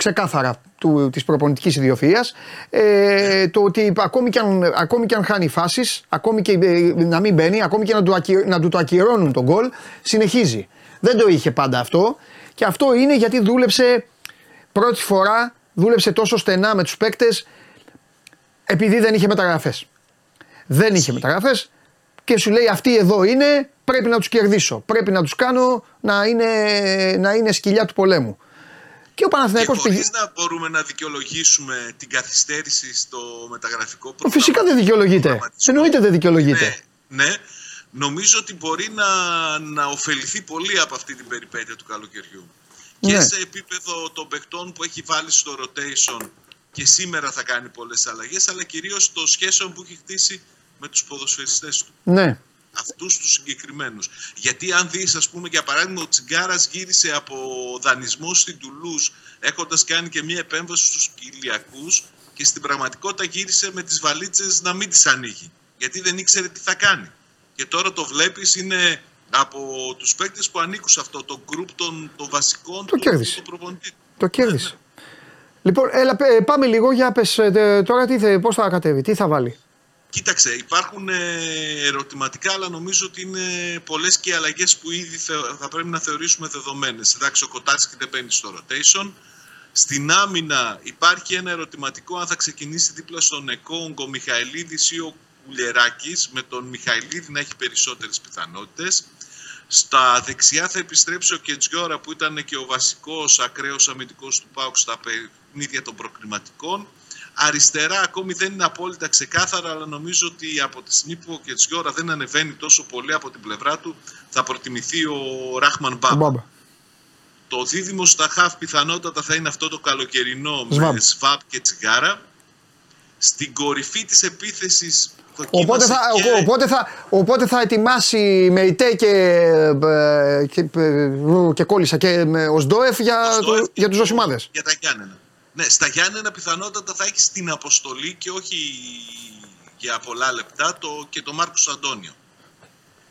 ξεκάθαρα του, της προπονητικής ιδιοφυΐας. Ε, το ότι ακόμη και αν, ακόμη και αν χάνει φάσεις ακόμη και ε, να μην μπαίνει ακόμη και να του, ακυ- να του το ακυρώνουν τον γκολ συνεχίζει. Δεν το είχε πάντα αυτό. Και αυτό είναι γιατί δούλεψε πρώτη φορά δούλεψε τόσο στενά με τους παίκτες επειδή δεν είχε μεταγραφές. Δεν είχε μεταγραφές και σου λέει αυτοί εδώ είναι πρέπει να τους κερδίσω. Πρέπει να τους κάνω να είναι, να είναι σκυλιά του πολέμου και ο Και Παναθηναϊκός πήγε, χωρίς να μπορούμε να δικαιολογήσουμε την καθυστέρηση στο μεταγραφικό πρόγραμμα. Φυσικά δεν δικαιολογείται. προγραμματισμό. Εννοείται δεν δικαιολογείται. Ναι, ναι. Νομίζω ότι μπορεί να, να ωφεληθεί πολύ από αυτή την περιπέτεια του καλοκαιριού. Και Ναι. σε επίπεδο των παιχτών που έχει βάλει στο rotation και σήμερα θα κάνει πολλές αλλαγές, αλλά κυρίως των σχέσεων που έχει χτίσει με τους ποδοσφαιριστές του. Ναι. Αυτούς τους συγκεκριμένους. Γιατί αν δεις, ας πούμε, για παράδειγμα, ο Τσιγκάρας γύρισε από δανεισμό στην Τουλούς, έχοντας κάνει και μία επέμβαση στους Κυλιακούς και στην πραγματικότητα γύρισε με τις βαλίτσες να μην τις ανοίγει. Γιατί δεν ήξερε τι θα κάνει. Και τώρα το βλέπεις, είναι από τους παίκτες που ανήκουν σε αυτό το γκρουπ των, των βασικών Το του, κέρδισες. του προπονητή. Το κέρδισες. Λοιπόν, έλα, ε, πάμε λίγο για πες ε, τώρα τι, θε- πώς θα κατέβει, τι θα βάλει; Κοίταξε, υπάρχουν ε, ερωτηματικά, αλλά νομίζω ότι είναι πολλές και οι αλλαγές που ήδη θε- θα πρέπει να θεωρήσουμε δεδομένες. Εντάξει, ο Κοτάρσκι δεν μπαίνει στο rotation. Στην άμυνα υπάρχει ένα ερωτηματικό αν θα ξεκινήσει δίπλα στον Εκόγκο Μιχαηλίδη ή ο Κουλεράκης, με τον Μιχαηλίδη να έχει περισσότερες πιθανότητες. Στα δεξιά θα επιστρέψει ο Κετζιόρα που ήταν και ο βασικός ακραίος αμυντικός του ΠΑΟΚ στα παιχνίδια των προκριματικών. Αριστερά ακόμη δεν είναι απόλυτα ξεκάθαρα, αλλά νομίζω ότι από τη στιγμή που ο Κετζιόρα δεν ανεβαίνει τόσο πολύ από την πλευρά του, θα προτιμηθεί ο Ράχμαν Ο Μπάμπα. Μπάμπα. Το δίδυμο στα χαφ πιθανότατα θα είναι αυτό το καλοκαιρινό Σβάμπ. με Σβάπ και Τσιγάρα. Στην κορυφή της επίθεσης Οπότε θα, δοκίμασε και- οπότε, θα, οπότε θα ετοιμάσει με ΙΤΕ και, ε, και, ε, και κόλλησα και με Οσντόεφ για, Οσδόεφ το, για τους Ζωσιμάδες. Για τα Γιάννενα. Ναι, στα Γιάννενα πιθανότατα θα έχεις την αποστολή και όχι για πολλά λεπτά το, και το Μάρκος Αντώνιο.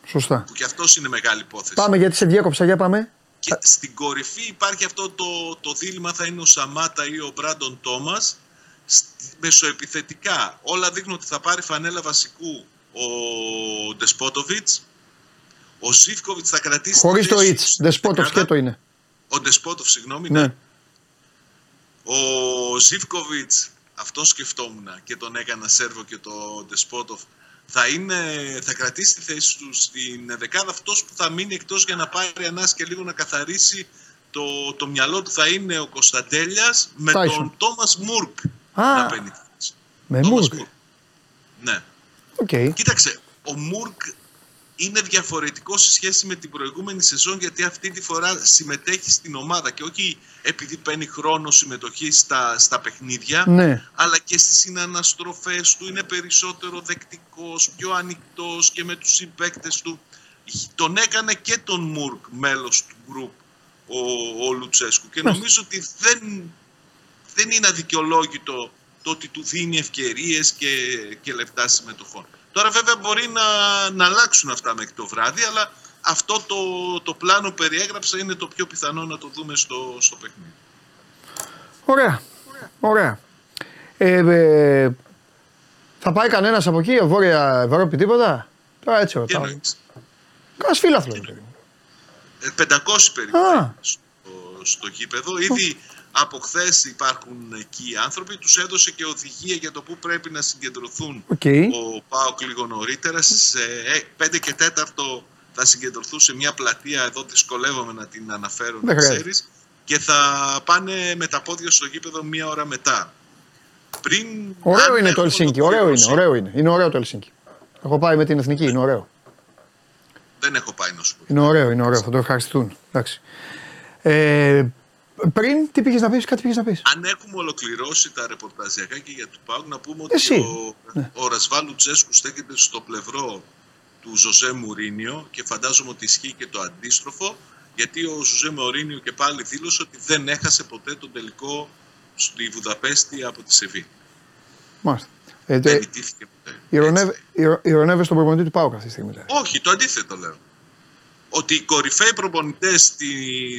Σωστά. Που και αυτός είναι μεγάλη υπόθεση. Πάμε γιατί σε διέκοψα, για πάμε. Και στην κορυφή υπάρχει αυτό το, το δίλημα θα είναι ο Σαμάτα ή ο Μπράντον Τόμας. Στη- Μεσοεπιθετικά όλα δείχνουν ότι θα πάρει φανέλα βασικού ο Ντεσπότοβιτς. Ο Ζίβκοβιτς θα κρατήσει... τη Χωρί το θέση Ιτς. του στην Δεσπότοφ δεκάδα. και το είναι. Ο Ντεσπότοφ, συγγνώμη, Ναι. ναι. Ο Ζίβκοβιτς, αυτό σκεφτόμουν και τον έκανα σέρβο και το Ντεσπότοφ, θα, είναι, θα κρατήσει τη θέση του στην δεκάδα αυτός που θα μείνει εκτός για να πάρει ανάση και λίγο να καθαρίσει το, το μυαλό του θα είναι ο Κωνσταντέλιας με Τάισον. τον Τόμας Μουρκ Α. να παίρνει τη θέση. Με Τόμας Μουρκ. Ναι. Οκ. Κοίταξε, ο Μουρκ είναι διαφορετικό σε σχέση με την προηγούμενη σεζόν γιατί αυτή τη φορά συμμετέχει στην ομάδα και όχι επειδή παίρνει χρόνο συμμετοχή στα, στα παιχνίδια Ναι. αλλά και στις συναναστροφές του είναι περισσότερο δεκτικός, πιο ανοιχτός και με τους συμπαίκτες του. Τον έκανε και τον Μουρκ μέλος του γκρουπ ο, ο Λουτσέσκου και Μάλιστα. νομίζω ότι δεν, δεν είναι αδικαιολόγητο το ότι του δίνει ευκαιρίες και, και λεπτά συμμετοχών. Τώρα βέβαια μπορεί να, να αλλάξουν αυτά μέχρι το βράδυ, αλλά αυτό το, το πλάνο που περιέγραψα είναι το πιο πιθανό να το δούμε στο, στο παιχνίδι. Ωραία. Ωραία. Ε, ε, θα πάει κανένας από εκεί, Βόρεια Ευρώπη, τίποτα. Τώρα έτσι Τι ρωτάω. εννοείς; Κάνα φίλαθλο. ρε παιδί μου. Ε, 500 περίπου Α. θα είναι στο, στο γήπεδο. Ήδη από χθες υπάρχουν εκεί οι άνθρωποι. Τους έδωσε και οδηγία για το πού πρέπει να συγκεντρωθούν Οκ. ο Πάοκ λίγο νωρίτερα. Σε 5 και 4 θα συγκεντρωθούν σε μια πλατεία. Εδώ δυσκολεύομαι να την αναφέρω, Δεν να χρειάζεται. ξέρεις. Και θα πάνε με τα πόδια στο γήπεδο μία ώρα μετά. Πριν, Ωραίο αν είναι το έχουν Ελσίνκι. Ωραίο είναι. ολοκληρώσει- Ωραίο είναι. Είναι ωραίο το Ελσίνκι. Έχω πάει με την εθνική. Είναι ωραίο. Δεν έχω πάει να σου πω. Είναι ωραίο. Είναι ωραίο. Θα το ευχαριστηθούν. Εντάξει. Ε, πριν, τι πήγες να πεις, κάτι πήγες να πεις. Αν έχουμε ολοκληρώσει τα ρεπορταζιακά και για του ΠΑΟΚ, να πούμε ότι Εσύ. ο, Ναι. ο Ρασβάλου Τσέσκου στέκεται στο πλευρό του Ζωζέ Μουρίνιο και φαντάζομαι ότι ισχύει και το αντίστροφο, γιατί ο Ζωζέ Μουρίνιο και πάλι δήλωσε ότι δεν έχασε ποτέ τον τελικό στη Βουδαπέστη από τη Σεβί. Μάλιστα. Ε, Δεν τε- ιτήθηκε ποτέ. ηρωνεύε- Έτσι λέει. ηρο- Ηρωνεύε στον προπονητή του Πάουκ αυτή τη στιγμή. δηλαδή. Όχι, το αντίθετο λέω. Ότι οι κορυφαίοι προπονητές στη,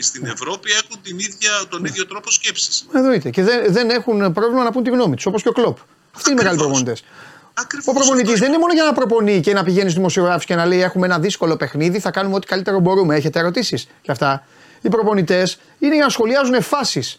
στην Ευρώπη έχουν την ίδια, τον ίδιο τρόπο σκέψης. Εννοείται. Και δεν, δεν έχουν πρόβλημα να πούν τη γνώμη τους, όπως και ο Κλοπ. Αυτοί είναι οι μεγάλοι Ακριβώς. προπονητές. Ακριβώς Ο προπονητής αυτό δεν είναι μόνο για να προπονεί και να πηγαίνει στους δημοσιογράφους και να λέει: Έχουμε ένα δύσκολο παιχνίδι, θα κάνουμε ό,τι καλύτερο μπορούμε. Έχετε ερωτήσεις και αυτά. Οι προπονητές είναι για να σχολιάζουν φάσεις.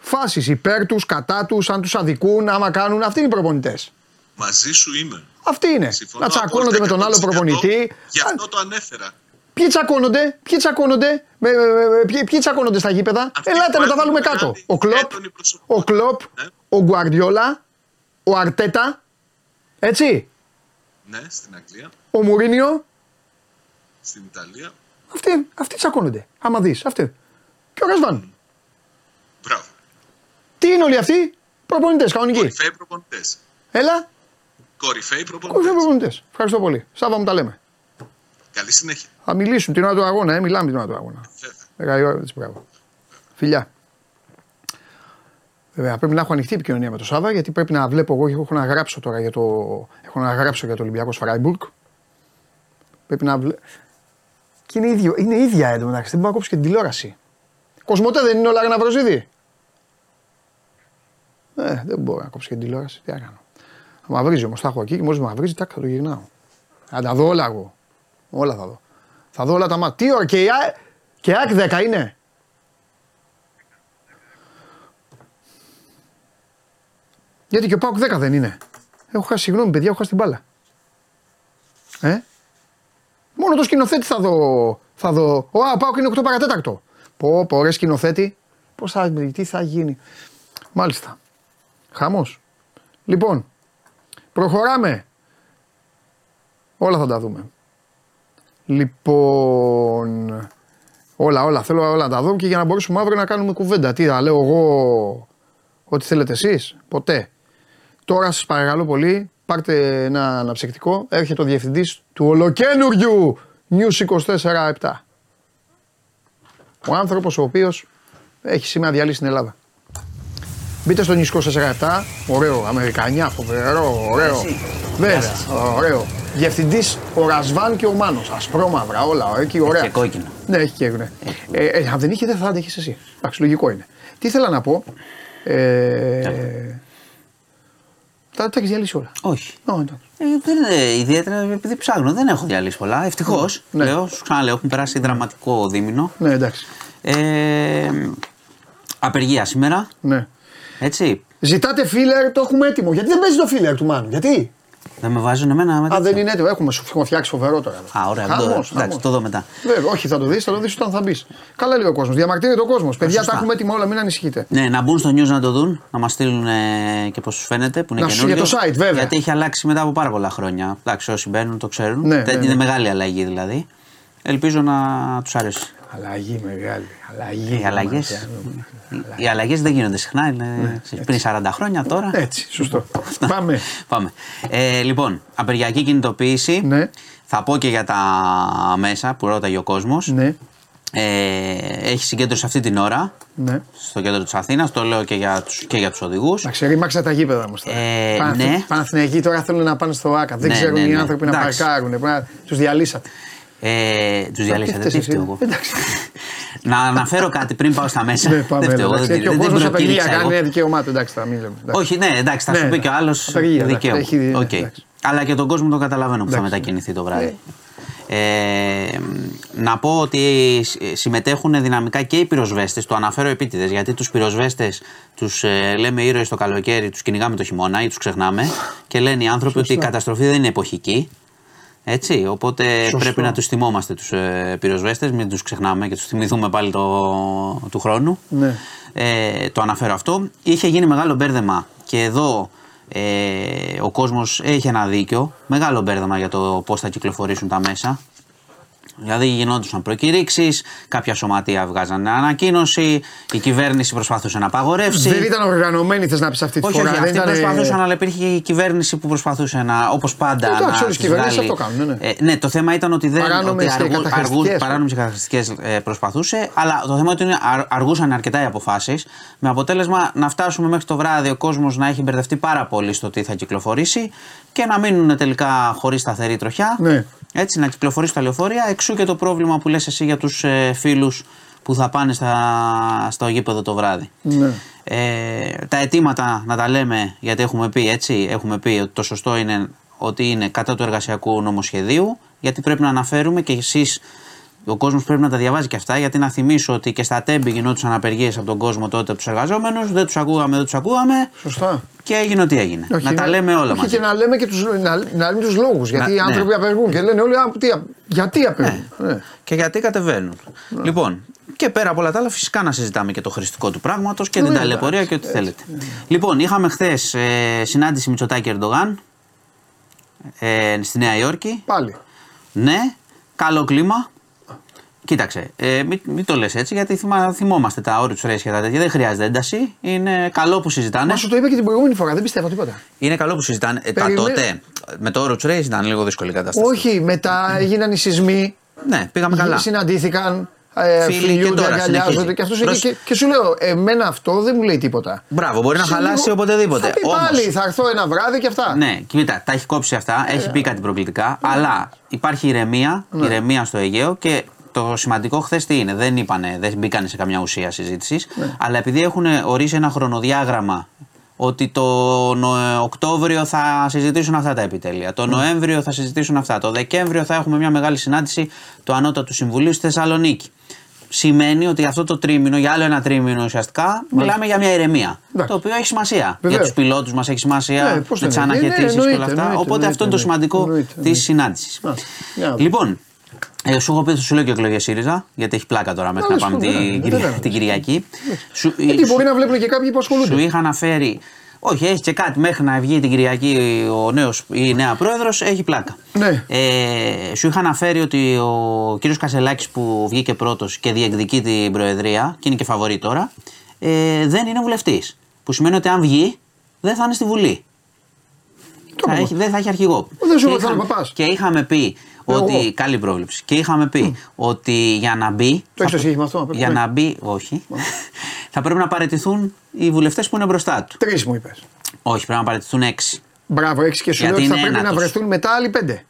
Φάσεις υπέρ τους, κατά τους, αν τους αδικούν, άμα κάνουν. Αυτοί είναι οι προπονητές. Μαζί σου είμαι. Αυτοί είναι. Συμφωνώ να τσακώνονται με τον άλλο απόλυτα 100%. προπονητή. Γι' αυτό το ανέφερα. Ποιοι τσακώνονται, ποιοι τσακώνονται, με, με, με- ποιοι, ποιοι τσακώνονται στα γήπεδα; Αυτοί Ελάτε που να τα έχουν βάλουμε μεγάλη κάτω. Ο Κλοπ, έντονη προσωπικότητα. ο Κλοπ, Ναι. ο Γκουαρδιόλα, ο Αρτέτα, έτσι, Ναι, στην Αγγλία, ο Μουρίνιο. στην Ιταλία. Αυτοί, αυτοί τσακώνονται. Άμα δεις, αυτοί. Και ο Ρασβάν. Μπράβο. Τι είναι όλοι αυτοί, προπονητές κανονικοί. Κορυφαίοι προπονητές. Έλα, Κορυφαίοι κορυφαίοι προπονητέ. προπονητές. Ευχαριστώ πολύ. Σάβα μου τα λέμε. Καλή συνέχεια. Θα μιλήσουν την ώρα του αγώνα, ε, μιλάμε την ώρα του αγώνα. Βέβαια. Μεγάλη ώρα, έτσι, μπράβο. Φιλιά. Βέβαια, πρέπει να έχω ανοιχτή επικοινωνία με το Σάβα γιατί πρέπει να βλέπω εγώ. Έχω να γράψω τώρα για το, έχω να γράψω για το Ολυμπιακό Φράιμπουργκ. Πρέπει να βλέ... Και είναι, ίδιο, είναι ίδια εντωμεταξύ. Δεν μπορώ να κόψω και την τηλεόραση. Κοσμοτέ δεν είναι όλα Αγναβροζίδη. Ε, δεν μπορώ να κόψω και την τηλεόραση. Τι να κάνω. Θα μαυρίζει όμως. Θα έχω εκεί και μόλις μαυρίζει, τάκ, θα το γυρνάω. Θα τα δω όλα εγώ. Όλα θα δω. Θα δω όλα τα μάτια. Τι ώρα και η Α- και η ΑΕΚ 10 είναι. Γιατί και ο Πάουκ 10 δεν είναι. Έχω χάσει, συγγνώμη παιδιά, έχω χάσει την μπάλα. Ε; Μόνο το σκηνοθέτη θα δω. Θα δω. Ο, α, ο Πάουκ είναι 8 παρατέταρτο. Πω, πω, ρε σκηνοθέτη. Πώς θα, τι θα γίνει. Μάλιστα. Χαμός. Λοιπόν, προχωράμε. Όλα θα τα δούμε. Λοιπόν, όλα, όλα, θέλω όλα να τα δω και για να μπορέσουμε αύριο να κάνουμε κουβέντα. Τι θα λέω εγώ, ό,τι θέλετε εσείς, ποτέ. Τώρα σας παρακαλώ πολύ, πάρτε ένα αναψυκτικό, έρχεται ο διευθυντής του ολοκένουργιου News 24-7. Ο άνθρωπος ο οποίος έχει σήμερα διαλύσει στην Ελλάδα. Μπείτε στο νησικό 47. Ωραίο. Αμερικανιά, φοβερό. Ωραίο. Εσύ. Βέβαια. Γεια σας. Ωραίο. Διευθυντής ο Ρασβάν και ο Μάνος. Ασπρόμαυρα όλα. Εκεί ωραία. Και κόκκινο. Ναι, έχει και ναι. Ε, ε, αν δεν είχε, δεν θα άντεχε εσύ. Εντάξει, λογικό είναι. Τι ήθελα να πω. Ε, τα, τα έχεις διαλύσει όλα. Όχι. Ω, εντάξει. Ε, δεν είναι ιδιαίτερα επειδή ψάχνω, δεν έχω διαλύσει πολλά. Ευτυχώς. Ναι. Λέω, σου ξαναλέω, έχουν περάσει δραματικό δίμηνο. Ναι, εντάξει. Ε, απεργία σήμερα. Ναι. Έτσι. Ζητάτε φίλερ, το έχουμε έτοιμο. Γιατί δεν παίζει το φίλερ του Μάνου, γιατί; Δεν με βάζουν εμένα μετά. Α, δεν είναι έτοιμο. Έχουμε, σου έχουμε φτιάξει φοβερό τώρα. Α, ωραία. Χαμός, το, χαμός. εντάξει, το δω μετά. Βέβαια, όχι, θα το δεις, θα το δεις όταν θα μπεις. Καλά λέει ο κόσμος. Διαμαρτύρεται ο κόσμος. Παιδιά, σωστά. τα έχουμε έτοιμα όλα, μην ανησυχείτε. Ναι, να μπουν στο news να το δουν, να μας στείλουν ε, και πώς τους φαίνεται που είναι Να σου- καινούριο. για το site, βέβαια. Γιατί έχει αλλάξει μετά από πάρα πολλά χρόνια. Εντάξει, όσοι μπαίνουν το ξέρουν. Ναι, Δεν- ναι, είναι ναι. μεγάλη αλλαγή δηλαδή. Ελπίζω να τους αρέσει. Αλλαγή μεγάλη. Αλλαγή. Οι αλλαγέ οι αλλαγές δεν γίνονται συχνά. Είναι Ναι, πριν 40 χρόνια τώρα. Έτσι, σωστό. Πάμε. Πάμε. Ε, λοιπόν, απεργιακή κινητοποίηση. Ναι. Θα πω και για τα μέσα που ρώταγε ο κόσμος. Ναι, Ε, έχει συγκέντρωση αυτή την ώρα ναι. στο κέντρο της Αθήνας. Το λέω και για του και για τους οδηγούς. Εντάξει, ρήμαξα τα γήπεδα μου τώρα. Ε, Παναθ- ναι. Παναθηναϊκοί τώρα θέλουν να πάνε στο ΑΚΑ. Δεν Ναι, ξέρουν ναι, οι ναι. άνθρωποι να Εντάξει. παρκάρουν. Τους διαλύσατε. Ε, του διαλύσατε. φταίς Τι εσύ, φταίω εγώ. εντάξει. να αναφέρω κάτι πριν πάω στα μέσα. Ναι, πάμε. δεν φταίω εγώ. εντάξει. Δεν, Και ο δεν, δεν κόσμο απεργία προκήρυξα εγώ. κάνει δικαίωμά του. Εντάξει, θα μην λέμε. εντάξει. Όχι, ναι, εντάξει, θα Ναι, σου πει ναι. και ο άλλος Απεργία, εντάξει, δικαίωμα. έχει δει, ναι, Οκ. εντάξει. Αλλά και τον κόσμο τον καταλαβαίνω που θα Εντάξει. μετακινηθεί το βράδυ. Ε, να πω ότι σ- συμμετέχουν δυναμικά και οι πυροσβέστες. Το αναφέρω επίτηδες γιατί τους πυροσβέστες τους ε, λέμε ήρωες το καλοκαίρι, τους κυνηγάμε το χειμώνα ή τους ξεχνάμε. Και λένε οι άνθρωποι ότι η καταστροφή δεν είναι εποχική. Έτσι, οπότε Σωστό. πρέπει να τους θυμόμαστε τους ε, πυροσβέστες, μην τους ξεχνάμε και τους θυμηθούμε πάλι το, του χρόνου. Ναι. Ε, το αναφέρω αυτό. Είχε γίνει μεγάλο μπέρδεμα και εδώ ε, ο κόσμος έχει ένα δίκιο. Μεγάλο μπέρδεμα για το πώς θα κυκλοφορήσουν τα μέσα. Δηλαδή γινόντουσαν προκηρύξεις, κάποια σωματεία βγάζανε ανακοίνωση, η κυβέρνηση προσπαθούσε να απαγορεύσει. Δεν ήταν οργανωμένοι, θες να πεις αυτή τη όχι, φορά. όχι, δεν αυτοί ήταν, προσπαθούσαν, αλλά υπήρχε η κυβέρνηση που προσπαθούσε να, όπως πάντα. Εντάξει, να όλες οι τις κυβερνήσεις βγάλει. αυτό κάνουν, ναι, ναι. Ε, ναι, το θέμα ήταν ότι δεν. Παράνομες ότι και καταχρηστικές. παράνομες και καταχρηστικές, ε, προσπαθούσε, αλλά το θέμα είναι ότι αρ- αργούσαν αρκετά οι αποφάσεις, με αποτέλεσμα να φτάσουμε μέχρι το βράδυ ο κόσμος να έχει μπερδευτεί πάρα πολύ στο τι θα κυκλοφορήσει και να μείνουν τελικά χωρίς σταθερή τροχιά. Ναι. Έτσι, να κυκλοφορήσει τα λεωφορεία. Εξού και το πρόβλημα που λες εσύ για τους ε, φίλους που θα πάνε στα, στο γήπεδο το βράδυ. Ναι. Ε, τα αιτήματα να τα λέμε, γιατί έχουμε πει έτσι, έχουμε πει ότι το σωστό είναι ότι είναι κατά του εργασιακού νομοσχεδίου, γιατί πρέπει να αναφέρουμε και εσείς ο κόσμος πρέπει να τα διαβάζει και αυτά. Γιατί να θυμίσω ότι και στα τέμπη γινόντουσαν απεργίες από τον κόσμο τότε από τους εργαζόμενους. Δεν τους ακούγαμε, δεν τους ακούγαμε. Σωστά. Και έγινε ό,τι έγινε. Όχι, να τα λέμε όλα όχι, μαζί. και να λέμε και τους, να, να λέμε τους λόγους. Γιατί Να- οι άνθρωποι ναι. απεργούν και λένε όλοι «Α, τι, α- γιατί απεργούν; Ναι. Και γιατί κατεβαίνουν. Λοιπόν, και πέρα από όλα τα άλλα, φυσικά να συζητάμε και το χρηστικό του πράγματος και την Ναι, ταλαιπωρία και ό,τι θέλετε. Λοιπόν, είχαμε χθες ε, συνάντηση Μητσοτάκη Ερντογάν ε, στη Νέα Υόρκη. Πάλι. Ναι, καλό κλίμα. Κοίταξε, ε, μην, μην το λες έτσι γιατί θυμά, θυμόμαστε τα όρια τους και τα τέτοια. Δεν χρειάζεται ένταση. Είναι καλό που συζητάνε. Μα σου το είπα και την προηγούμενη φορά, δεν πιστεύω τίποτα. Είναι καλό που συζητάνε. Ε, τα Περιμέ- τότε με το όρο τους Race ήταν λίγο δύσκολη η κατάσταση. Όχι, μετά έγιναν οι σεισμοί, Ναι, πήγαμε καλά. συναντήθηκαν, ε, Φίλοι και φιλιούνται, τώρα αγκαλιάζονται συνεχίζει. και, αυτός Προς- και, και σου λέω, εμένα αυτό δεν μου λέει τίποτα. Μπράβο, μπορεί να Σε χαλάσει λίγο- οποτεδήποτε. Θα πει Όμως- πάλι, θα έρθω ένα βράδυ και αυτά. Ναι, κοίτα, τα έχει κόψει αυτά, έχει πει κάτι προκλητικά, αλλά υπάρχει ηρεμία, Ναι. ηρεμία στο Αιγαίο και το σημαντικό χθες τι είναι, δεν, είπανε, δεν μπήκανε σε καμιά ουσία συζήτησης, Ναι. αλλά επειδή έχουν ορίσει ένα χρονοδιάγραμμα ότι το Νο- Οκτώβριο θα συζητήσουν αυτά τα επιτέλεια, το Ναι. Νοέμβριο θα συζητήσουν αυτά, το Δεκέμβριο θα έχουμε μια μεγάλη συνάντηση του Ανώτατου Συμβουλίου στη Θεσσαλονίκη. Σημαίνει ότι αυτό το τρίμηνο, για άλλο ένα τρίμηνο ουσιαστικά, μιλάμε για μια ηρεμία. Εντάξει. Το οποίο έχει σημασία. Βεβαίως. Για τους πιλότους μας έχει σημασία, Ναι, πώς με δεν τι έχει. Ναι, αναχαιτήσει και όλα εννοείται, αυτά. εννοείται, Οπότε εννοείται, αυτό είναι το εννοείται. σημαντικό Εννοείται, της εννοείται. συνάντησης. Α, για να δούμε. Λοιπόν, ε, σου έχω πει ότι σου λέω και εκλογές ΣΥΡΙΖΑ, γιατί έχει πλάκα τώρα μέχρι να Καλώς, πάμε βέβαια, την, βέβαια, Κυρια- βέβαια. την Κυριακή. Σου, Γιατί σου- μπορεί να βλέπουν και κάποιοι που σου ασχολούνται. είχα αναφέρει. Όχι, έχει και κάτι μέχρι να βγει την Κυριακή ο νέος, η νέα πρόεδρος, έχει πλάκα. Ναι. Ε, σου είχα αναφέρει ότι ο κύριος Κασελάκης που βγήκε πρώτος και διεκδικεί την Προεδρία και είναι και φαβορή τώρα, ε, δεν είναι βουλευτής. Που σημαίνει ότι αν βγει, δεν θα είναι στη Βουλή. Το Θα είπα. έχει, δεν θα έχει αρχηγό. Δεν σου Και είπα ότι θα είναι είχαμε- παπάς. Και είχαμε πει Εγώ. ότι. Καλή πρόβλεψη. Και είχαμε πει ότι για να μπει. Το έχεις το σχέδιο με αυτό, απ' Για ναι. να μπει. Όχι. Θα πρέπει να παραιτηθούν οι βουλευτές που είναι μπροστά του. Τρεις μου είπες. Όχι, πρέπει να παραιτηθούν έξι. Μπράβο, έξι και σου λέω Γιατί ότι θα είναι πρέπει να ένατος. βρεθούν μετά άλλοι πέντε.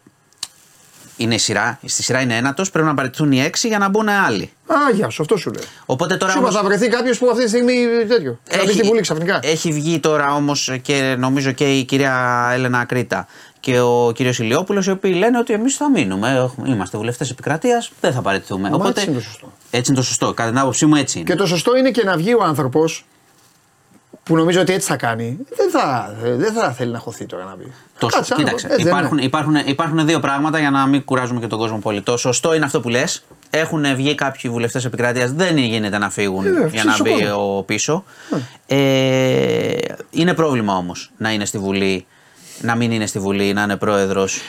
Είναι η σειρά. Στη σειρά είναι ένατος, πρέπει να παραιτηθούν οι έξι για να μπουν άλλοι. Α, γεια σου, αυτό σου λέω. Οπότε τώρα Σου είπα, όμως- θα βρεθεί κάποιος που αυτή τη στιγμή τέτοιο. Θα μπει στη Βουλή ξαφνικά. έχει βγει τώρα όμως και νομίζω και η κυρία Έλενα Κρήτα και ο κύριος Ηλιόπουλος, οι οποίοι λένε ότι εμείς θα μείνουμε. Έχουμε- Είμαστε βουλευτές επικρατείας, δεν θα παραιτηθούμε. Μα έτσι είναι το σωστό. Έτσι είναι το σωστό. Κατά την άποψή μου έτσι είναι. Και το σωστό είναι και να βγει ο άνθρωπος που νομίζω ότι έτσι θα κάνει. Δεν θα, δεν θα θέλει να χωθεί τώρα να πει. Το, Κάτσε, κοίταξε, άνθρωπο, έτσι δεν υπάρχουν, είναι. υπάρχουν, υπάρχουν δύο πράγματα για να μην κουράζουμε και τον κόσμο πολύ. Το σωστό είναι αυτό που λες. Έχουν βγει κάποιοι βουλευτές επικρατεία, δεν γίνεται να φύγουν Ε, για να φυσικό. μπει ο πίσω. Ε, είναι πρόβλημα όμως να είναι στη Βουλή, να μην είναι στη Βουλή, να είναι πρόεδρος.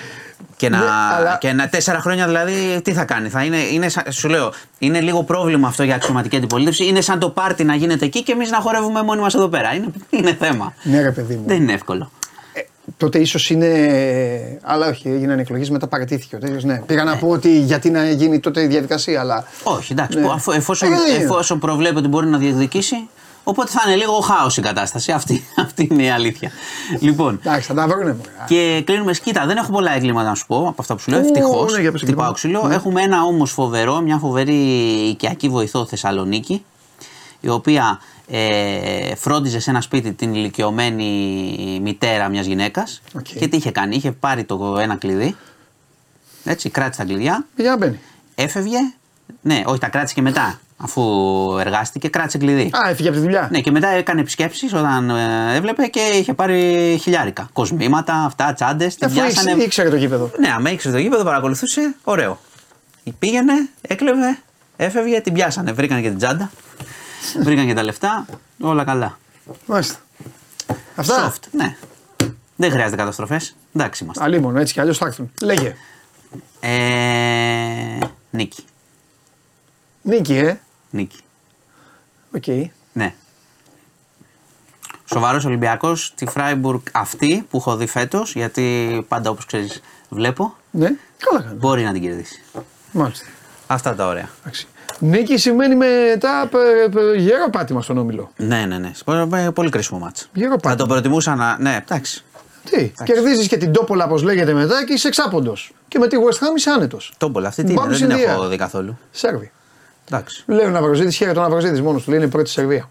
Και να, Ναι, αλλά- και να τέσσερα χρόνια δηλαδή τι θα κάνει. Θα είναι, είναι, σαν- σου λέω, είναι λίγο πρόβλημα αυτό για αξιωματική αντιπολίτευση. Είναι σαν το πάρτι να γίνεται εκεί και εμείς να χορεύουμε μόνοι μας εδώ πέρα. Είναι, είναι θέμα. Ναι, ρε παιδί μου. Δεν είναι εύκολο. Τότε ίσως είναι. Αλλά όχι, έγιναν εκλογές, μετά παρατήθηκε ο τέτοιο. Ναι. Πήγα να πω ότι γιατί να γίνει τότε η διαδικασία, αλλά. Όχι, εντάξει. Ναι. που αφού- εφόσον, Ε, ναι. εφόσον προβλέπει ότι μπορεί να διεκδικήσει, οπότε θα είναι λίγο χάος η κατάσταση. Αυτή, αυτή είναι η αλήθεια. λοιπόν, Εντάξει, θα τα βρούνε. μωρέ. και κλείνουμε σκήτα. Δεν έχω πολλά εγκλήματα να σου πω από αυτά που σου λέω. Ου, Ευτυχώς. ναι, για πες εγκλήματα. Χτυπάω ξύλο. Ναι. Έχουμε ένα όμως φοβερό, μια φοβερή οικιακή βοηθό Θεσσαλονίκη, η οποία ε, φρόντιζε σε ένα σπίτι την ηλικιωμένη μητέρα μιας γυναίκας. Οκ. Και τι είχε κάνει, είχε πάρει το ένα κλειδί. Έτσι, κράτησε τα κλειδιά, Για να μπαίνει. Έφευγε. Ναι, όχι, τα κράτησε και μετά. Αφού εργάστηκε, κράτησε κλειδί. Α, έφυγε από τη δουλειά. Ναι, και μετά έκανε επισκέψεις όταν ε, έβλεπε και είχε πάρει χιλιάρικα. Κοσμήματα, αυτά, τσάντες. Την Αφού πιάσανε. ήξε- ήξερε το γήπεδο. Ναι, άμα ήξερε το γήπεδο, παρακολουθούσε. Ωραίο. Πήγαινε, έκλεβε, έφευγε, την πιάσανε. Βρήκαν και την τσάντα. βρήκαν και τα λεφτά. Όλα καλά. Μάλιστα. Αυτά; Soft, ναι. Δεν χρειάζεται καταστροφές. Εντάξει είμαστε. Αλίμονο, έτσι κι αλλιώς θα έρθουν. Λέγε. Ε, νίκη. Νίκη, ε. Νίκη. Οκ. Ναι. Σοβαρός Ολυμπιακός τη Φράιμπουργκ αυτή που έχω δει φέτος, γιατί πάντα όπως ξέρεις βλέπω, Ναι, καλά κάνει. μπορεί να την κερδίσει. Μάλιστα. Αυτά τα ωραία. Εντάξει. Νίκη σημαίνει μετά π- π- γερό πάτημα στον όμιλο. Ναι, ναι, ναι. Σπο- Πολύ κρίσιμο μάτς. Γερό Θα πάτημα. το προτιμούσα να. Ναι, εντάξει. Τι, κερδίζεις και την τόπολα, όπως λέγεται μετά και είσαι εξάποντος. Και με τη West Ham είσαι άνετος. Τόμπολα, αυτή τι είναι, Πάμε δεν την Ινδία. έχω δει καθόλου. Σέρβι. Εντάξει. Λέει ο Ναυροζήτη, χαίρεται ο Ναυροζήτη μόνος του. Λέει είναι πρώτη Σερβία.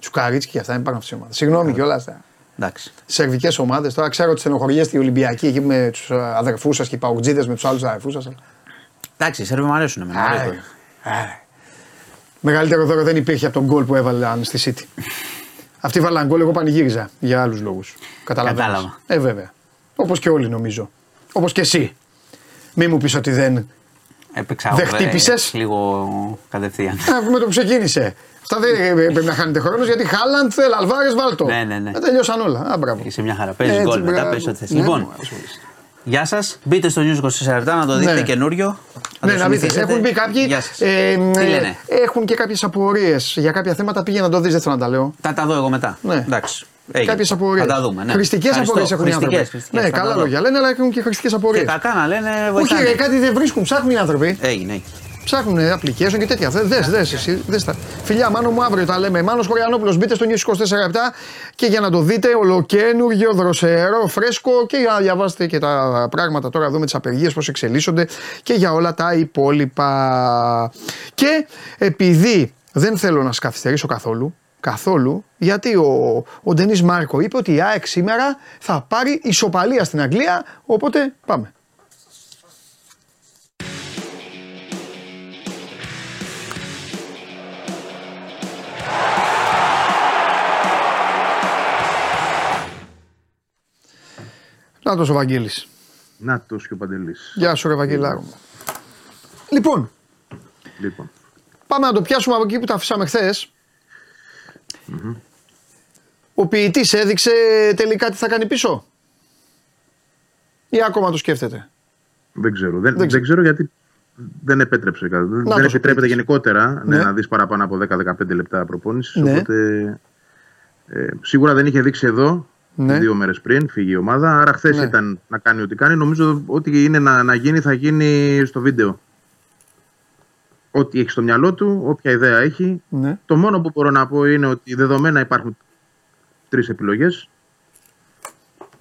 Τσουκαρίτσκι και αυτά είναι πάνω από τι ομάδες. Συγγνώμη κιόλας. Εντάξει. Σερβικές ομάδες. Τώρα ξέρω ότι στενοχωριέστε οι Ολυμπιακοί εκεί με τους αδερφούς σας και οι Παουτζίδες με τους άλλους αδερφούς σας. Εντάξει, οι Σέρβοι μου αρέσουν. εμένα, Άρε. ωραίο. Μεγαλύτερο δώρο δεν υπήρχε από τον γκολ που έβαλαν στη City. Αυτοί βάλαν γκολ, εγώ πανηγύριζα για άλλους λόγους. Καταλαβαίνεις. Κατάλαβα. Ε, βέβαια. Όπως και όλοι νομίζω. Όπως και εσύ. Μη μου πεις ότι δεν. Έπαιξα Δεν εγώ, ε, χτύπησες; Λίγο κατευθείαν. Α, με το που ξεκίνησε. Αυτά δεν ε, πρέπει να χάνετε χρόνο γιατί Χάλαντ, θέλ, Αλβάρες, βάλτο. Ναι, ναι, ναι. Ε, τελειώσαν όλα. Α, μπράβο. Είσαι μια χαρά. Παίζεις Έτσι, γκολ μετά, μπράβο. παίζει ό,τι θες. Ναι, Λοιπόν, μου αρέσει. γεια σας. Μπείτε στο News 24 λεπτά να το δείτε Ναι. καινούριο. Ναι, το να δείτε. συνηθίσετε. Έχουν μπει κάποιοι. Γεια σας. ε, Τι ε, λένε; Έχουν και κάποιες απορίες για κάποια θέματα. Πήγε να το δεις, δεν θέλω να τα λέω. Θα τα δω εγώ μετά. Ναι. Εντάξει. Έγινε. Κάποιες απορίε. Θα τα δούμε. Ναι. Χρηστικέ Ευχαριστώ. απορίε έχουν οι άνθρωποι. Χρηστικές, χρηστικές, ναι, θα τα καλά δω. λόγια λένε, αλλά έχουν και χρηστικέ Και απορίε. κακά να λένε Όχι, βοηθάνε. ρε, κάτι δεν βρίσκουν. Ψάχνουν οι άνθρωποι. Έγινε, έγινε. Ψάχνουν application και τέτοια. Δε, δες, δες, εσύ, δες τα. Φιλιά, μάνο μου αύριο τα λέμε. Μάνος Χωριανόπουλος, μπείτε στο News 24 λεπτά και για να το δείτε ολοκένουργιο, δροσερό, φρέσκο και για να διαβάσετε και τα πράγματα τώρα εδώ με τις απεργίες πώς εξελίσσονται και για όλα τα υπόλοιπα. Και επειδή δεν θέλω να σας καθυστερήσω καθόλου, καθόλου, γιατί ο, ο Ντενής Μάρκο είπε ότι η ΑΕΚ σήμερα θα πάρει ισοπαλία στην Αγγλία, οπότε πάμε. Να το ο Βαγγέλης. Να το και ο Παντελής. Γεια σου ρε Βαγγελάρο μου. Λοιπόν, Λοιπόν. πάμε να το πιάσουμε από εκεί που τα αφήσαμε χθε. Ο ποιητής έδειξε τελικά τι θα κάνει πίσω; Ή ακόμα το σκέφτεται; Δεν ξέρω. Δεν, Δεν δεν, ξέρω. ξέρω γιατί δεν επέτρεψε. κάτι. Δεν, Να δεν το επιτρέπεται πεις. γενικότερα Ναι. ναι. να δεις παραπάνω από 10-15 λεπτά προπόνησης. Ναι. Οπότε ε, σίγουρα δεν είχε δείξει εδώ Ναι. δύο μέρες πριν, φύγει η ομάδα. Άρα χθες Ναι. ήταν να κάνει ό,τι κάνει. Νομίζω ότι είναι να, να γίνει θα γίνει στο βίντεο. Ό,τι έχει στο μυαλό του, όποια ιδέα έχει. Ναι. Το μόνο που μπορώ να πω είναι ότι δεδομένα υπάρχουν τρεις επιλογές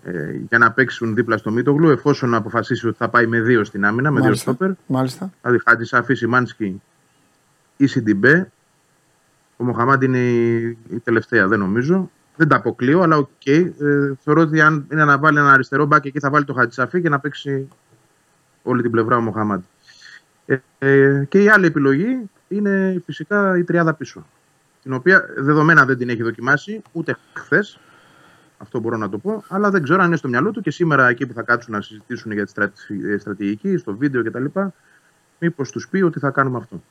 ε, για να παίξουν δίπλα στο Μίτογλου εφόσον αποφασίσει ότι θα πάει με δύο στην άμυνα, με δύο Μάλιστα. στόπερ. Μάλιστα. Δηλαδή Χάτζη Σαφή, Σιμάνσκι ή Σιντιμπέ. Ο Μοχαμάντη είναι η, η τελευταία, δεν νομίζω. Δεν τα αποκλείω, αλλά οκ. Ε, θεωρώ ότι αν είναι να βάλει ένα αριστερό μπακ εκεί θα βάλει το Χατζησαφή και να παίξει όλη την πλευρά ο Μοχαμάντη. Ε, ε, και η άλλη επιλογή είναι φυσικά η τριάδα πίσω. Την οποία δεδομένα δεν την έχει δοκιμάσει ούτε χθες. Αυτό μπορώ να το πω. Αλλά δεν ξέρω αν είναι στο μυαλό του και σήμερα εκεί που θα κάτσουν να συζητήσουν για τη στρατη- ε, στρατηγική, στο βίντεο κτλ. Μήπως τους πει ότι θα κάνουμε αυτό.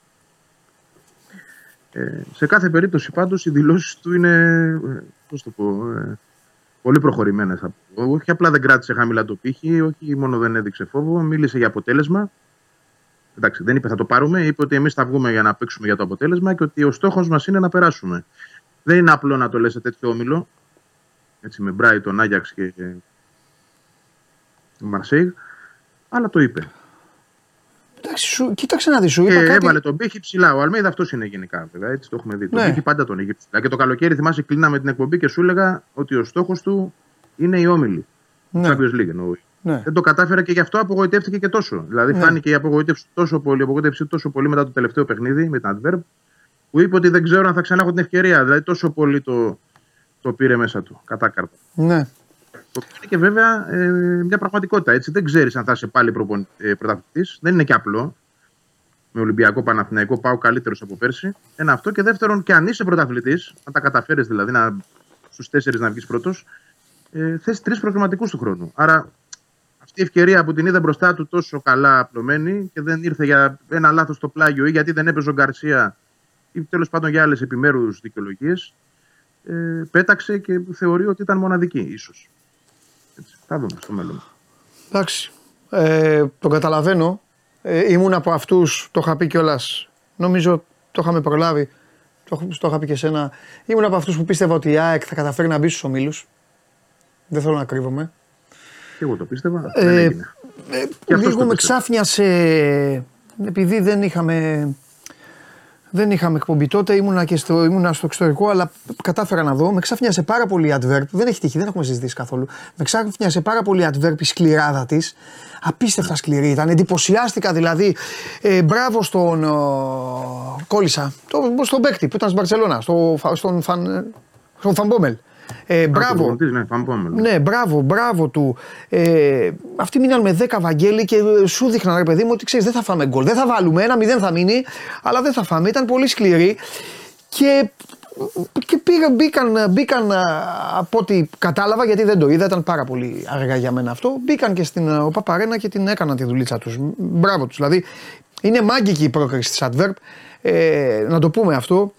Ε, σε κάθε περίπτωση πάντως οι δηλώσεις του είναι ε, πώς το πω, ε, πολύ προχωρημένες. Όχι απλά δεν κράτησε χαμηλά το πύχη, όχι μόνο δεν έδειξε φόβο, μίλησε για αποτέλεσμα. Εντάξει, δεν είπε θα το πάρουμε, είπε ότι εμείς θα βγούμε για να παίξουμε για το αποτέλεσμα και ότι ο στόχος μας είναι να περάσουμε. Δεν είναι απλό να το λες σε τέτοιο όμιλο. Έτσι, με Brighton, Άγιαξ και Μαρσέιγ, αλλά το είπε. Εντάξει, σου, κοίταξε να δεις, σου Και είπα κάτι. έβαλε τον πύχη ψηλά. Ο Αλμέιδα αυτός είναι γενικά, βέβαια. Έτσι το έχουμε δει. Τον Ναι. πύχη πάντα τον έχει ψηλά. Και το καλοκαίρι θυμάσαι, κλείναμε την εκπομπή και σου έλεγα ότι ο στόχος του είναι η όμιλη. Ναι. Champions League εννοώ. Ναι. Δεν το κατάφερε και γι' αυτό απογοητεύτηκε και τόσο. Δηλαδή Ναι. φάνηκε η απογοήτευση του τόσο πολύ, η απογοήτευση του τόσο πολύ μετά το τελευταίο παιχνίδι με την Adverb, που είπε ότι δεν ξέρω αν θα ξανά έχω την ευκαιρία. Δηλαδή τόσο πολύ το, το πήρε μέσα του, κατά κάρτα. Ναι. Το οποίο είναι και βέβαια ε, μια πραγματικότητα. Έτσι. Δεν ξέρεις αν θα είσαι πάλι προπον... ε, πρωταθλητής. Δεν είναι και απλό. Με Ολυμπιακό Παναθηναϊκό πάω καλύτερος από πέρσι. Ένα αυτό. Και δεύτερον, και αν είσαι πρωταθλητής, αν τα καταφέρεις δηλαδή να, στους τέσσερις να βγεις πρώτος, ε, θες τρεις προγραμματικού του χρόνου. Άρα αυτή η ευκαιρία που την είδε μπροστά του τόσο καλά απλωμένη και δεν ήρθε για ένα λάθος στο πλάγιο ή γιατί δεν έπαιζε ο Γκαρσία ή τέλος πάντων για άλλες επιμέρους δικαιολογίες, ε, πέταξε και θεωρεί ότι ήταν μοναδική, ίσως. Θα δούμε στο μέλλον. Εντάξει. Ε, το καταλαβαίνω. Ε, ήμουν από αυτούς, το είχα πει κιόλας. Νομίζω το είχαμε προλάβει. Το, έχω- το είχα πει και εσένα. Ήμουν από αυτούς που πίστευα ότι η ΑΕΚ θα καταφέρει να μπει στους ομίλους. Δεν θέλω να κρύβομαι. Και εγώ το πίστευα. Ε, δεν έγινε. Ε, Και αυτός λίγο το με πίστευε. ξάφνιασε επειδή δεν είχαμε, δεν είχαμε εκπομπή τότε, ήμουνα, και στο, ήμουνα στο εξωτερικό, αλλά κατάφερα να δω. Με ξάφνιασε πάρα πολύ η adverb. Δεν έχει τύχει, δεν έχουμε συζητήσει καθόλου. Με ξάφνιασε πάρα πολύ η adverb η σκληράδα της. Απίστευτα σκληρή ήταν. Εντυπωσιάστηκα δηλαδή. Ε, μπράβο στον. ο, κόλλησα. Το, στον παίκτη που ήταν στην Μπαρσελόνα. Στο, φα- στον, φαν, στον Φαμπόμελ. Ε, μπράβο. Προπονητής, Ναι, πάμε πάμε. Ναι, μπράβο, μπράβο του. Ε, αυτοί μείναν με 10 Βαγγέλη και ε, σου δείχναν ρε παιδί μου ότι ξέρεις, δεν θα φάμε γκολ. Δεν θα βάλουμε, ένα μηδέν θα μείνει, αλλά δεν θα φάμε. Ήταν πολύ σκληροί. Και, και πήγαν, μπήκαν, μπήκαν α, από ό,τι κατάλαβα, γιατί δεν το είδα, ήταν πάρα πολύ αργά για μένα αυτό. Μπήκαν και στην ε, Παπαρένα και την έκαναν τη δουλίτσα τους. Μπράβο τους. Δηλαδή, είναι μάγκικη η πρόκριση της Adverb. Ε, να το πούμε αυτό.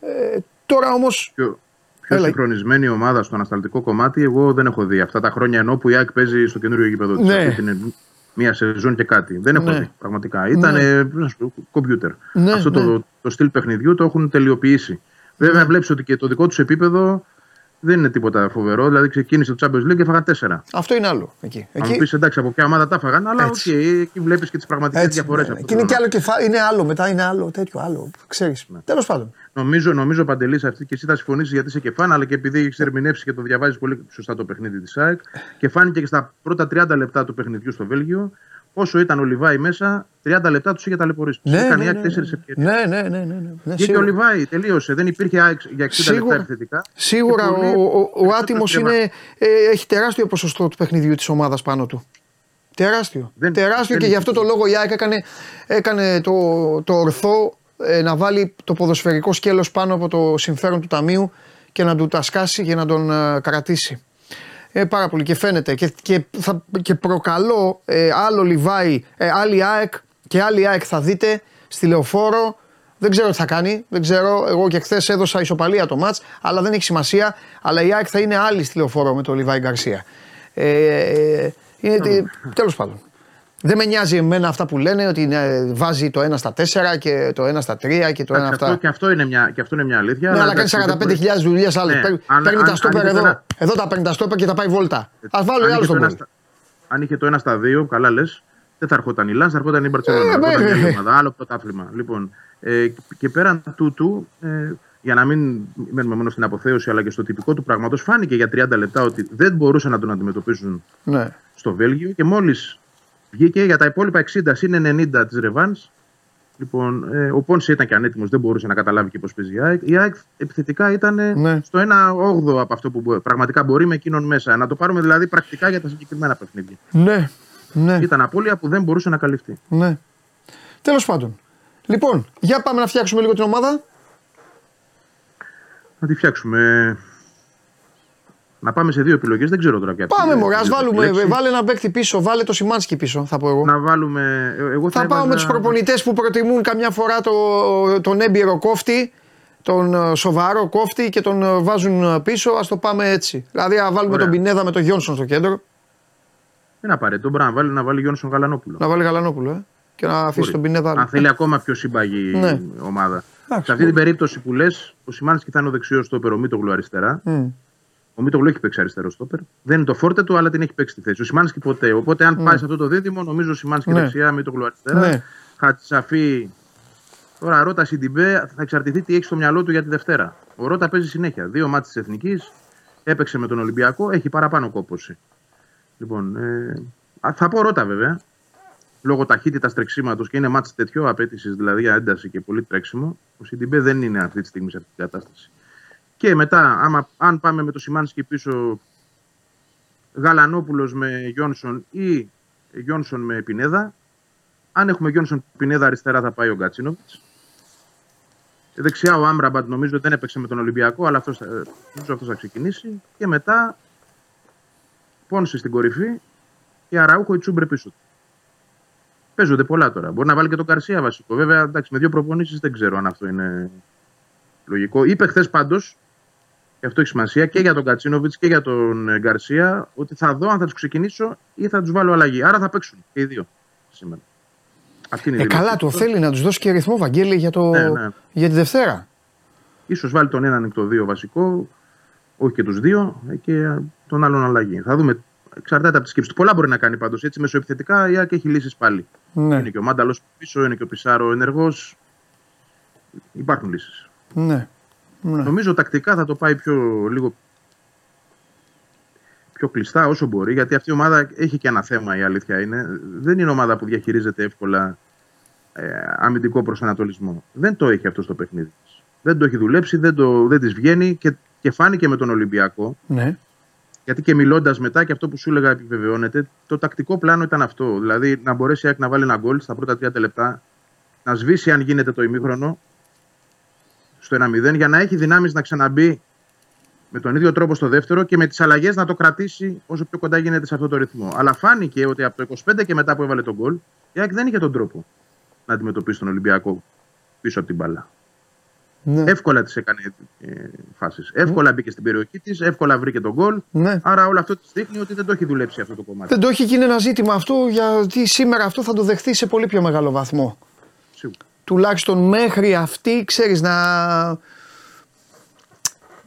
Ε, τώρα όμως. Πιο, πιο Έλα. συγχρονισμένη ομάδα στο ανασταλτικό κομμάτι, εγώ δεν έχω δει. Αυτά τα χρόνια ενώ που η ΑΕΚ παίζει στο καινούριο γήπεδο της. Ναι. Μία σεζόν και κάτι. Δεν έχω Ναι. δει πραγματικά. Ήταν Ναι. ναι. κομπιούτερ. Ναι, Αυτό ναι. Το, το στυλ παιχνιδιού το έχουν τελειοποιήσει. Βέβαια, βλέπεις ότι και το δικό τους επίπεδο δεν είναι τίποτα φοβερό. Δηλαδή, ξεκίνησε το Champions League και έφαγαν τέσσερα. Αυτό είναι άλλο. Εκεί. Αν εκεί μου πεις εντάξει από ποια ομάδα τα έφαγαν, αλλά οκ, Έτσι. εκεί βλέπεις και τις πραγματικές Έτσι, διαφορές. ναι, ναι. Και είναι και άλλο κεφάλι, είναι άλλο, μετά είναι άλλο, τέτοιο άλλο. Ξέρεις. Ναι. Τέλος πάντων. Νομίζω, νομίζω Παντελής, αυτή και εσύ θα συμφωνήσεις γιατί είσαι και φαν, αλλά και επειδή έχεις ερμηνεύσει και το διαβάζεις πολύ σωστά το παιχνίδι της ΑΕΚ. Και φάνηκε και στα πρώτα 30 λεπτά του παιχνιδιού στο Βέλγιο, όσο ήταν ο Λιβάη μέσα, 30 λεπτά τους είχε ταλαιπωρήσει. Τους έκανε η ΑΕΚ τέσσερις ευκαιρίες. ναι, ναι, ναι, ναι, ναι, ναι. Βγήκε ο σίγουρα. Λιβάη, τελείωσε. Δεν υπήρχε ΑΕΚ για 60 λεπτά Σίγουρα, επιθετικά. σίγουρα Και ο, πολύ ο, ο, ο περισσότερο άτιμος τρέμα. είναι, ε, έχει τεράστιο ποσοστό του παιχνιδιού της ομάδας πάνω του. Τεράστιο. Δεν- τεράστιο δεν και γι' αυτό το είναι. λόγο η ΑΕΚ έκανε, έκανε το, το ορθό ε, να βάλει το ποδοσφαιρικό σκέλος πάνω από το συμφέρον του ταμείου και να του τα σκάσει για να τον ε, κρατήσει. Ε, πάρα πολύ και φαίνεται και, και, θα, και προκαλώ ε, άλλο Λιβάη, ε, άλλη ΑΕΚ και άλλη ΑΕΚ θα δείτε στη Λεωφόρο. Δεν ξέρω τι θα κάνει, δεν ξέρω. Εγώ και χθε έδωσα ισοπαλία το μάτς, αλλά δεν έχει σημασία. Αλλά η ΑΕΚ θα είναι άλλη στη Λεωφόρο με τον Λιβάη Γκαρσία. Ε, ε, είναι, τέλος πάντων. Δεν με νοιάζει εμένα αυτά που λένε ότι ε, βάζει το 1 στα 4 και το 1 στα 3 και το 1 Εντάξει, αυτά. αυτό, και, αυτό είναι μια, και αυτό είναι μια αλήθεια. Ναι, αλλά κάνει εντάξει, δεν 45.000 δουλειές άλλες. Ναι, παίρνει αν- παίρνει αν- τα αν στόπερ είχε εδώ. ένα- Εδώ τα παίρνει τα στόπερ και τα πάει βόλτα. Α βάλει αν άλλο είχε στον το ένα πόλο. στα- Αν είχε το 1 στα 2, καλά λες. Δεν θα ερχόταν η Λάνς, θα ερχόταν η Μπαρτσελόνα. Ε, θα ερχόταν βέβαια. μια άλλη ομάδα, άλλο πρωτάθλημα. Λοιπόν, ε, και πέραν τούτου, ε, για να μην μένουμε μόνο στην αποθέωση αλλά και στο τυπικό του πράγματος, φάνηκε για 30 λεπτά ότι δεν μπορούσαν να τον αντιμετωπίσουν Ναι. στο Βέλγιο και μόλις βγήκε για τα υπόλοιπα 60 είναι 90 της Ρεβάν. Λοιπόν, ε, ο Πόνσε ήταν και ανέτοιμος, δεν μπορούσε να καταλάβει και πώς παίζει η ΑΕΚ. Η ΑΕΚ επιθετικά ήταν Ναι. στο 1-8 από αυτό που μπο- πραγματικά μπορεί με εκείνον μέσα. Να το πάρουμε δηλαδή πρακτικά για τα συγκεκριμένα παιχνίδια. Ναι. Ναι. Ήταν απώλεια που δεν μπορούσε να καλυφθεί. ναι. Τέλος πάντων. Λοιπόν, για πάμε να φτιάξουμε λίγο την ομάδα. Να τη φτιάξουμε. Να πάμε σε δύο επιλογές. Δεν ξέρω τώρα ποια Πάμε, ποια μωρέ, ας θα βάλουμε. επιλέξει. Βάλε ένα παίκτη πίσω, βάλε το Σιμάνσκι πίσω, θα πω εγώ. Να βάλουμε. ε, Εγώ θα, Θα πάω με έβαζα- τους προπονητές που προτιμούν καμιά φορά το, τον έμπειρο κόφτη, τον ε, σοβαρό κόφτη και τον ε, βάζουν ε, πίσω. Α το πάμε έτσι. Δηλαδή, να βάλουμε Ωραία. τον Πινέδα με τον Γιόνσον στο κέντρο. Δεν είναι απαραίτητο. Μπορεί να βάλει, να βάλει Γιόνσον Γαλανόπουλο. Να βάλει Γαλανόπουλο, ε. Και να αφήσει Μπορεί. τον Πινέδα. Αν θέλει ακόμα πιο σύμπαγη Ναι. ομάδα. Εντάξει, σε αυτή την περίπτωση που λες, ο Σιμάνσκι θα είναι ο δεξιός στόπερ, ο Μίτογλου αριστερά. Μμ. Ο Μίτογλου έχει παίξει αριστερό στόπερ. Δεν είναι το φόρτε του, αλλά την έχει παίξει τη θέση. Ο Σιμάνσκι ποτέ. Οπότε, αν πάει σε αυτό το δίδυμο, νομίζω ο Σιμάνσκι Ναι. δεξιά, Μίτογλου αριστερά. Ναι. Χατζησαφή. Τώρα Ρότα Σιντιμπέ θα εξαρτηθεί τι έχει στο μυαλό του για τη Δευτέρα. Ο Ρότα παίζει συνέχεια. Δύο ματς της Εθνικής. Έπαιξε με τον Ολυμπιακό. Έχει παραπάνω κόπωση. Λοιπόν, ε, α, θα πω Ρότα βέβαια. Λόγω ταχύτητας τρεξίματος και είναι ματς τέτοιο απαίτηση δηλαδή για ένταση και πολύ τρέξιμο. Ο Σιντιμπέ δεν είναι αυτή τη στιγμή σε αυτή την κατάσταση. Και μετά, άμα, αν πάμε με το Σιμάνσκι πίσω, Γαλανόπουλος με Γιόνσον ή Γιόνσον με Πινέδα. Αν έχουμε Γιόνσον Πινέδα αριστερά θα πάει ο Γκατσίνοβιτς. Δεξιά ο Άμραμπατ νομίζω ότι δεν έπαιξε με τον Ολυμπιακό, αλλά αυτός, θα- νομίζω αυτός θα ξεκινήσει. Και μετά Πόνσε στην κορυφή και Αραούχο η Τσούμπρε πίσω του. Παίζονται πολλά τώρα. Μπορεί να βάλει και τον Καρσία βασικό. Βέβαια, εντάξει, με δύο προπονήσεις δεν ξέρω αν αυτό είναι λογικό. Είπε χθες πάντως, και αυτό έχει σημασία, και για τον Κατσίνοβιτς και για τον ε, Γκαρσία, ότι θα δω αν θα τους ξεκινήσω ή θα τους βάλω αλλαγή. Άρα θα παίξουν και οι δύο σήμερα. Αυτή είναι η Ε, καλά, δήλωση. το θέλει να τους δώσει και ρυθμό, Βαγγέλη, για, το... Ναι, ναι. για τη Δευτέρα. Ίσως βάλει τον έναν εκ των δύο βασικό, όχι και τους δύο, ε, και τον άλλον αλλαγή. Θα δούμε. Εξαρτάται από τη σκέψη του. Πολλά μπορεί να κάνει πάντως. Έτσι, μεσοεπιθετικά η ΑΕΚ έχει λύσεις πάλι. Ναι, Είναι και ο Μάνταλος πίσω, είναι και ο Πισάρο ενεργός. Υπάρχουν λύσεις. ναι. Ναι. Νομίζω τακτικά θα το πάει πιο λίγο πιο κλειστά όσο μπορεί, γιατί αυτή η ομάδα έχει και ένα θέμα, η αλήθεια είναι. Δεν είναι ομάδα που διαχειρίζεται εύκολα ε, αμυντικό προσανατολισμό. Δεν το έχει αυτό στο παιχνίδι της. Δεν το έχει δουλέψει, δεν, το, δεν της βγαίνει και, και φάνηκε με τον Ολυμπιακό. ναι. Γιατί και μιλώντας μετά, και αυτό που σου έλεγα επιβεβαιώνεται, το τακτικό πλάνο ήταν αυτό. Δηλαδή να μπορέσει η ΑΕΚ να βάλει ένα γκολ στα πρώτα 30 λεπτά, να σβήσει αν γίνεται το ημίχρονο στο 1-0 για να έχει δυνάμεις να ξαναμπεί με τον ίδιο τρόπο στο δεύτερο και με τις αλλαγές να το κρατήσει όσο πιο κοντά γίνεται σε αυτό το ρυθμό. Αλλά φάνηκε ότι από το 25 και μετά που έβαλε τον γκολ, η ΑΕΚ δεν είχε τον τρόπο να αντιμετωπίσει τον Ολυμπιακό πίσω από την μπάλα. ναι. Εύκολα τις έκανε ε, φάσεις. Εύκολα μπήκε στην περιοχή της, εύκολα βρήκε τον γκολ. ναι. Άρα όλο αυτό της δείχνει ότι δεν το έχει δουλέψει αυτό το κομμάτι. Δεν το έχει και είναι ένα ζήτημα αυτό γιατί σήμερα αυτό θα το δεχθεί σε πολύ πιο μεγάλο βαθμό. Σίγουρα. Τουλάχιστον μέχρι αυτοί, ξέρεις, να...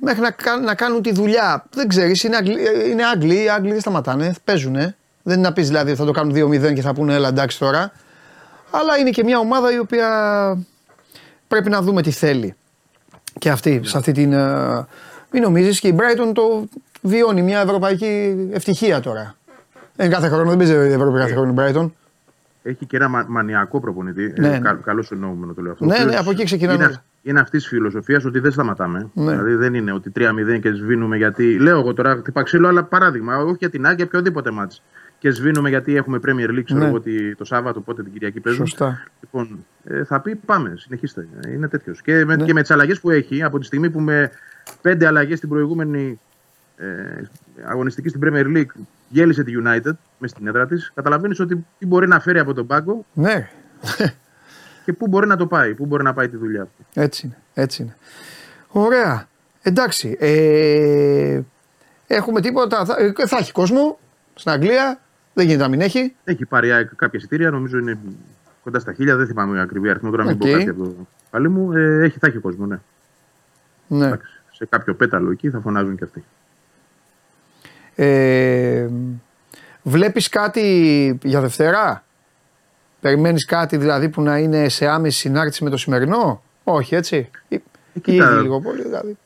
Μέχρι να, κάν- να κάνουν τη δουλειά. Δεν ξέρεις, είναι, Αγγλοι, ε, είναι Άγγλοι, οι Άγγλοι δεν σταματάνε, παίζουνε. Δεν είναι να πεις δηλαδή ότι θα το κάνουν 2-0 και θα πούνε έλα εντάξει τώρα. Αλλά είναι και μια ομάδα η οποία πρέπει να δούμε τι θέλει. Και αυτή, σε αυτή την... ε, Μην νομίζεις και η Brighton το βιώνει μια ευρωπαϊκή ευτυχία τώρα. Δεν είναι κάθε χρόνο, δεν παίζει η Ευρώπη κάθε χρόνο η Brighton. Έχει και ένα μα- μανιακό προπονητή. Ναι, ε, ναι. κα, Καλό εννοούμενο το λέω αυτό. Ναι, ο οποίος ναι, από εκεί ξεκινάνε Είναι, όλα. είναι αυτής της φιλοσοφίας ότι δεν σταματάμε. Ναι. Δηλαδή δεν είναι ότι 3-0 και σβήνουμε γιατί. Λέω εγώ τώρα χτυπά ξύλο, αλλά παράδειγμα, όχι για την Άγκια, οποιοδήποτε μάτς. Και σβήνουμε γιατί έχουμε Premier League, ξέρω Ναι. εγώ, ότι το Σάββατο, οπότε την Κυριακή παίζουν. Σωστά. Λοιπόν, ε, θα πει πάμε, συνεχίστε. Ε, Είναι τέτοιος. Και με, Ναι. και με τις αλλαγές που έχει, από τη στιγμή που με πέντε αλλαγές στην προηγούμενη ε, αγωνιστική στην Premier League διέλυσε τη United μες στην έδρα της, καταλαβαίνεις ότι τι μπορεί να φέρει από τον πάγκο Ναι, και πού μπορεί να το πάει, πού μπορεί να πάει τη δουλειά αυτή. έτσι είναι. Έτσι είναι. Ωραία. Εντάξει. Ε, έχουμε τίποτα. Θα, ε, θα έχει κόσμο στην Αγγλία. Δεν γίνεται να μην έχει. Έχει πάρει η ΑΕΚ κάποια εισιτήρια, νομίζω είναι κοντά στα χίλια, δεν θυμάμαι ακριβή αριθμό τώρα, μην Οκ. πω κάτι από το πάλι μου. Ε, έχει, θα έχει κόσμο, ναι. Ναι. Εντάξει, σε κάποιο πέταλο εκεί θα φωνάζουν και αυτοί. Ε, βλέπεις κάτι για Δευτέρα; Περιμένεις κάτι δηλαδή που να είναι σε άμεση συνάρτηση με το σημερινό; Όχι, έτσι. Ή, ή κοίτα. ήδη λίγο πολύ δηλαδή.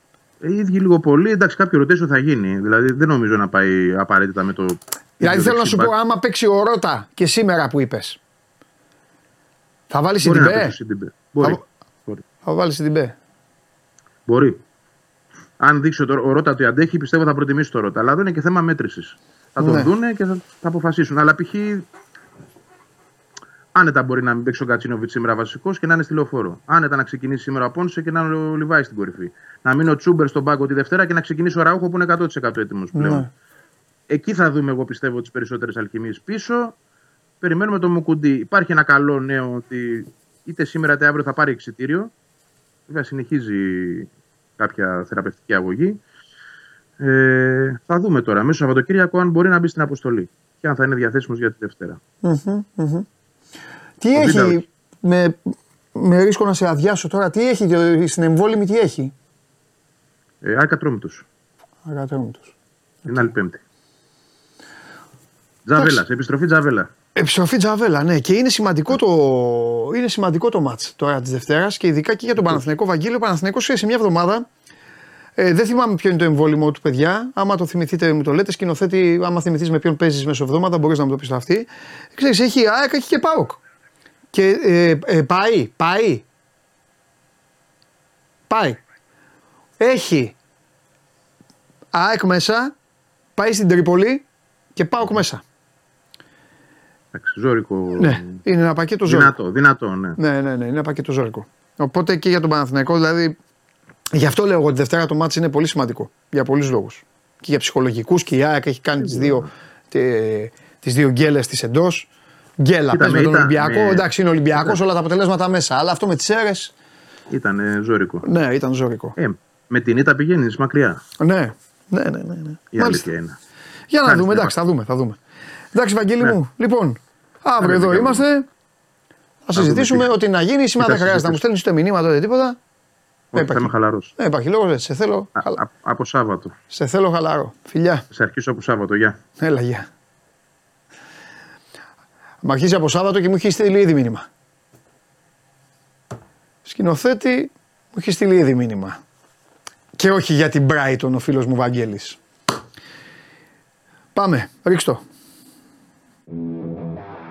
Ε, Ήδη λίγο πολύ, εντάξει, κάποιο ρωτήσω θα γίνει. Δηλαδή δεν νομίζω να πάει απαραίτητα με το. Δηλαδή θέλω να σου πω, Back. άμα παίξει ο Ρότα και σήμερα που είπες. Θα βάλεις Μπορεί να Σιντιμπέ. παίξει Σιντιμπέ. Μπορεί. Θα- Μπορεί. Θα βάλεις Σιντιμπέ. Μπορεί. Αν δείξει ότι ο Ρότα ότι αντέχει, πιστεύω θα προτιμήσει το Ρότα. Αλλά εδώ είναι και θέμα μέτρησης. Θα τον Ναι. δούνε και θα, θα αποφασίσουν. Αλλά π.χ. Άνετα μπορεί να μην παίξει ο Γκατσίνοβιτς σήμερα βασικός και να είναι στη λεωφόρο. Άνετα να ξεκινήσει σήμερα ο Πόνσε και να είναι ο Λιβάι στην κορυφή. Να μείνει ο Τσούμπερ στον πάγκο τη Δευτέρα και να ξεκινήσει ο Αραούχο που είναι 100% έτοιμος πλέον. Ναι. Εκεί θα δούμε, εγώ πιστεύω, τις περισσότερες αλχημείες πίσω. Περιμένουμε τον Μουκουντή. Υπάρχει ένα καλό νέο ότι είτε σήμερα είτε αύριο θα πάρει εξητήριο. Βέβαια συνεχίζει κάποια θεραπευτική αγωγή. Ε, θα δούμε τώρα μέσα στο Σαββατοκύριακο αν μπορεί να μπει στην αποστολή και αν θα είναι διαθέσιμος για τη Δευτέρα. Μμμ, μμμ. Τι Το βίντεο έχει, έχει. με, με ρίσκο να σε αδειάσω τώρα, τι έχει το- στην εμβόλυμη, τι έχει; Ε, Άρκα Τρόμητο. Αγατρόμητος. Την άλλη Πέμπτη. Τζαβέλας, επιστροφή Τζαβέλα. Επιστροφή Τζαβέλα, ναι. Και είναι σημαντικό το, είναι σημαντικό το μάτς τώρα της Δευτέρας και ειδικά και για τον Παναθηναϊκό Βαγγέλιο. Ο Παναθηναϊκός σε μια εβδομάδα. Ε, δεν θυμάμαι ποιο είναι το εμβόλυμο του, παιδιά. Άμα το θυμηθείτε, μου το λέτε. Σκηνοθέτη, άμα θυμηθείς με ποιον παίζεις μέσω εβδομάδα, μπορείς να μου το πεις αυτή. Ξέρεις, έχει ΑΕΚ, έχει και ΠΑΟΚ. Και ε, ε, πάει, πάει. Πάει. Έχει ΑΕΚ μέσα, πάει στην Τρίπολη και ΠΑΟΚ μέσα. Εντάξει, ζώρικο. Ναι, είναι ένα πακέτο ζώρικο. Δυνατό, δυνατό, ναι. Ναι, ναι, ναι, είναι ένα πακέτο ζώρικο. Οπότε και για τον Παναθηναϊκό, δηλαδή. Γι' αυτό λέω εγώ ότι Δευτέρα το μάτς είναι πολύ σημαντικό. Για πολλούς λόγους. Και για ψυχολογικούς και η ΑΕΚ έχει κάνει τις δύο, τε- τις δύο γκέλες της εντός. Γκέλα, Κοίτα, πες με με τον ήταν, Ολυμπιακό. ναι. Εντάξει, είναι Ολυμπιακός, όλα τα αποτελέσματα μέσα. Αλλά αυτό με τις αίρες, Ήταν ε, ζώρικο. ναι, ήταν ζώρικο. Ε, με την ήττα πηγαίνεις μακριά. Ναι, ναι, ναι. ναι, ναι. Η Μάλιστα. αλήθεια είναι. Για να Κάνεις δούμε, μια εντάξει, θα δούμε, θα δούμε. Εντάξει, Βαγγέλη Ναι. μου, λοιπόν, αύριο Ναι, εδώ Βαγγέλη. είμαστε. Θα δούμε συζητήσουμε τι- ό,τι να γίνει. Σήμερα θα δεν χρειάζεται να μου συζητήσουμε. στέλνεις ούτε μηνύματα ούτε τίποτα. Όχι, υπάρχει. θα είμαι χαλαρός. Δεν υπάρχει λόγος, σε θέλω, χαλα- Από Σάββατο. σε θέλω χαλαρό. Φιλιά, Σε αρχίσω από Σάββατο, γεια. έλα, γεια. Μ' αρχίσει από Σάββατο και μου έχει στείλει ήδη μήνυμα. Σκηνοθέτη μου έχει στείλει ήδη μήνυμα. Και όχι για την Brighton ο φίλος μου Βαγγέλης. Πάμε, ρίξ' το.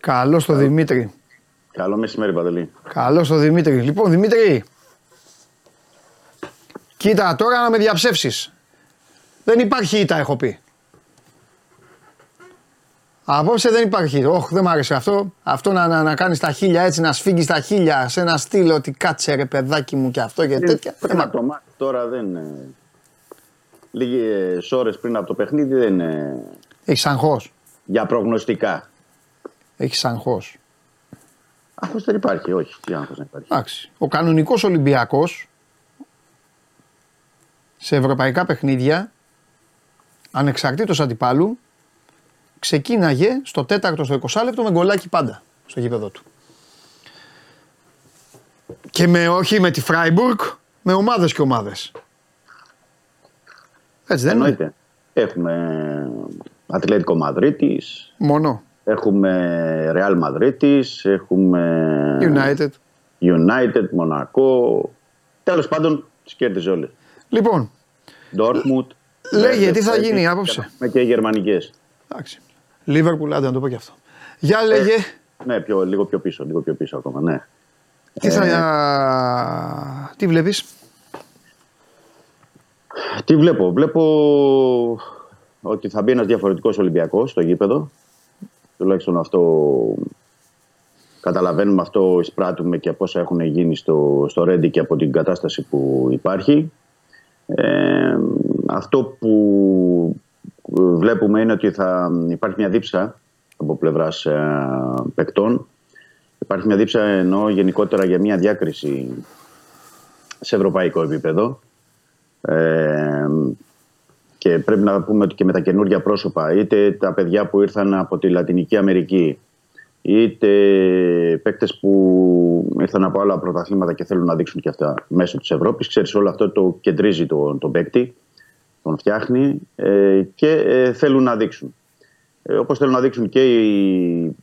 Καλό στο Δημήτρη. Καλό μεσημέρι, Παντελή. Καλό στο Δημήτρη. Λοιπόν, Δημήτρη. Κοίτα, τώρα να με διαψεύσεις. Δεν υπάρχει ήττα, έχω πει. Απόψε δεν υπάρχει. Όχι, δεν μ' άρεσε αυτό. Αυτό να, να, να κάνεις τα χίλια έτσι, να σφίγγεις τα χίλια σε ένα στυλ ότι κάτσε ρε παιδάκι μου και αυτό και τέτοια. Δεν Πριν μ' από το μάτι τώρα δεν είναι. Λίγες ώρες πριν από το παιχνίδι δεν είναι Έχεις αγχώς. για προγνωστικά. Έχεις αγχώ. Άγχος δεν υπάρχει, όχι. Τι άγχος να υπάρχει. Εντάξει. Ο κανονικός Ολυμπιακός σε ευρωπαϊκά παιχνίδια, ανεξαρτήτως αντιπάλου, ξεκίναγε στο τέταρτο, στο 20 λεπτό με γκολάκι πάντα στο γήπεδο του. Και με, όχι με τη Φράιμπουργκ, με ομάδες και ομάδες. Έτσι δεν είναι. Εννοείται. Έχουμε Ατλέτικο Μαδρίτης, Μόνο. Έχουμε Ρεάλ Μαδρίτης, έχουμε United. United, Μονακό. Τέλος πάντων, τις κέρδιζε όλες. Λοιπόν, Dortmund. Λέγε, τι θα Leipzig, γίνει απόψε. Με και οι γερμανικές. εντάξει. Λίβερπουλ, άντε να το πω και αυτό. Για λέγε, Ναι, πιο, λίγο πιο πίσω, λίγο πιο πίσω ακόμα, ναι. τι θα... Τι βλέπεις; Τι βλέπω; Βλέπω ότι θα μπει ένας διαφορετικός Ολυμπιακός στο γήπεδο. Τουλάχιστον αυτό καταλαβαίνουμε, αυτό εισπράττουμε και από όσα έχουν γίνει στο, στο Ρέντι και από την κατάσταση που υπάρχει. Ε, αυτό που βλέπουμε είναι ότι θα υπάρχει μια δίψα από πλευράς ε, παικτών. Υπάρχει μια δίψα ενώ γενικότερα για μια διάκριση σε ευρωπαϊκό επίπεδο. Ε, και πρέπει να πούμε ότι και με τα καινούργια πρόσωπα, είτε τα παιδιά που ήρθαν από τη Λατινική Αμερική, είτε παίκτες που ήρθαν από άλλα πρωταθλήματα και θέλουν να δείξουν και αυτά μέσω της Ευρώπης. Ξέρεις, όλο αυτό το κεντρίζει τον, τον παίκτη, τον φτιάχνει ε, και ε, θέλουν να δείξουν. Ε, Όπως θέλουν να δείξουν και οι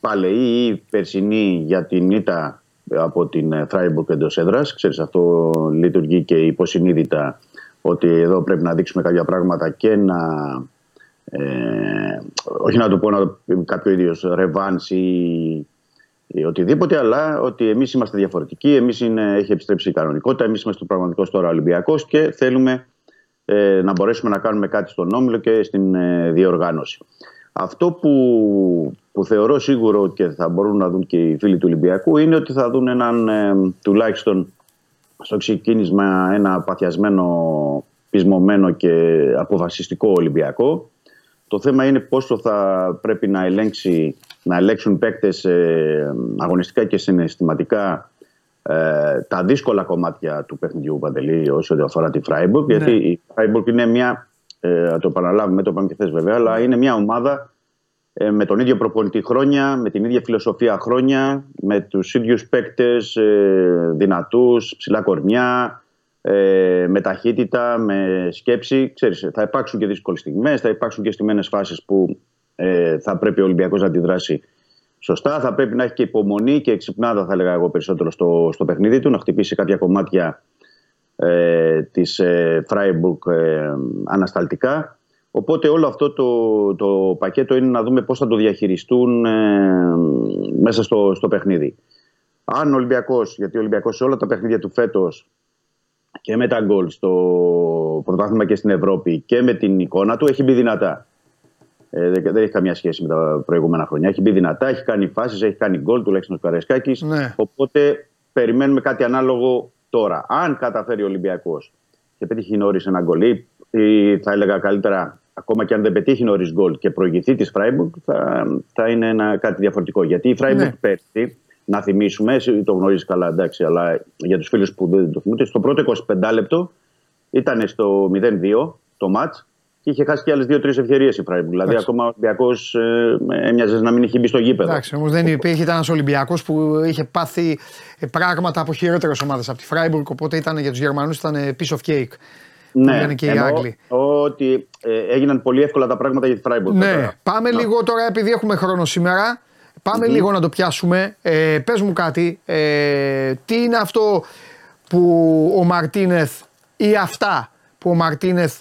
παλαιοί ή οι περσινοί για την ήττα από την Φράιμπουργκ εντός έδρας. Ξέρεις, αυτό λειτουργεί και υποσυνείδητα ότι εδώ πρέπει να δείξουμε κάποια πράγματα και να. Ε, όχι να το πω να, κάποιο ίδιος ρεβάνς ή, ή οτιδήποτε, αλλά ότι εμείς είμαστε διαφορετικοί, εμείς είναι, έχει επιστρέψει η κανονικότητα, εμείς είμαστε το πραγματικό τώρα Ολυμπιακός και θέλουμε ε, να μπορέσουμε να κάνουμε κάτι στον Όμιλο και στην ε, διοργάνωση. Αυτό που, που θεωρώ σίγουρο και θα μπορούν να δουν και οι φίλοι του Ολυμπιακού είναι ότι θα δουν έναν ε, τουλάχιστον στο ξεκίνημα ένα παθιασμένο, πεισμωμένο και αποφασιστικό Ολυμπιακό. Το θέμα είναι πόσο θα πρέπει να, ελέγξει, να ελέγξουν παίκτες ε, αγωνιστικά και συναισθηματικά ε, τα δύσκολα κομμάτια του παιχνιδιού Παντελή όσο αφορά τη Φράιμπουργκ. Ναι. Γιατί η Φράιμπουργκ είναι μια, ε, θα το επαναλάβουμε, το είπαμε και χθες βέβαια, αλλά είναι μια ομάδα ε, με τον ίδιο προπονητή χρόνια, με την ίδια φιλοσοφία χρόνια, με τους ίδιους παίκτες ε, δυνατούς, ψηλά κορμιά, ε, με ταχύτητα, με σκέψη. Ξέρεις, θα υπάρξουν και δύσκολες στιγμές, θα υπάρξουν και στιμένες φάσεις που ε, θα πρέπει ο Ολυμπιακός να αντιδράσει σωστά. Θα πρέπει να έχει και υπομονή και εξυπνάδα, θα έλεγα εγώ περισσότερο, στο, στο παιχνίδι του, να χτυπήσει κάποια κομμάτια ε, της ε, Freiburg ε, ανασταλτικά. Οπότε όλο αυτό το, το πακέτο είναι να δούμε πώς θα το διαχειριστούν ε, μέσα στο, στο παιχνίδι. Αν ο Ολυμπιακός, γιατί ο Ολυμπιακός σε όλα τα παιχνίδια του φέτος και με τα γκολ στο πρωτάθλημα και στην Ευρώπη και με την εικόνα του έχει μπει δυνατά. Ε, δεν, δεν έχει καμία σχέση με τα προηγούμενα χρόνια. Έχει μπει δυνατά, έχει κάνει φάσεις, έχει κάνει γκολ τουλάχιστον ο Καραϊσκάκης. Ναι. Οπότε περιμένουμε κάτι ανάλογο τώρα. Αν καταφέρει ο Ολυμπιακός και πετύχει νωρίς ένα γκολ ή, ή θα έλεγα καλύτερα ακόμα και αν δεν πετύχει νωρίς γκολ και προηγηθεί της Φράιμπουργκ, θα, θα είναι ένα, κάτι διαφορετικό. Γιατί η Φράιμπουργκ Ναι. πέρσι, να θυμίσουμε, εσύ το γνωρίζεις καλά, εντάξει, αλλά για τους φίλους που δεν το θυμούνται, στο πρώτο 25 λεπτό ήταν στο 0-2 το ματς και είχε χάσει και άλλες δύο-τρεις ευκαιρίες η Φράιμπουργκ. Δηλαδή, Εντάξει. ακόμα ο Ολυμπιακός ε, έμοιαζες να μην είχε μπει στο γήπεδο. Εντάξει, όμως δεν υπήρχε. Ήταν ένας Ολυμπιακός που είχε πάθει ε, πράγματα από χειρότερες ομάδες από τη Φράιμπουργκ. Οπότε ήταν για τους Γερμανούς ήταν ε, piece of cake. Ναι, λένε και οι εννοώ Άγγλοι. Ότι ε, έγιναν πολύ εύκολα τα πράγματα για τη Φράιμπουργκ. Ναι, Τώρα. πάμε Να. λίγο τώρα επειδή έχουμε χρόνο σήμερα. Πάμε λίγο να το πιάσουμε. Ε, πες μου κάτι. Ε, τι είναι αυτό που ο Μαρτίνεθ ή αυτά που ο Μαρτίνεθ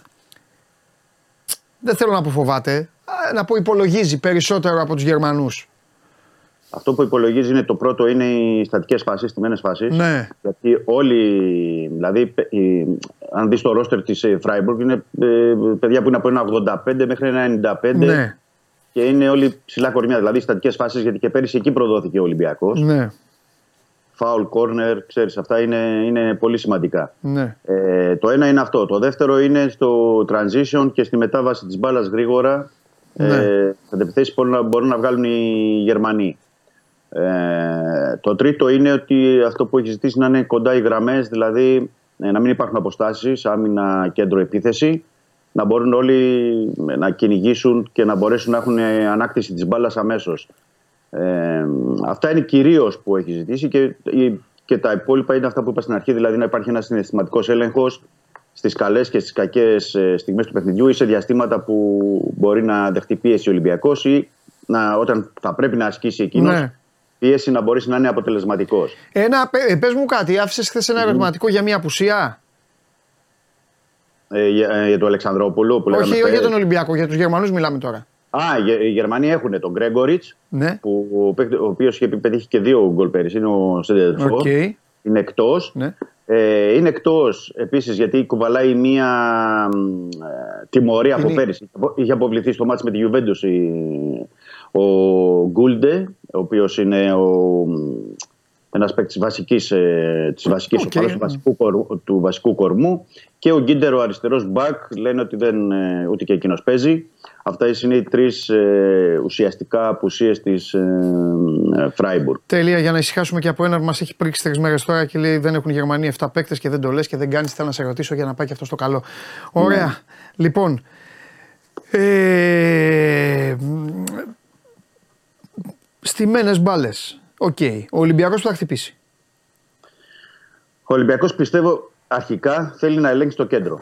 δεν θέλω να πω φοβάται, α, να πω υπολογίζει περισσότερο από τους Γερμανούς. Αυτό που υπολογίζει είναι το πρώτο είναι οι στατικές φάσεις, τιμένε φάσεις. Ναι. Γιατί όλοι, δηλαδή, πε- οι- αν δεις το ρόστερ της Freiburg, είναι ε, παιδιά που είναι από ένα 85 μέχρι ένα 95 Ναι, και είναι όλοι ψηλά κορμιά. Δηλαδή, στατικές φάσεις, γιατί και πέρυσι εκεί προδόθηκε ο Ολυμπιακός. ναι, Foul corner, ξέρεις, αυτά είναι, είναι πολύ σημαντικά. ναι. Ε, το ένα είναι αυτό. Το δεύτερο είναι στο transition και στη μετάβαση της μπάλας γρήγορα. Ναι. Ε, αντεπιθέσει μπορούν να, μπορούν να βγάλουν οι Γερμανοί. Ε, το τρίτο είναι ότι αυτό που έχεις ζητήσει να είναι κοντά οι γραμμές, δηλαδή ε, να μην υπάρχουν αποστάσεις, άμυνα, κέντρο, επίθεση. Να μπορούν όλοι ε, να κυνηγήσουν και να μπορέσουν να έχουν ε, ανάκτηση της μπάλας αμέσως. Ε, αυτά είναι κυρίως που έχεις ζητήσει και, η- και τα υπόλοιπα είναι αυτά που είπα στην αρχή, δηλαδή να υπάρχει ένας συναισθηματικός έλεγχος στις καλές και στις κακές στιγμές του παιχνιδιού ή σε διαστήματα που μπορεί να δεχτεί πίεση ο Ολυμπιακός ή να, όταν θα πρέπει να ασκήσει εκείνος Ναι. Πίεση να μπορέσει να είναι αποτελεσματικός. Ένα, πε- ε, πες μου κάτι, άφησες χθες ένα ερωτηματικό για μια απουσία; Ε, για, ε, για τον Αλεξανδρόπουλο που λέγαμε Όχι, όχι χθες. για τον Ολυμπιακό, για τους Γερμανούς μιλάμε τώρα. Α, οι- οι Γερμανοί έχουν τον Γκρέγκοριτς, Ναι, που, ο, παίκτη- ο οποίος είχε πετύχει και δύο γκολ πέρυσι, είναι ο Σέντερφορ. οκ. Είναι εκτός. Ναι. Ε, είναι εκτός επίσης γιατί κουβαλάει μία μ, ε, τιμωρία από Είναι- πέρυσι. Είχε αποβληθεί στο ματς με τη Juventus η- ο Γκούλντε, ο οποίος είναι ο, μ, Ένας παίκτης βασικής ε, της βασικής Οκ, ομάδας, ναι. του, βασικού, κορ- του βασικού κορμού. Και ο Γκίντερ, ο αριστερός μπακ, λένε ότι δεν, ε, ούτε και εκείνος παίζει. Αυτά είναι οι τρεις ε, ουσιαστικά απουσίες της ε, ε, Φράιμπουργκ. Τέλεια για να ησυχάσουμε και από ένα που μας έχει πρίξει τρεις μέρες τώρα και λέει δεν έχουν οι Γερμανοί 7 παίκτες και δεν το λες και δεν κάνεις. Θέλω να σε ρωτήσω για να πάει και αυτό στο καλό. Ωραία. Λοιπόν. Ε, μ, στημένες μπάλες. Οκ. Ο Ολυμπιακός που θα χτυπήσει. Ο Ολυμπιακός πιστεύω αρχικά θέλει να ελέγξει το κέντρο.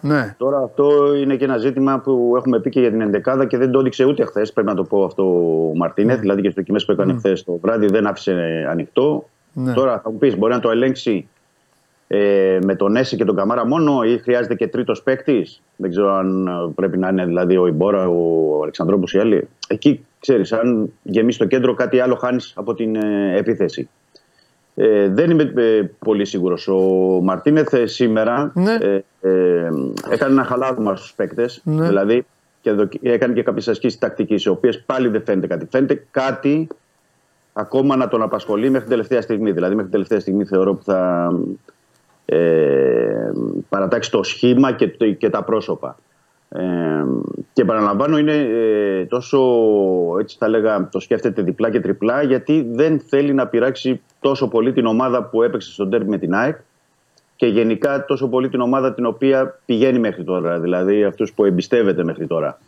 Ναι. Τώρα αυτό είναι και ένα ζήτημα που έχουμε πει και για την 11 και δεν το έδειξε ούτε χθες. Πρέπει να το πω αυτό ο Μαρτίνεθ. Δηλαδή και στις δοκιμές που έκανε χθες το βράδυ δεν άφησε ανοιχτό. Ναι. Τώρα θα μου πεις, μπορεί να το ελέγξει ε, με τον Έση και τον Καμάρα μόνο ή χρειάζεται και τρίτος παίκτης; Δεν ξέρω αν ε, πρέπει να είναι δηλαδή ο Ιμπόρα, ο Αλεξανδρόπουλος ή άλλοι. Εκεί ξέρεις, αν γεμίσεις το κέντρο, κάτι άλλο χάνεις από την ε, επίθεση. Ε, δεν είμαι ε, πολύ σίγουρος. Ο Μαρτίνεθ ε, σήμερα Ναι. ε, ε, έκανε ένα χαλάρωμα στους παίκτες. Ναι. Δηλαδή και δοκι- έκανε και κάποιες ασκήσεις τακτικής, οι οποίες πάλι δεν φαίνεται κάτι. Φαίνεται κάτι ακόμα να τον απασχολεί μέχρι την τελευταία στιγμή. Δηλαδή μέχρι την τελευταία στιγμή θεωρώ που θα ε, παρατάξει το σχήμα και, το- και τα πρόσωπα. Ε, και παραλαμβάνω είναι ε, τόσο έτσι θα λέγα το σκέφτεται διπλά και τριπλά γιατί δεν θέλει να πειράξει τόσο πολύ την ομάδα που έπαιξε στον τέρμι με την ΑΕΚ και γενικά τόσο πολύ την ομάδα την οποία πηγαίνει μέχρι τώρα, δηλαδή αυτούς που εμπιστεύεται μέχρι τώρα.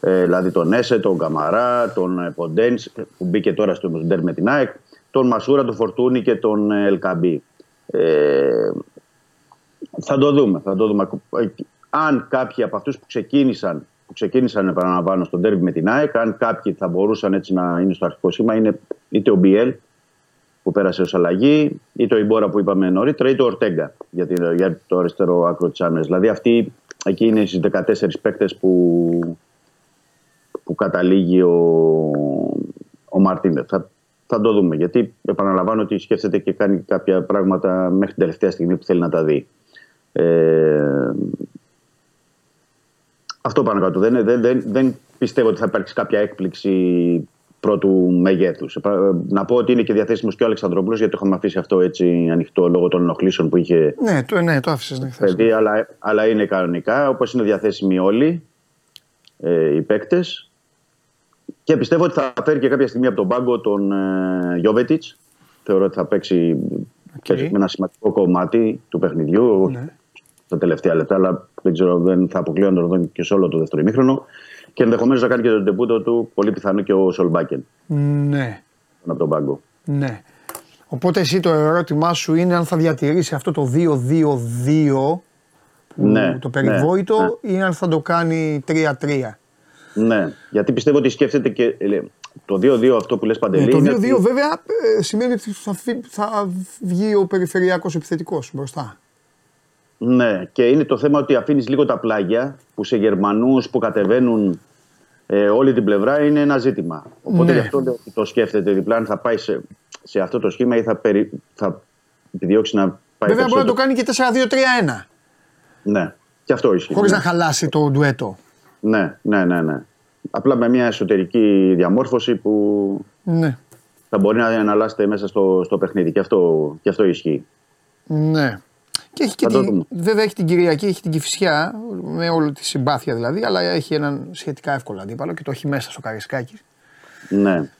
Ε, δηλαδή τον Έσε, τον Καμαρά, τον ε, Ποντένς που μπήκε τώρα στο ντέρ με την ΑΕΚ, τον Μασούρα, τον Φορτούνη και τον ε, Ελκαμπή. Ε, θα το δούμε. Θα το δούμε. Ε, Αν κάποιοι από αυτούς που ξεκίνησαν, που ξεκίνησαν επαναλαμβάνω στον τέρμι με την ΑΕΚ, αν κάποιοι θα μπορούσαν έτσι να είναι στο αρχικό σήμα, είναι είτε ο Μπιέλ που πέρασε ως αλλαγή, είτε ο Ιμπόρα που είπαμε νωρίτερα, είτε ο Ορτέγκα για, την- για το αριστερό άκρο της άμυνας. Δηλαδή αυτοί εκεί είναι στις 14 παίκτες που, που καταλήγει ο, ο Μαρτίνε. Θα, θα το δούμε. Γιατί επαναλαμβάνω ότι σκέφτεται και κάνει κάποια πράγματα μέχρι την τελευταία στιγμή που θέλει να τα δει. Ε, αυτό πάνω κάτω. Δεν, δεν, δεν, δεν πιστεύω ότι θα υπάρξει κάποια έκπληξη πρώτου μεγέθους. Να πω ότι είναι και διαθέσιμος και ο Αλεξανδρόπουλος, γιατί το είχαμε αφήσει αυτό έτσι ανοιχτό λόγω των ενοχλήσεων που είχε Ναι, το, ναι, το άφησες. Ναι, χθες. παιδί, αλλά, αλλά είναι κανονικά, όπως είναι διαθέσιμοι όλοι ε, οι παίκτες. Και πιστεύω ότι θα φέρει και κάποια στιγμή από τον πάγκο τον ε, Γιώβετιτς. Θεωρώ ότι θα παίξει Οκ. με ένα σημαντικό κομμάτι του παιχνιδιού όχι Ναι. Στα τελευταία λεπτά, αλλά δεν ξέρω, δεν θα αποκλείω να τον δω και σε όλο το δεύτερο ημίχρονο. Και ενδεχομένως να κάνει και τον ντεμπούτο του, πολύ πιθανό και ο Σολμπάκεν ναι. από τον πάγκο. Ναι. Οπότε εσύ το ερώτημά σου είναι αν θα διατηρήσει αυτό το 2-2-2 που Ναι, το περιβόητο ή αν θα το κάνει 3-3. Ναι, γιατί πιστεύω ότι σκέφτεται και ε, το 2-2 αυτό που λες Παντελή. Ε, το 2-2 είναι ότι- βέβαια ε, σημαίνει ότι θα, φύ- θα βγει ο περιφερειακός επιθετικός μπροστά. Ναι, και είναι το θέμα ότι αφήνεις λίγο τα πλάγια που σε Γερμανούς που κατεβαίνουν ε, όλη την πλευρά είναι ένα ζήτημα. Οπότε Ναι. γι' αυτό λέω ότι το σκέφτεται διπλά αν θα πάει σε, σε αυτό το σχήμα ή θα, περι, θα επιδιώξει να πάει Βέβαια μπορεί να το περισσότερο. κάνει και 4-2-3-1 Ναι, και αυτό ισχύει. χωρίς ναι. να χαλάσει το ντουέτο. ναι, ναι, ναι, ναι. Απλά με μια εσωτερική διαμόρφωση που Ναι. θα μπορεί να εναλλάσσεται μέσα στο, στο παιχνίδι. Και αυτό, και αυτό ισχύει. Ναι. Και έχει και Θα το την, δούμε. βέβαια έχει την Κυριακή, έχει την Κυφυσιά, με όλη τη συμπάθεια δηλαδή, αλλά έχει έναν σχετικά εύκολο αντίπαλο και το έχει μέσα στο Καρισκάκι. Ναι.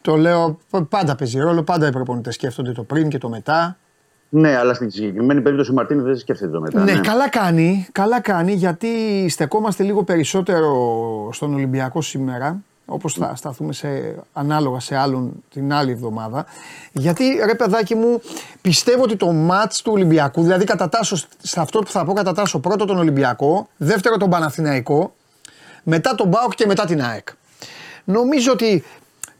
Το λέω, π- πάντα παίζει ρόλο, πάντα οι προπονητές σκέφτονται το πριν και το μετά. Ναι, αλλά στην συγκεκριμένη περίπτωση ο Μαρτίνε δεν σκέφτεται το μετά. Ναι, καλά κάνει, καλά κάνει γιατί στεκόμαστε λίγο περισσότερο στον Ολυμπιακό σήμερα όπως θα σταθούμε σε, ανάλογα σε άλλον την άλλη εβδομάδα γιατί ρε παιδάκι μου πιστεύω ότι το μάτς του Ολυμπιακού δηλαδή κατατάσσω σε αυτό που θα πω κατατάσσω πρώτο τον Ολυμπιακό δεύτερο τον Παναθηναϊκό μετά τον ΠΑΟΚ και μετά την ΑΕΚ νομίζω ότι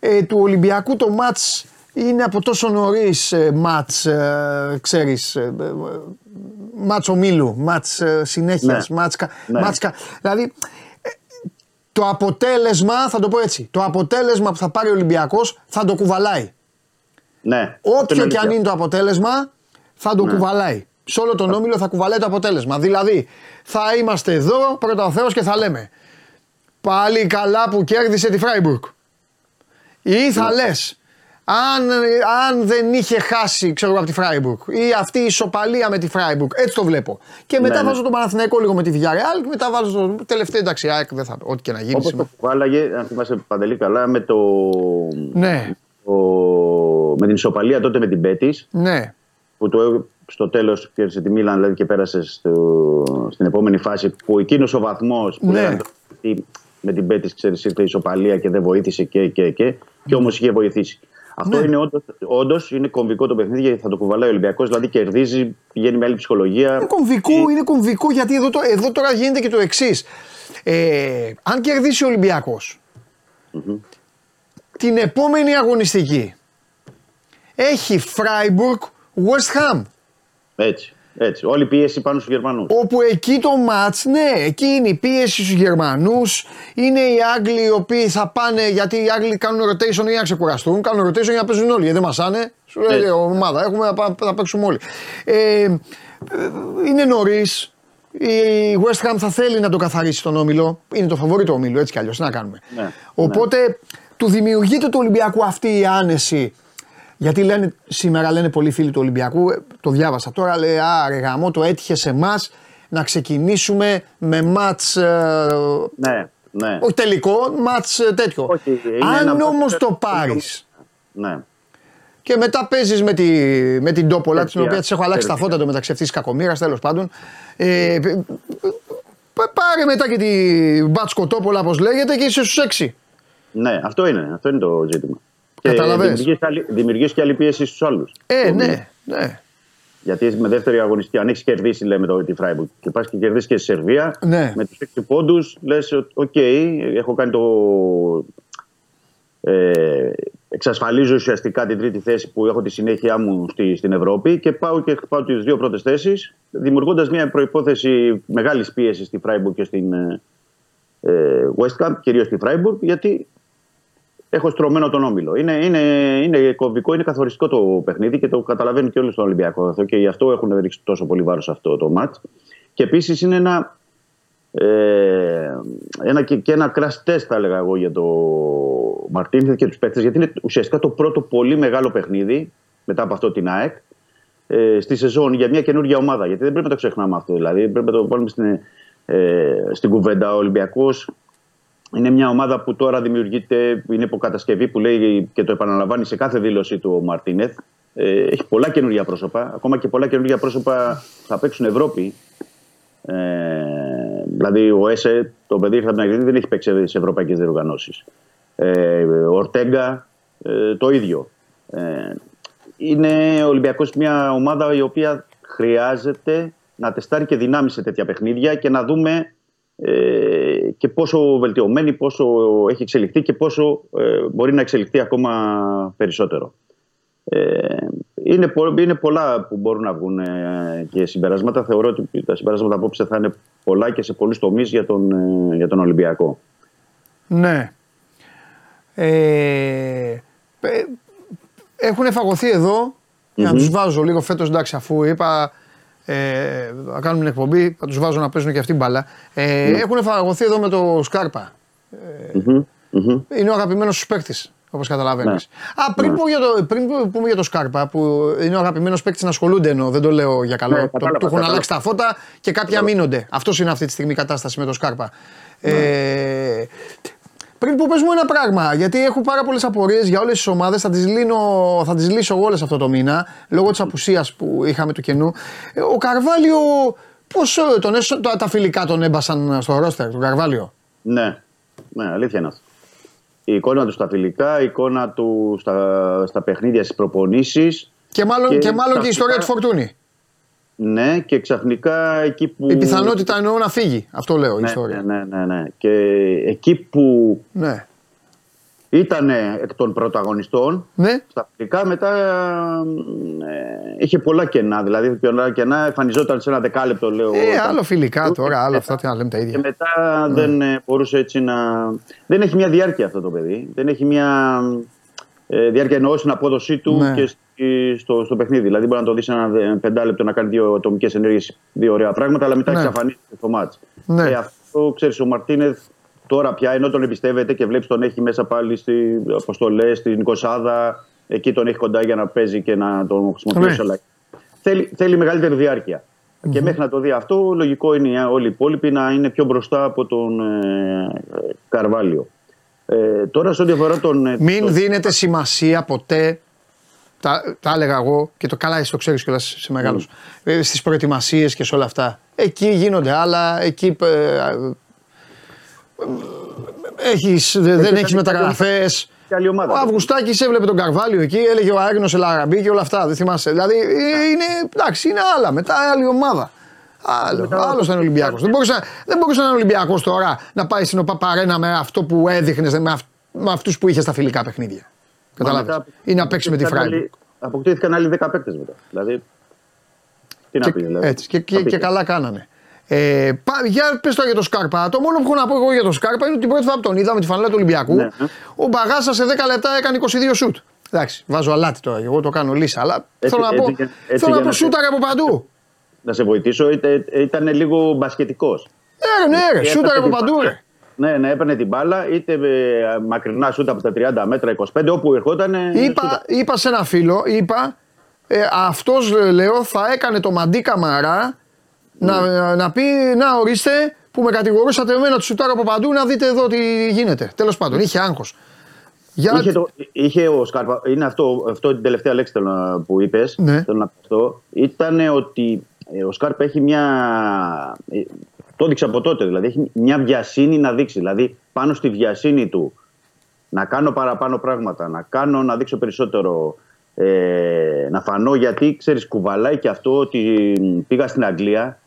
ε, του Ολυμπιακού το μάτς είναι από τόσο νωρίς ε, μάτς, ε, ξέρεις, ε, ε, μάτς ομίλου, μάτς ε, συνέχειας, Ναι. μάτς, κα- Ναι. μάτς κα- δηλαδή ε, το αποτέλεσμα, θα το πω έτσι, το αποτέλεσμα που θα πάρει ο Ολυμπιακός θα το κουβαλάει. ναι. Αυτό Όποιο και αλήθεια. αν είναι το αποτέλεσμα, θα το Ναι. κουβαλάει. Σε όλο τον όμιλο θα κουβαλάει το αποτέλεσμα. Δηλαδή, θα είμαστε εδώ πρώτα ο Θεός και θα λέμε πάλι καλά που κέρδισε τη Φράιμπουργκ. Ή θα Ναι. λες αν, αν δεν είχε χάσει ξέρω, εγώ, από τη Φράιμπουργκ ή αυτή η ισοπαλία με τη Φράιμπουργκ. Έτσι το βλέπω. Και μετά Ναι, ναι. βάζω τον Παναθηναϊκό λίγο με τη Villarreal και μετά βάζω το τελευταίο εντάξει, ΑΕΚ δεν θα ό,τι και να γίνει. Όπως το σήμερα. κουβάλαγε, αν θυμάσαι παντελή καλά, με, το, Ναι, το, με την ισοπαλία τότε με την Πέτης, ναι. που το, στο τέλος κέρδισε τη Μίλαν δηλαδή, και πέρασε στο, στην επόμενη φάση. Που εκείνος ο βαθμός που Ναι. λέγανε ότι με την Πέτης, ξέρεις, ήρθε η ισοπαλία και δεν βοήθησε και. και, και, και όμως είχε βοηθήσει. Αυτό Ναι. είναι όντως, όντως είναι κομβικό το παιχνίδι γιατί θα το κουβαλάει ο Ολυμπιακός. Δηλαδή κερδίζει, πηγαίνει με άλλη ψυχολογία. Είναι κομβικό, είναι κομβικό γιατί εδώ, το- εδώ τώρα γίνεται και το εξής. Ε, αν κερδίσει ο Ολυμπιακός την επόμενη αγωνιστική έχει Φράιμπουργκ West Ham. Έτσι. Έτσι. Όλη η πίεση πάνω στους Γερμανούς. Όπου εκεί το μάτς, ναι, εκεί είναι η πίεση στους Γερμανούς, είναι οι Άγγλοι οι οποίοι θα πάνε, γιατί οι Άγγλοι κάνουν rotation για να ξεκουραστούν, κάνουν rotation για να παίζουν όλοι, γιατί δεν μασάνε, σου λέει Έτσι. ομάδα, έχουμε, θα, θα παίξουμε όλοι. Ε, ε, είναι νωρίς. Η West Ham θα θέλει να το καθαρίσει τον όμιλο. Είναι το φαβορή του όμιλο, έτσι κι αλλιώς. Τι να κάνουμε. Ναι, Οπότε του δημιουργείται του Ολυμπιακού αυτή η άνεση. Γιατί λένε, σήμερα λένε πολλοί φίλοι του Ολυμπιακού, ε, το διάβασα τώρα, λέει Α, ρε γαμό, το έτυχε σε εμάς να ξεκινήσουμε με μάτς, ε, Ναι, ναι. όχι τελικό, μάτς ε, τέτοιο. Όχι, είναι Αν ένα όμως μάτς- το πάρεις ναι. και μετά παίζεις με, τη, με την Τόπολα, την Σερβία. οποία της έχω αλλάξει τα Σερβία. φώτα του μεταξύ αυτής της κακομήρα, τέλος πάντων. Ε, π- π- πάρε μετά και την Μπάτσκο Τόπολα, όπως λέγεται, και είσαι στους 6. Ναι, αυτό είναι, αυτό είναι το ζήτημα. Κατάλαβες. δημιουργείς άλλη- δημιουργείς και άλλη πίεση στους άλλου. Ε, ναι, ναι. Γιατί με δεύτερη αγωνιστική, αν έχεις κερδίσει, λέμε το, τη Φράιμπουργκ και πας και κερδίσεις και στη Σερβία, Ναι. με τους 6 πόντους, λες: Οκ, έχω κάνει το. Ε, εξασφαλίζω ουσιαστικά την τρίτη θέση που έχω τη συνέχεια μου στη, στην Ευρώπη και πάω και χτυπάω τις δύο πρώτες θέσεις, δημιουργώντας μια προπόθεση μεγάλης πίεσης στη Φράιμπουργκ και στην ε, ε, West Ham, κυρίως στη Φράιμπουργκ, γιατί έχω στρωμένο τον όμιλο. Είναι, είναι, είναι κομβικό, είναι καθοριστικό το παιχνίδι και το καταλαβαίνουν και όλοι στον Ολυμπιακό αυτό και γι' αυτό έχουν ρίξει τόσο πολύ βάρος σε αυτό το μάτς. Και επίσης είναι ένα, ε, ένα και, και ένα crash test, θα έλεγα εγώ, για το Μαρτίνεθ και τους παίκτες, γιατί είναι ουσιαστικά το πρώτο πολύ μεγάλο παιχνίδι μετά από αυτό την ΑΕΚ ε, στη σεζόν για μια καινούργια ομάδα. Γιατί δεν πρέπει να το ξεχνάμε αυτό. Δηλαδή πρέπει να το βάλουμε στην, ε, στην κουβέντα. Ο Ολυμπιακός είναι μια ομάδα που τώρα δημιουργείται, είναι υποκατασκευή που λέει και το επαναλαμβάνει σε κάθε δήλωσή του ο Μαρτίνεθ. Ε, έχει πολλά καινούργια πρόσωπα. Ακόμα και πολλά καινούργια πρόσωπα θα παίξουν Ευρώπη. Ε, δηλαδή ο ΕΣΕ, το παιδί ήρθε από την Αγγλία, δεν έχει παίξει σε ευρωπαϊκές διοργανώσεις. Ε, ο Ορτέγκα, ε, το ίδιο. Ε, είναι ο Ολυμπιακός μια ομάδα η οποία χρειάζεται να τεστάρει και δυνάμεις σε τέτοια παιχνίδια και να δούμε ε, και πόσο βελτιωμένη, πόσο έχει εξελιχθεί και πόσο ε, μπορεί να εξελιχθεί ακόμα περισσότερο. Ε, είναι, πο- είναι πολλά που μπορούν να βγουν ε, και συμπεράσματα. Θεωρώ ότι τα συμπεράσματα απόψε θα είναι πολλά και σε πολλούς τομείς για τον, ε, για τον Ολυμπιακό. Ναι. Ε, ε, έχουν φαγωθεί εδώ. Για να τους βάζω λίγο φέτος, εντάξει, αφού είπα ε, να κάνουμε την εκπομπή, θα τους βάζω να παίζουν και αυτή μπάλα. Ε, Έχουν φαγωθεί εδώ με το Σκάρπα. Μμμ, μμμ. Είναι ο αγαπημένος σου παίκτης, όπως καταλαβαίνεις. Ναι. Α, πριν, πω για το, πριν πω- πούμε για το Σκάρπα, που είναι ο αγαπημένος παίκτης να ασχολούνται ενώ δεν το λέω για καλό. Ναι, το, κατάλαβα, του έχουν κατάλαβα. αλλάξει τα φώτα και κάποιοι αμήνονται. Αυτός είναι αυτή τη στιγμή η κατάσταση με το Σκάρπα. Ναι. Ε, πριν που πες μου ένα πράγμα, γιατί έχω πάρα πολλές απορίες για όλες τις ομάδες. Θα τις θα τις λύσω όλες αυτό το μήνα λόγω της απουσίας που είχαμε του κενού. Ε, Ο Καρβάλιο, πώς τον έσω- τα, τα φιλικά τον έμπασαν στο ρόστερ, τον Καρβάλιο; Ναι, ναι, αλήθεια είναι αυτό. Η εικόνα του στα φιλικά, η εικόνα του στα, στα παιχνίδια, στις προπονήσεις. Και μάλλον και, Και μάλλον και η ιστορία του ξαφνικά- Φορτούνη. Ναι, και ξαφνικά εκεί που. Η πιθανότητα εννοώ να φύγει. Αυτό λέω η Ναι, ιστορία. ναι, ναι, ναι, ναι. Και εκεί που Ναι. ήταν εκ των πρωταγωνιστών, Ναι. στα φιλικά μετά ε, είχε πολλά κενά. Δηλαδή, πολλά κενά εμφανιζόταν σε ένα δεκάλεπτο, λέω. Ε, όταν- άλλο φιλικά τώρα, άλλο Και αυτά τι να λέμε τα ίδια. Και μετά δεν ε, μπορούσε έτσι να. Δεν έχει μια διάρκεια αυτό το παιδί. Δεν έχει μια ε, διάρκεια εννοώ στην απόδοσή του Ναι. και στη- στο, στο παιχνίδι. Δηλαδή μπορεί να το δεις ένα δε- πεντάλεπτο να κάνει δύο ατομικές ενέργειες, δύο ωραία πράγματα, αλλά μετά Ναι. εξαφανίζεται στο μάτς. Ναι. Ε, αυτό ξέρεις, ο Μαρτίνεθ τώρα πια ενώ τον εμπιστεύεται και βλέπεις τον έχει μέσα πάλι στι αποστολέ, στην Κοσάδα, εκεί τον έχει κοντά για να παίζει και να τον χρησιμοποιήσει Ναι. όλα. Θέλει, θέλει μεγαλύτερη διάρκεια. Και μέχρι να το δει αυτό, λογικό είναι οι- όλοι οι υπόλοιποι να είναι πιο μπροστά από τον ε, Καρβάλιο. Ε, τώρα, σε ό,τι αφορά τον. ε, Μην τον- δίνετε σημασία ποτέ. Τα, τα έλεγα εγώ και το καλά, εσύ το ξέρεις κιόλας σε μεγάλου. Ε, Στις προετοιμασίες και σε όλα αυτά. Εκεί γίνονται άλλα. Εκεί. Ε, ε, έχεις, δε- δεν έχεις μεταγραφές. και άλλη ομάδα. Ο Αυγουστάκης έβλεπε τον Καρβάλιο εκεί, έλεγε ο Άγνος Ελαραμπή και όλα αυτά. Δεν θυμάσαι. Δηλαδή ε, είναι, εντάξει, είναι άλλα. Μετά άλλη ομάδα. Άλλο, άλλος ήταν Ολυμπιακός. Δεν μπορούσε, δεν μπορούσε να είναι Ολυμπιακός τώρα να πάει στην ΟΠΑΠΑΡΕΝΑ με αυτό που έδειχνες, με, αυ, με αυτούς που είχες στα φιλικά παιχνίδια. Μα Κατάλαβε. μετά Ή να παίξεις με τη αποκτήθηκαν Φράιμπουργκ. άλλοι- Αποκτήθηκαν άλλοι 10 παίκτες μετά. Δηλαδή. Τι να Και, πει, δηλαδή. έτσι, και, και, Θα πει. και καλά κάνανε. Ε, πά, για πες τώρα για τον Σκάρπα. Το μόνο που έχω να πω εγώ για τον Σκάρπα είναι ότι την πρώτη φορά που τον είδα με τη φανέλα του Ολυμπιακού, Ναι, ναι. ο Μπαγάσα σε 10 λεπτά έκανε 22 σουτ. Εντάξει, βάζω αλάτι τώρα, εγώ το κάνω λύσα. Αλλά Έτσι- θέλω να έτσι πω, για- έτσι θέλω να για πω να- σούταρε από παντού. Να σε βοηθήσω, ήταν, ήταν λίγο μπασκετικός. Ε, ναι, ρε, Και σούταρε έπαιρνε από την παντού, μπάλα. ρε. Ναι, ναι, έπαιρνε την μπάλα, είτε ε, μακρινά σούτα από τα 30 μέτρα, 25, όπου ερχόταν. ε, Είπα, σούτα. είπα σε ένα φίλο, είπα, ε, αυτός ε, λέω θα έκανε το μαντί καμαρά να, να πει, να ορίστε που με κατηγορούσατε εμένα τους σουτάρω από παντού να δείτε εδώ τι γίνεται. Τέλος πάντων, είχε άγχος. Για... Είχε, το, είχε ο Σκάρπα, είναι αυτό, αυτό την τελευταία λέξη θέλω να- που είπες. Ναι. Θέλω να πω αυτό. Ήταν ότι ε, ο Σκάρπα έχει μια. Ε, Το έδειξε από τότε, δηλαδή έχει μια βιασύνη να δείξει. Δηλαδή πάνω στη βιασύνη του να κάνω παραπάνω πράγματα, να κάνω να δείξω περισσότερο, ε, να φανώ γιατί ξέρεις, κουβαλάει και αυτό ότι πήγα στην Αγγλία,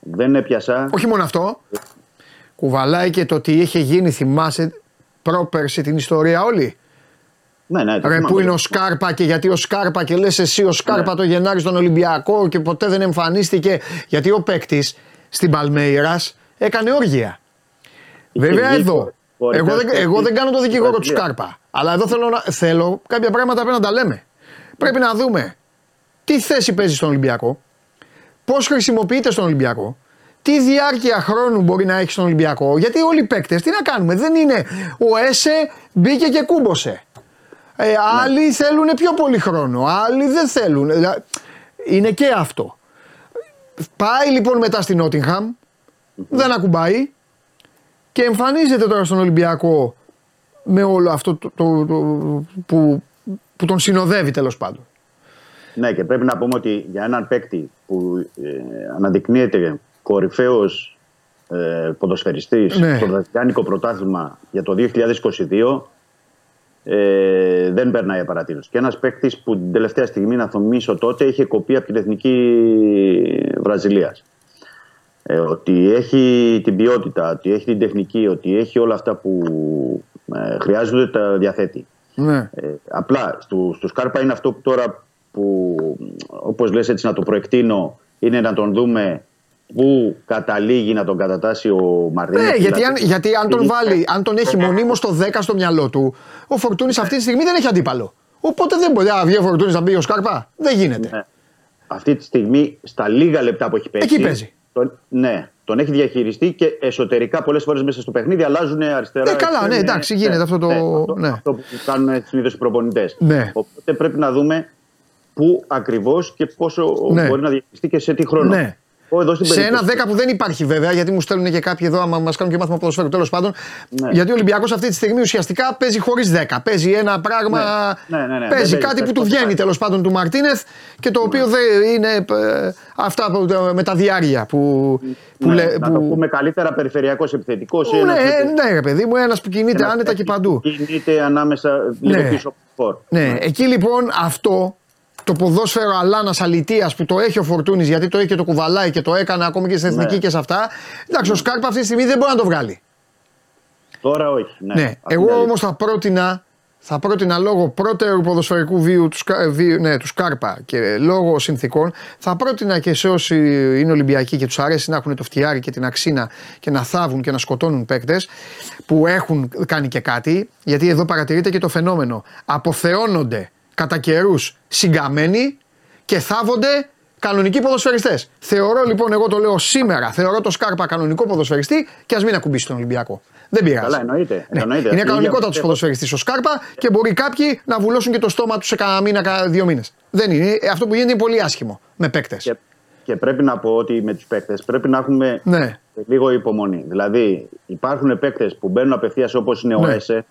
δεν έπιασα. Όχι μόνο αυτό, κουβαλάει και το ότι είχε γίνει, θυμάσαι, πρόπερση την ιστορία όλη. Ναι, ναι, το Ρε, θυμάμαι. που είναι ο Σκάρπα και γιατί ο Σκάρπα και λες εσύ ο Σκάρπα Ναι. το Γενάρη στον Ολυμπιακό και ποτέ δεν εμφανίστηκε. Γιατί ο παίκτης στην Παλμέιρας έκανε όργια. Είχε Βέβαια βγει εδώ. φορικά Εγώ δεν, στο- εγώ δεν κάνω το στην δικηγόρο του Βραζιλία. Σκάρπα. Αλλά εδώ θέλω, να, θέλω κάποια πράγματα πρέπει να τα λέμε. Πρέπει να δούμε τι θέση παίζει στον Ολυμπιακό, πώς χρησιμοποιείται στον Ολυμπιακό, τι διάρκεια χρόνου μπορεί να έχει στον Ολυμπιακό. Γιατί όλοι οι παίκτες τι να κάνουμε, δεν είναι ο Έσε μπήκε και κούμποσε. Ε, άλλοι θέλουν πιο πολύ χρόνο, άλλοι δεν θέλουν. Δηλαδή, Είναι και αυτό. Πάει λοιπόν μετά στην νοτιγχαμ δεν ακουμπάει και εμφανίζεται τώρα στον Ολυμπιακό με όλο αυτό το, το- το- που, που τον συνοδεύει τέλος πάντων. Ναι, και πρέπει να πούμε ότι για έναν παίκτη που ε, αναδεικνύεται κορυφαίος ε, ποδοσφαιριστής Ναι. στο Βραζιλιάνικο πρωτάθλημα για το 2022 ε, δεν περνάει απαρατήρωση. Και ένας παίκτης που την τελευταία στιγμή, να θυμίσω τότε, είχε κοπεί από την εθνική Βραζιλίας. Ε, ότι έχει την ποιότητα, ότι έχει την τεχνική, ότι έχει όλα αυτά που ε, χρειάζονται, τα διαθέτει. Ναι. Ε, απλά στο, στο Σκάρπα είναι αυτό που τώρα που όπως λες έτσι να το προεκτείνω είναι να τον δούμε που καταλήγει να τον κατατάσει ο Μαρτίνez. Ναι, γιατί αν, Δηλαδή, γιατί αν τον είναι- βάλει, αν τον έχει μονίμως στο 10 στο μυαλό του, ο Φορτούνης αυτή τη στιγμή δεν έχει αντίπαλο. Οπότε δεν μπορεί να βγει ο Φορτούνης να μπει ο Σκάρπα. Δεν γίνεται. Ναι. Αυτή τη στιγμή στα λίγα λεπτά που έχει παίξει. Εκεί παίζει. Τον, ναι, τον έχει διαχειριστεί και εσωτερικά πολλές φορές μέσα στο παιχνίδι αλλάζουν αριστερά. Ναι, καλά, εξτρέμ, ναι, εντάξει, γίνεται αυτό το- αυτό, ναι. αυτό που κάνουν συνήθως οι προπονητές. Ναι. Οπότε πρέπει να δούμε πού ακριβώς και πόσο Ναι. μπορεί να διαχειριστεί και σε τι χρόνο. Ναι. Εγώ εδώ στην Σε ένα περίπτωση- 10 που δεν υπάρχει βέβαια, γιατί μου στέλνουν και κάποιοι εδώ, άμα μας κάνουν και μάθημα ποδοσφαίρου. Τέλος πάντων, Ναι. γιατί ο Ολυμπιακός αυτή τη στιγμή ουσιαστικά παίζει χωρίς 10. Παίζει ένα πράγμα. Ναι. Ναι, ναι, ναι. Παίζει Δεν κάτι παίζει, που του παίζει βγαίνει κάτι. τέλος πάντων του Μαρτίνεθ και το οποίο δεν είναι ε, αυτά που, με τα διάρκεια που. που, Ναι, λέ- να το που- πούμε καλύτερα περιφερειακός επιθετικός. ναι, ναι, ρε παιδί μου, ένας που κινείται άνετα και παντού. Κινείται ανάμεσα λίγο Ναι. πίσω από το φόρ. Ναι, εκεί λοιπόν αυτό το ποδόσφαιρο αλάνας αλητίας που το έχει ο Φορτούνης γιατί το έχει και το κουβαλάει και το έκανε ακόμη και στην εθνική Ναι. και σε αυτά. Εντάξει, ο Σκάρπα αυτή τη στιγμή δεν μπορεί να το βγάλει. Τώρα όχι. Ναι, Ναι, Αυτή εγώ είναι όμως θα πρότεινα, θα πρότεινα λόγω πρώτερου ποδοσφαιρικού βίου του, Σκα- βίου- ναι, του Σκάρπα και λόγω συνθήκων, θα πρότεινα και σε όσοι είναι Ολυμπιακοί και τους αρέσει να έχουν το φτιάρι και την αξίνα και να θάβουν και να σκοτώνουν παίκτες που έχουν κάνει και κάτι, γιατί εδώ παρατηρείται και το φαινόμενο. Αποθεώνονται κατά καιρούς συγκαμμένοι και θάβονται κανονικοί ποδοσφαιριστές. Θεωρώ λοιπόν, εγώ το λέω σήμερα, θεωρώ το Σκάρπα κανονικό ποδοσφαιριστή και ας μην ακουμπήσει τον Ολυμπιακό. Δεν πειράζει. Καλά, εννοείται. Ναι. εννοείται. Είναι Αυτή η κανονικότατο ίδια- ποδοσφαιριστής ο Σκάρπα και μπορεί κάποιοι να βουλώσουν και το στόμα τους σε κανένα μήνα, κανένα δύο μήνες. Δεν είναι. Ε, Αυτό που γίνεται είναι πολύ άσχημο με παίκτες. Και, και πρέπει να πω ότι με τους παίκτες πρέπει να έχουμε Ναι. λίγο υπομονή. Δηλαδή, υπάρχουν παίκτες που μπαίνουν απευθείας όπως είναι ο Ναι. Έσε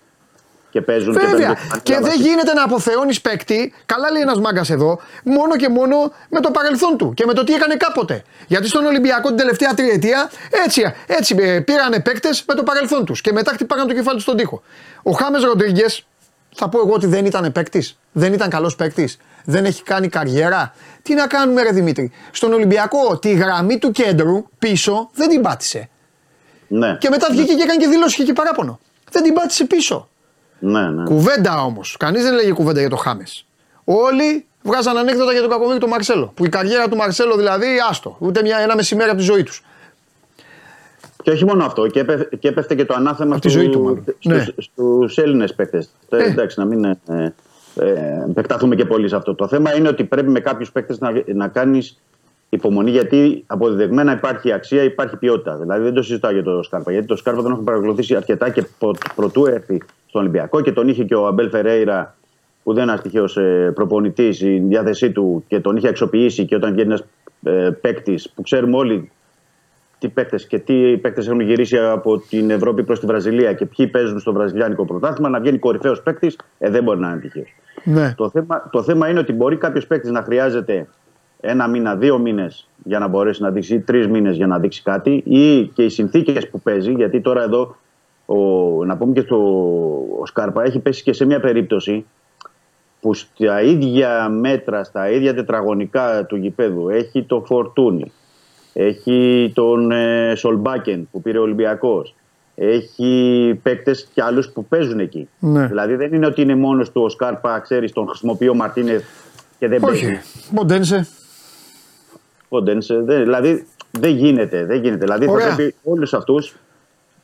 και παίζουν Βέβαια. παίζουν Και δεν βασικά. γίνεται να αποθεώνεις παίκτη, καλά λέει ένας μάγκας εδώ, μόνο και μόνο με το παρελθόν του και με το τι έκανε κάποτε. Γιατί στον Ολυμπιακό την τελευταία τριετία έτσι, έτσι ε, πήρανε παίκτες με το παρελθόν τους και μετά χτυπάγαν το κεφάλι τους στον τοίχο. Ο Χάμες Ροντρίγκες, θα πω εγώ ότι δεν ήταν παίκτης, δεν ήταν καλός παίκτης, δεν έχει κάνει καριέρα. Τι να κάνουμε, ρε Δημήτρη. Στον Ολυμπιακό τη γραμμή του κέντρου πίσω δεν την πάτησε. Ναι, Και μετά βγήκε και έκανε και δήλωση και, και παράπονο. Δεν την πάτησε πίσω. Ναι, ναι. Κουβέντα όμως. Κανείς δεν λέγει κουβέντα για το Χάμες. Όλοι βγάζαν ανέκδοτα για τον κακομίρι του Μαρσέλο. Που η καριέρα του Μαρσέλο δηλαδή άστο. Ούτε μια, ένα μεσημέρι από τη ζωή τους. Και όχι μόνο αυτό, και, έπε, και έπεφτε και το ανάθεμα Απ' τη ζωή του, μάλλον. Ναι. στους, στους Έλληνες παίκτες. Ε. Εντάξει, να μην ε, ε, επεκταθούμε και πολύ σε αυτό. Το θέμα είναι ότι πρέπει με κάποιους παίκτες να, να κάνεις υπομονή γιατί αποδεδειγμένα υπάρχει αξία, υπάρχει ποιότητα. Δηλαδή δεν το συζητάω για το Σκάρπα. Γιατί το Σκάρπα τον έχω παρακολουθήσει αρκετά και προ- προτού έρθει στον Ολυμπιακό και τον είχε και ο Αμπέλ Φερέιρα που δεν είναι ένα τυχαίο προπονητής, η διάθεσή του και τον είχε αξιοποιήσει και όταν βγαίνει ένας ε, παίκτης που ξέρουμε όλοι τι παίκτες και τι παίκτες έχουν γυρίσει από την Ευρώπη προς τη Βραζιλία και ποιοι παίζουν στο βραζιλιάνικο πρωτάθλημα, να βγαίνει κορυφαίος παίκτης, ε, δεν μπορεί να είναι τυχαίο. Ναι. Το θέμα, το θέμα είναι ότι μπορεί κάποιος παίκτης να χρειάζεται ένα μήνα, δύο μήνες για να μπορέσει να δείξει, ή τρεις μήνες για να δείξει κάτι, ή και οι συνθήκες που παίζει. Γιατί τώρα εδώ, ο, να πούμε και στο ο Σκάρπα, έχει πέσει και σε μια περίπτωση που στα ίδια μέτρα, στα ίδια τετραγωνικά του γηπέδου έχει το Φορτούνι, έχει τον ε, Σολμπάκεν που πήρε ο Ολυμπιακός, έχει παίκτες κι άλλους που παίζουν εκεί. Ναι. Δηλαδή δεν είναι ότι είναι μόνος του ο Σκάρπα, ξέρεις, τον χρησιμοποιεί ο Μαρτίνεθ και δεν Όχι. παίζει. Ποντένσε. Ποντένσε, δεν- δηλαδή δεν γίνεται. Δεν γίνεται. Δηλαδή Ωραία. θα πρέπει όλους αυτούς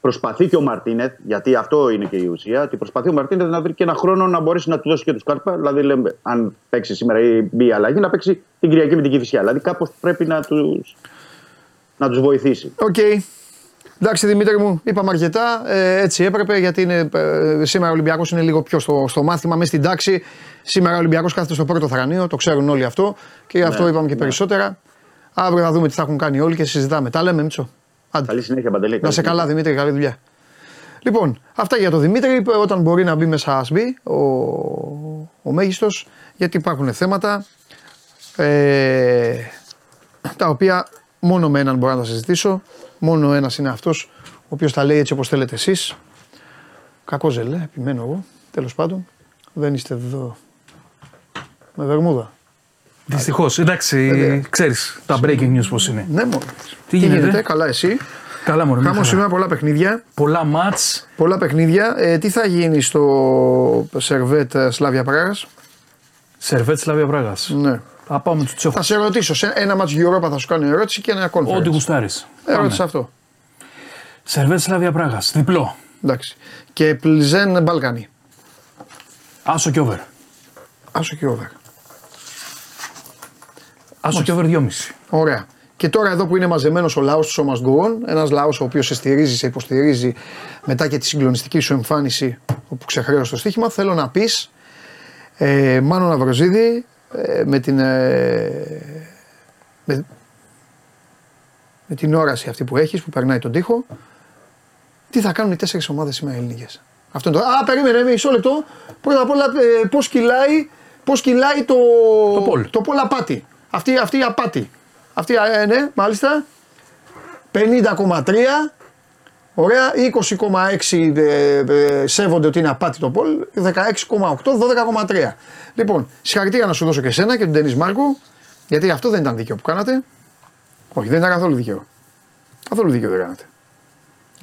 προσπαθεί και ο Μαρτίνεθ, γιατί αυτό είναι και η ουσία, ότι προσπαθεί ο Μαρτίνεθ να βρει και ένα χρόνο να μπορέσει να του δώσει και του κάρπα. Δηλαδή, λέμε, αν παίξει σήμερα ή μπει η αλλαγή, να παίξει την Κυριακή με την Κηφισιά. Δηλαδή, κάπως πρέπει να του να τους βοηθήσει. Οκ. Εντάξει Δημήτρη μου, είπαμε αρκετά. Ε, έτσι έπρεπε γιατί είναι, ε, σήμερα ο Ολυμπιακός είναι λίγο πιο στο, στο μάθημα, μέσα στην τάξη. Σήμερα ο Ολυμπιακός κάθεται στο πρώτο θρανείο, το ξέρουν όλοι αυτό και γι' αυτό είπαμε και περισσότερα. Αύριο θα δούμε τι θα έχουν κάνει όλοι και συζητάμε. Τα λέμε, Μίτσο. Άντε. Καλή συνέχεια, Παντελή. Να Καλή σε καλά, συνέχεια. Δημήτρη, καλή δουλειά. Λοιπόν, αυτά για τον Δημήτρη. Όταν μπορεί να μπει μέσα, ας μπει ο, ο μέγιστος, γιατί υπάρχουν θέματα ε, τα οποία μόνο με έναν μπορώ να τα συζητήσω. Μόνο ένας είναι αυτός ο οποίος τα λέει έτσι όπως θέλετε εσείς. Κακό ζελέ, επιμένω εγώ. Τέλος πάντων, δεν είστε εδώ με βερμούδα. Δυστυχώς. Εντάξει, ξέρεις τα breaking news πώς είναι. Ναι, μόνο. Τι γίνεται; καλά, εσύ; Καλά, μόνο. Χάμω σήμερα πολλά παιχνίδια. Πολλά μάτς. Πολλά παιχνίδια. Ε, τι θα γίνει στο Σερβέτ ε, Σλάβια Πράγα. Σερβέτ Σλάβια Πράγα. Ναι. Θα πάμε του τσόφου. Θα σε ρωτήσω. Σε ένα μάτς Europa θα σου κάνω ερώτηση και ένα conference. Ό,τι γουστάρεις. Ερώτηση αυτό. Σερβέτ Σλάβια Πράγα. Διπλό. Εντάξει. Και Πλιζέν Μπαλκανί. Άσο και over. Άσο και over. Άσο και over 2,5. Ωραία. Και τώρα εδώ που είναι μαζεμένος ο λαός του Σώμα Γκουόν, ένας λαός ο οποίος σε στηρίζει, σε υποστηρίζει μετά και τη συγκλονιστική σου εμφάνιση όπου ξεχρέωσε το στοίχημα, θέλω να πεις ε, Μάνο Ναυροζίδη ε, με την. Ε, με, με την όραση αυτή που έχεις, που περνάει τον τοίχο, τι θα κάνουν οι τέσσερις ομάδες σήμερα ελληνικές; Αυτό είναι το. Α, περίμενε, μισό λεπτό. Πρώτα απ' όλα, ε, πώς κυλάει, πώς κυλάει το, Το πόλ. το πόλ απάτη. Αυτή, αυτή η απάτη. Αυτή, ε, ναι, μάλιστα. 50,3. Ωραία, 20,6 ε, ε, σέβονται ότι είναι απάτη το πόλ, 16,8, 12,3. Λοιπόν, συγχαρητήρια να σου δώσω και εσένα και τον Ντενή Μάρκο, γιατί αυτό δεν ήταν δίκαιο που κάνατε. Όχι, δεν ήταν καθόλου δίκαιο. Καθόλου δίκαιο δεν κάνατε.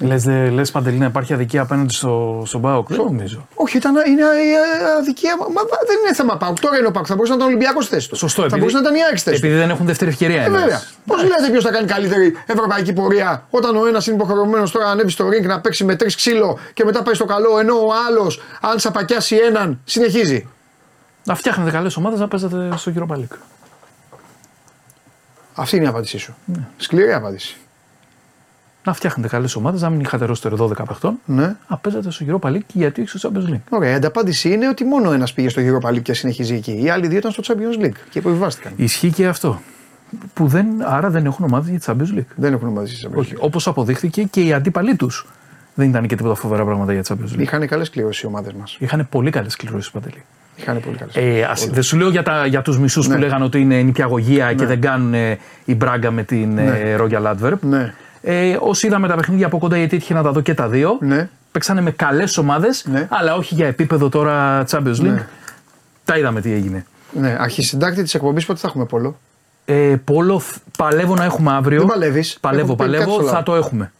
Λες, δε- λες Παντελή να υπάρχει αδικία απέναντι στο, στον Πάοκ. Δεν νομίζω. Όχι, ήταν, είναι ε, αδικία. Μα, μα, δεν είναι θέμα Πάουκ. Τώρα είναι ο Πάουκ. Θα μπορούσε να ήταν Ολυμπιακός στη θέση του. Σωστό. Θα επειδή- μπορούσε να ήταν η Άκη στη θέση του. Επειδή δεν έχουν δεύτερη ευκαιρία. Ε, εννοείς. βέβαια. Πώς λέτε ποιος θα κάνει καλύτερη ευρωπαϊκή πορεία όταν ο ένας είναι υποχρεωμένος τώρα να ανέβει στο ring να παίξει με τρεις ξύλο και μετά πάει στο καλό ενώ ο άλλος, αν σαπακιάσει έναν, συνεχίζει. Να φτιάχνετε καλές ομάδες να παίζετε στο Europa League. Αυτή είναι η απάντησή σου. Σκληρή απάντηση. Να φτιάχνετε καλές ομάδες, να μην είχατε ρόστερ 12 παιχτών. Ναι. Να παίζατε στο Europa League γιατί όχι στο Champions League. Ωραία, η ανταπάντηση είναι ότι μόνο ένας πήγε στο Europa League και συνεχίζει εκεί. Οι άλλοι δύο ήταν στο Champions League και υποβιβάστηκαν. Ισχύει και αυτό. Που δεν, άρα δεν έχουν ομάδες για τη Champions League. Δεν έχουν μαζί στη Champions Όχι. League. Όπως αποδείχθηκε και οι αντίπαλοι τους δεν ήταν και τίποτα φοβερά πράγματα για τη Champions League. Είχαν καλές κληρώσεις οι ομάδες μας. Είχαν πολύ καλές κληρώσεις παντελή. Είχαν πολύ καλές. Ε, ας, δεν σου λέω για, τα, για τους μισούς Ναι. που λέγανε ότι είναι νηπιαγωγία και δεν κάνουν ε, η Μπράγκα με την ε, Royal Adverb. Ναι. Ε, όσοι είδαμε τα παιχνίδια από κοντά, γιατί έτυχε να τα δω και τα δύο, Ναι. παίξανε με καλές ομάδες, Ναι. αλλά όχι για επίπεδο τώρα Champions League. Ναι. Τα είδαμε τι έγινε. Ναι, αρχισυντάκτη της εκπομπής πότε θα έχουμε πόλο; Ε, Πόλο, θ- παλεύω να έχουμε αύριο. Δεν παλεύεις. Παλεύω, Έχω πει κάτι παλεύω, στο θα λαό. το έχουμε.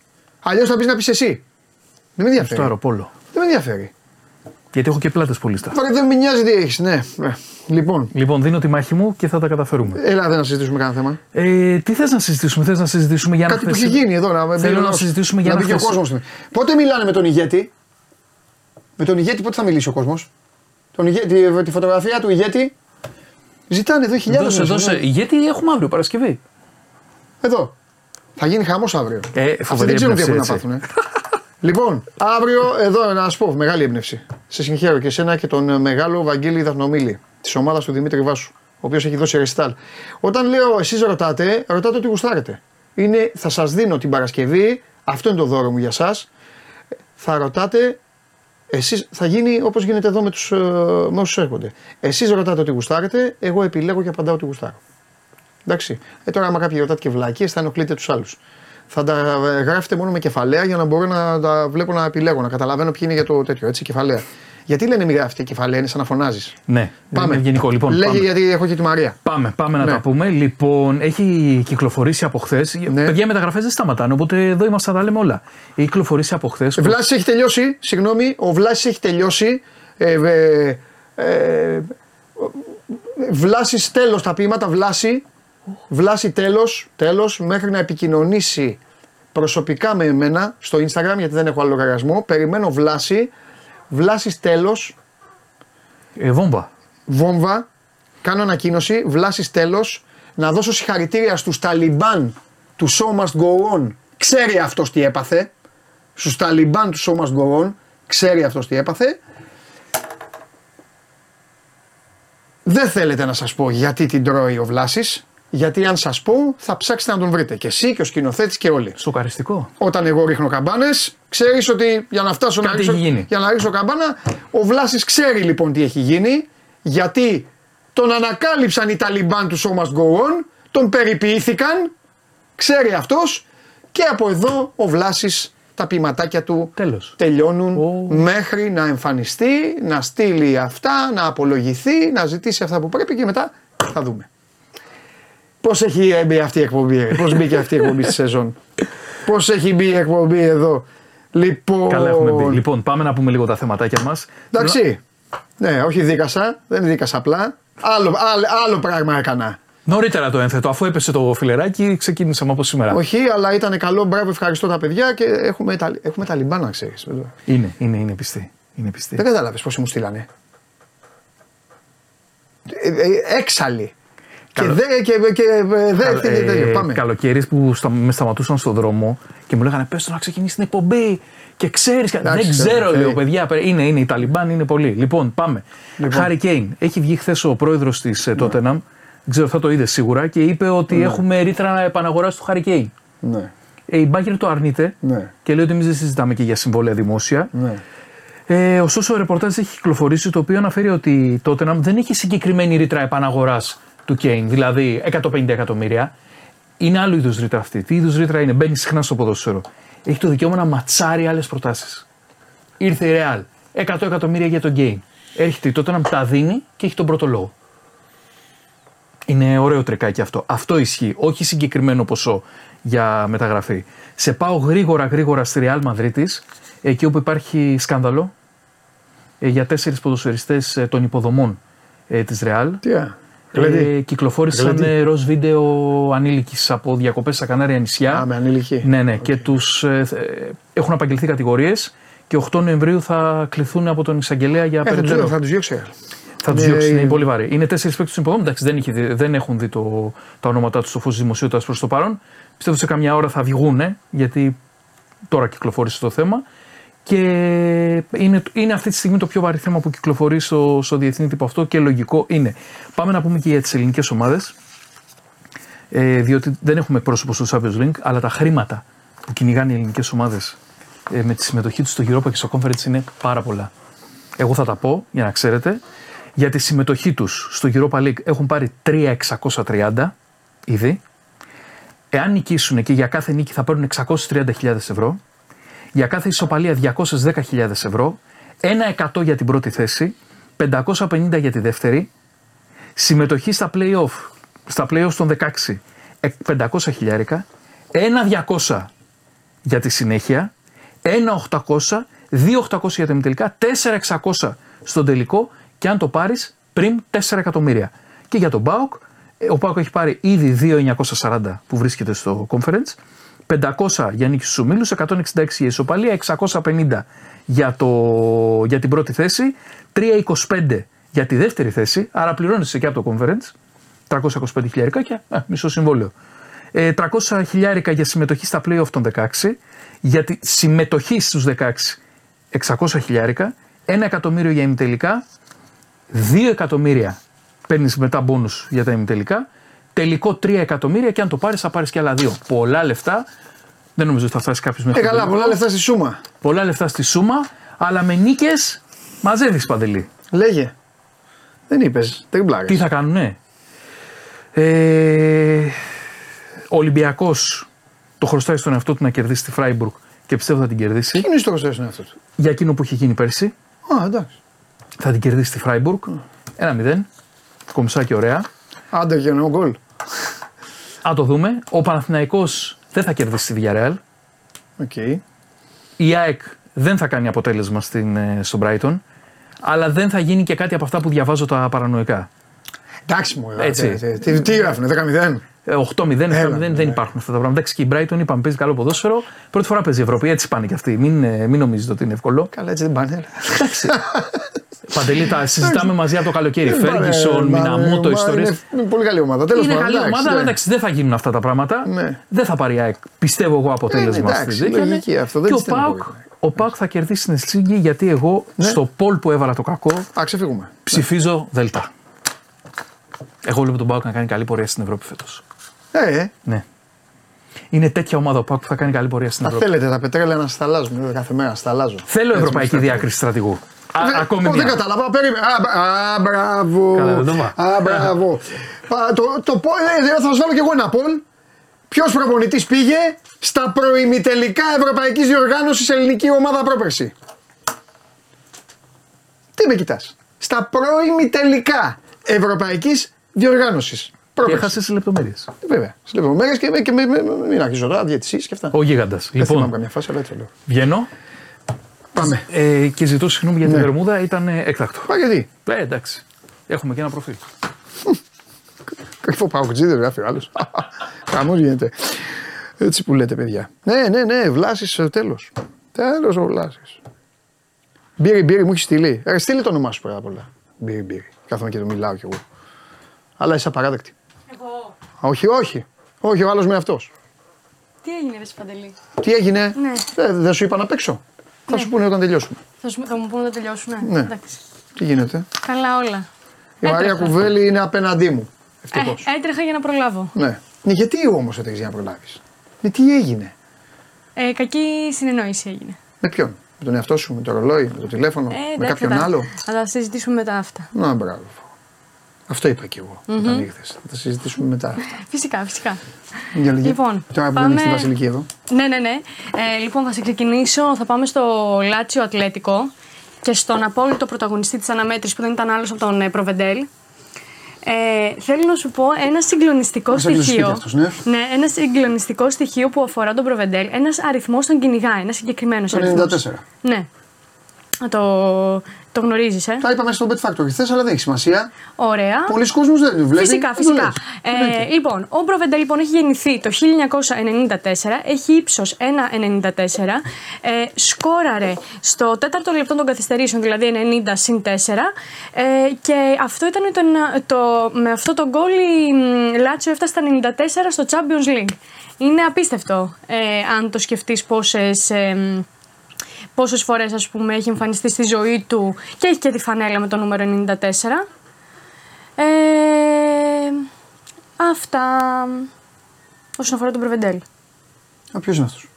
Αλλιώς θα πεις να πεις εσύ. Δεν με ενδιαφέρει. Στο αεροπόλο. Δεν με ενδιαφέρει. Γιατί έχω και πλάτες πολύ στα. Τώρα δεν με νοιάζει τι έχεις, ναι. ναι. Λοιπόν, Λοιπόν, δίνω τη μάχη μου και θα τα καταφέρουμε. έλα δεν να συζητήσουμε κανένα θέμα. Ε, τι θες να συζητήσουμε, θες να συζητήσουμε για Κάτι να που έχει γίνει εδώ. Να, Θέλω να συζητήσουμε για να ένα μπει και ο χθες- κόσμος. Πότε μιλάνε με τον ηγέτη; Με τον ηγέτη πότε θα μιλήσει ο κόσμος; Τη, τη φωτογραφία του ηγέτη; Ζητάνε εδώ χιλιάδες. Δώσε, δώσε. Γιατί έχουμε αύριο Παρασκευή. Εδώ. Θα γίνει χαμός αύριο. Ε, Αυτοί φοβερή δεν ξέρουν τι έχουν να έμπνευση, πάθουν. λοιπόν, αύριο εδώ να σου πω μεγάλη έμπνευση. Σε συγχαίρω και εσένα και τον ε, μεγάλο Βαγγέλη Δαυνομίλη της ομάδας του Δημήτρη Βάσου, ο οποίος έχει δώσει ρεστάλ. Όταν λέω εσείς ρωτάτε, ρωτάτε ότι γουστάρετε. Είναι, θα σας δίνω την Παρασκευή, αυτό είναι το δώρο μου για εσά. Θα ρωτάτε, εσείς, θα γίνει όπως γίνεται εδώ με τους με όσους έρχονται. Εσείς ρωτάτε ότι γουστάρετε, εγώ επιλέγω και απαντάω ότι γουστάρω. Εντάξει. Ε, τώρα, άμα κάποιοι ρωτάτε και βλακίε, θα ενοχλείτε τους άλλους. Θα τα ε, γράφετε μόνο με κεφαλαία για να μπορώ να τα βλέπω να επιλέγω, να καταλαβαίνω ποιοι είναι για το τέτοιο. Έτσι, κεφαλαία. Γιατί λένε μη γράφετε κεφαλαία, είναι σαν να φωνάζεις. Ναι, Πάμε. είναι γενικό. Λοιπόν, Λέγε πάμε. γιατί έχω και τη Μαρία. Πάμε, πάμε να Ναι. τα πούμε. Λοιπόν, έχει κυκλοφορήσει από χθες. Ναι. Παιδιά, οι μεταγραφές δεν σταματάνε, οπότε εδώ είμαστε να τα λέμε όλα. Έχει κυκλοφορήσει από χθες. Ε, Βλάσης έχει τελειώσει, συγγνώμη, ο Βλάσης έχει τελειώσει. Ε, ε, ε, Βλάσης τέλος τα ποίηματα, Βλάση. Βλάση τέλος, τέλος, μέχρι να επικοινωνήσει προσωπικά με εμένα στο Instagram, γιατί δεν έχω άλλο λογαριασμό. Περιμένω Βλάση. Βλάσης τέλος, Ε, βόμβα. βόμβα, κάνω ανακοίνωση, Βλάσης τέλος, να δώσω συγχαρητήρια στους Ταλιμπάν του Show Must Go On. Ξέρει αυτός τι έπαθε. Στους Ταλιμπάν του Show Must Go On. Ξέρει αυτός τι έπαθε. Δεν θέλετε να σας πω γιατί την τρώει ο Βλάσης. Γιατί αν σας πω θα ψάξετε να τον βρείτε. Και εσύ και ο σκηνοθέτης και όλοι. Σοκαριστικό. Όταν εγώ ρίχνω καμπάνες, ξέρεις ότι για να φτάσω να Κάτι ρίξω, έχει γίνει. για να ρίξω καμπάνα, ο Βλάσης ξέρει λοιπόν τι έχει γίνει, γιατί τον ανακάλυψαν οι Ταλιμπάν του Show Must Go On, τον περιποιήθηκαν, ξέρει αυτός και από εδώ ο Βλάσης τα ποιηματάκια του Τέλος. τελειώνουν Ω. μέχρι να εμφανιστεί, να στείλει αυτά, να απολογηθεί, να ζητήσει αυτά που πρέπει και μετά θα δούμε. Πώς έχει μπει αυτή η εκπομπή, πώς μπήκε αυτή η εκπομπή στη σεζόν; Πώς έχει μπει η εκπομπή εδώ; Λοιπόν. Καλά έχουμε μπει. Λοιπόν, πάμε να πούμε λίγο τα θεματάκια μας. Εντάξει. Ναι, όχι δίκασα. Δεν δίκασα απλά. Άλλο, άλλο, άλλο πράγμα έκανα. Νωρίτερα το ένθετο, αφού έπεσε το φιλεράκι, ξεκίνησαμε από σήμερα. Όχι, αλλά ήταν καλό. Μπράβο, ευχαριστώ τα παιδιά και έχουμε, τα, έχουμε τα λιμπάνα, ξέρεις. Είναι, είναι, είναι πιστή. Είναι πιστή. Δεν κατάλαβες πώ μου στείλανε. Ε, ε, έξαλλοι. Καλό. Και δε, και, και, ε, δε, Καλ- τέτοιο, τέτοιο. Πάμε. Καλοκαίρι που στα, με σταματούσαν στον δρόμο και μου λέγανε πες το να ξεκινήσεις την εκπομπή και ξέρεις, δεν Εντάξει, ξέρω οκ. λέω παιδιά, παι- είναι, είναι οι Ταλιμπάν, είναι πολλοί. Λοιπόν, πάμε. Λοιπόν. Χάρη Κέιν, έχει βγει χθες ο πρόεδρος της ε, Tottenham, δεν ξέρω αν θα το είδες σίγουρα και είπε ότι έχουμε ρήτρα επαναγοράς του Χάρη Κέιν. Ναι, Ε, η Μπάγκερ το αρνείται ναι, και λέει ότι εμείς δεν συζητάμε και για συμβόλαια δημόσια. ναι. Ε, ωστόσο, ο ρεπορτάζ έχει κυκλοφορήσει το οποίο αναφέρει ότι η Tottenham δεν έχει συγκεκριμένη ρήτρα επαναγοράς του Κέιν, δηλαδή 150 εκατομμύρια. Είναι άλλο είδους ρήτρα αυτή. Τι είδους ρήτρα είναι, μπαίνεις συχνά στο ποδόσφαιρο. Έχει το δικαίωμα να ματσάρει άλλες προτάσεις. Ήρθε η Real, 100 εκατομμύρια για τον Κέιν. Έρχεται η Tottenham, τα δίνει και έχει τον πρώτο λόγο. Είναι ωραίο τρεκάκι αυτό. Αυτό ισχύει. Όχι συγκεκριμένο ποσό για μεταγραφή. Σε πάω γρήγορα γρήγορα στη Real Madrid εκεί όπου υπάρχει σκάνδαλο ε, για τέσσερις ποδοσφαιριστές ε, των υποδομών ε, της Real. Τι, α, κλέδι. Ε, κυκλοφόρησαν Κλέδι. ε, ροζ βίντεο ανήλικης από διακοπές στα Κανάρια νησιά. Α, με ανήλικη. Ναι, ναι. Και τους, ε, ε, έχουν απαγγελθεί κατηγορίες και 8 Νοεμβρίου θα κληθούν από τον εισαγγελέα για Ε, θα, τους, περαιτέρω. θα τους διώξει. Θα τους Ναι, διώξει, είναι είναι- πολύ βαρύ. Είναι τέσσερις παίκτες των υποδόμων. Εντάξει, δεν, είχε δει- δεν έχουν δει το, τα ονόματά τους στο φως της δημοσιότητας προς το παρόν. Πιστεύω σε καμιά ώρα θα βγουν γιατί τώρα κυκλοφόρησε το θέμα. Και είναι, είναι αυτή τη στιγμή το πιο βαρύ θέμα που κυκλοφορεί στο, στο διεθνή τύπο αυτό και λογικό είναι. Πάμε να πούμε και για τις ελληνικές ομάδες. Ε, διότι δεν έχουμε πρόσωπο στο Champions League, αλλά τα χρήματα που κυνηγάνε οι ελληνικές ομάδες ε, με τη συμμετοχή τους στο Europa και στο Conference είναι πάρα πολλά. Εγώ θα τα πω για να ξέρετε. Για τη συμμετοχή τους στο Europa League έχουν πάρει 3.630 ήδη. Εάν νικήσουν και για κάθε νίκη θα πάρουν 630.000 ευρώ. Για κάθε ισοπαλία 210.000 ευρώ. 1 για την πρώτη θέση. 550 για τη δεύτερη. Συμμετοχή στα play-off, στα play-off των 16, ε, 500 χιλιάρικα. 1.200 για τη συνέχεια. 1.800, 2.800 για τα ημιτελικά, 4.600 στον τελικό και αν το πάρεις πριν 4 εκατομμύρια. Και για τον ΠΑΟΚ, ε, ο ΠΑΟΚ έχει πάρει ήδη 2.940 που βρίσκεται στο conference, 500 για νίκη στους ομίλους, 166 για ισοπαλία, 650 για, το, για την πρώτη θέση, 325 για τη δεύτερη θέση, άρα πληρώνεσαι και από το conference, 325 χιλιάρικα και ε, μισό συμβόλαιο. Ε, 300 χιλιάρικα για συμμετοχή στα play-off των 16, για τη συμμετοχή στους 16 600 χιλιάρικα, 1 εκατομμύριο για ημιτελικά, 2 εκατομμύρια παίρνεις μετά μπόνους για τα ημιτελικά, τελικό 3 εκατομμύρια και αν το πάρεις θα πάρεις και άλλα 2. Πολλά λεφτά, δεν νομίζω ότι θα φτάσει κάποιος μέχρι Ε, το καλά, τελικό. πολλά λεφτά στη σούμα. Πολλά λεφτά στη σούμα, αλλά με νίκες μαζεύεις παντελή. Λέγε. Δεν είπες. Τριμπλάρε. Τι θα κάνουνε; Ε, ο Ολυμπιακός το χρωστάει στον εαυτό του να κερδίσει τη Φράιμπουργκ και πιστεύω θα την κερδίσει. Τι είναι στο κοστό είναι αυτό του. Για εκείνο που είχε γίνει πέρσι, Α, εντάξει. θα την κερδίσει τη Φράιμπουργκ. 1-0. Κομισάκι ωραία. Άντε και εννοώ γκολ. Α το δούμε. Ο Παναθηναϊκός δεν θα κερδίσει τη Villarreal. Οκ. Η ΑΕΚ δεν θα κάνει αποτέλεσμα στην, ε, στο Brighton. Αλλά δεν θα γίνει και κάτι από αυτά που διαβάζω τα παρανοϊκά. Εντάξει μου. Έτσι. ε, ε, Τι, τι γράφουνε, 10-0. Ε, 8-0, 7-0 Έλα, δεν ναι. υπάρχουν αυτά τα πράγματα. Εντάξει και η Brighton είπαμε παίζει καλό ποδόσφαιρο. Πρώτη φορά παίζει η Ευρώπη, έτσι πάνε και αυτοί. Μην, ε, μην νομίζετε ότι είναι εύκολο. Καλά, έτσι δεν πάνε. έλα. Παντελή, τα συζητάμε μαζί από το καλοκαίρι. Δεν πάνε, Φέργισον, μα, Μιναμότο, μα, ιστορίες. Είναι είναι πολύ καλή ομάδα. Τέλος Είναι πάντων. καλή εντάξει, ομάδα, αλλά ναι. εντάξει, δεν θα γίνουν αυτά τα πράγματα. Ναι. Δεν θα πάρει η ΑΕΚ, πιστεύω εγώ, αποτέλεσμα Ε, στη εντάξει, δίκαια. λογική αυτό, δεν Και ο τη στενοχωρεί. Πάουκ, ο Πάουκ θα κερδίσει την Ελσίνκη γιατί εγώ στο πόλ που έβαλα το κακό Α, ξεφύγουμε. ψηφίζω Δέλτα. Εγώ βλέπω τον Πάουκ να κάνει καλή πορεία στην Ευρώπη φέτος. Ε, ε, Ναι. Είναι τέτοια ομάδα ο Πάουκ που θα κάνει καλή πορεία στην τα Ευρώπη. θέλετε τα πετρέλαια να σταλάζουν κάθε μέρα. Σταλάζω. Θέλω Έτσι ευρωπαϊκή μου διάκριση στρατηγού. Α, Δεν- ακόμη Ω, μία. Δεν κατάλαβα. Περίμενε. Α, μπρα- Α, μπράβο. Καλά, δεν το είπα. Α, μπράβο. Α, το, το, πω- ε, θα σας βάλω κι εγώ ένα πολ. Ποιος προπονητής πήγε στα προημιτελικά Ευρωπαϊκής Διοργάνωσης Ελληνική Ομάδα πρόπερση; Τι με κοιτάς; Στα προημιτελικά Ευρωπαϊκής Διοργάνωσης. Και έχασες τι λεπτομέρειες. Βέβαια. Σε λεπτομέρειες και, και με, με, με, μην αρχίζω τώρα, διαιτησίες και αυτά. Ο γίγαντας. Δεν θυμάμαι Λοιπόν, καμιά φάση, αλλά έτσι το λέω. βγαίνω Πάμε. ε, και ζητώ συγγνώμη για την Ναι. βερμούδα, ήταν ε, έκτακτο. Πά γιατί; Ε, εντάξει. Έχουμε και ένα προφίλ. Κρυφό παουτζίδε γράφει ο άλλος. Χαμός γίνεται. Έτσι που λέτε, παιδιά. Ναι, ναι, ναι, Βλάσης τέλος. Τέλος ο Βλάσης. Μπύρι, μπύρι, μου έχεις στείλει. Ε, στείλει το όνομά σου πρώτα απ' όλα. Μπύρι, μπύρι. Κάθομαι και το μιλάω κι εγώ. Αλλά είσαι απαράδεκτη. Εγώ. Α, Όχι, όχι. Όχι, ο άλλος με αυτός. Τι έγινε, Ρε Παντελή. Τι έγινε; Ναι. Ε, δεν σου είπα να παίξω. Θα σου πούνε όταν τελειώσουμε. Θα, σου, θα μου πούνε να τελειώσουν. Ναι. Εντάξει. Τι γίνεται; Καλά όλα. Η Μαρία Έτρεχα. Κουβέλη είναι απέναντί μου. Ε, Ευτυχώ. έτρεχα για να προλάβω. Ναι. ναι. Γιατί όμως έτρεχε για να προλάβεις; Ναι, τι έγινε; Ε, κακή συνεννόηση έγινε. Με ποιον; Με τον εαυτό σου, με το ρολόι, με το τηλέφωνο, Ε, με εντάξει, κάποιον θα τα- άλλο; Θα τα συζητήσουμε μετά αυτά. Να, μπράβο. Αυτό είπα κι εγώ όταν ήρθες. Θα τα συζητήσουμε μετά. Φυσικά, φυσικά. Για λέγε. Λοιπόν, Τώρα που πάμε- δεν έχεις τη Βασιλική εδώ. Ναι, ναι, ναι. Ε, λοιπόν, θα ξεκινήσω. Θα πάμε στο Λάτσιο Ατλέτικο και στον απόλυτο πρωταγωνιστή της αναμέτρησης που δεν ήταν άλλος από τον ε, Προβεντέλ. Ε, θέλω να σου πω ένα συγκλονιστικό Μας έκλεισε στοιχείο. σπίτι αυτός, ναι. ένα συγκλονιστικό στοιχείο που αφορά τον Προβεντέλ. Ένας αριθμός τον κυνηγάει, ένας συγκεκριμένος Το αριθμός. 94. Ναι. Το, το γνωρίζεις, ε; Τα είπαμε στο Bet Factory χθες, αλλά δεν έχει σημασία. Ωραία. Πολλοί κόσμοι δεν το βλέπει. Φυσικά, Δεν το φυσικά. λες. Ε, Εννοείται. λοιπόν, ο Προβεντέ λοιπόν έχει γεννηθεί το 1994, έχει ύψος 1,94, ε, σκόραρε στο τέταρτο λεπτό των καθυστερήσεων, δηλαδή 90 συν 4. Ε, και αυτό ήταν το, το, με αυτό το γκολ η μ, Λάτσιο έφτασε στα 94 στο Champions League. Είναι απίστευτο ε, αν το σκεφτείς πόσες... ε, μ, πόσες φορές ας πούμε έχει εμφανιστεί στη ζωή του και έχει και τη φανέλα με το νούμερο 94. Ε, αυτά όσον αφορά τον Πρεβεντέλ. Α, ποιος είναι αυτός;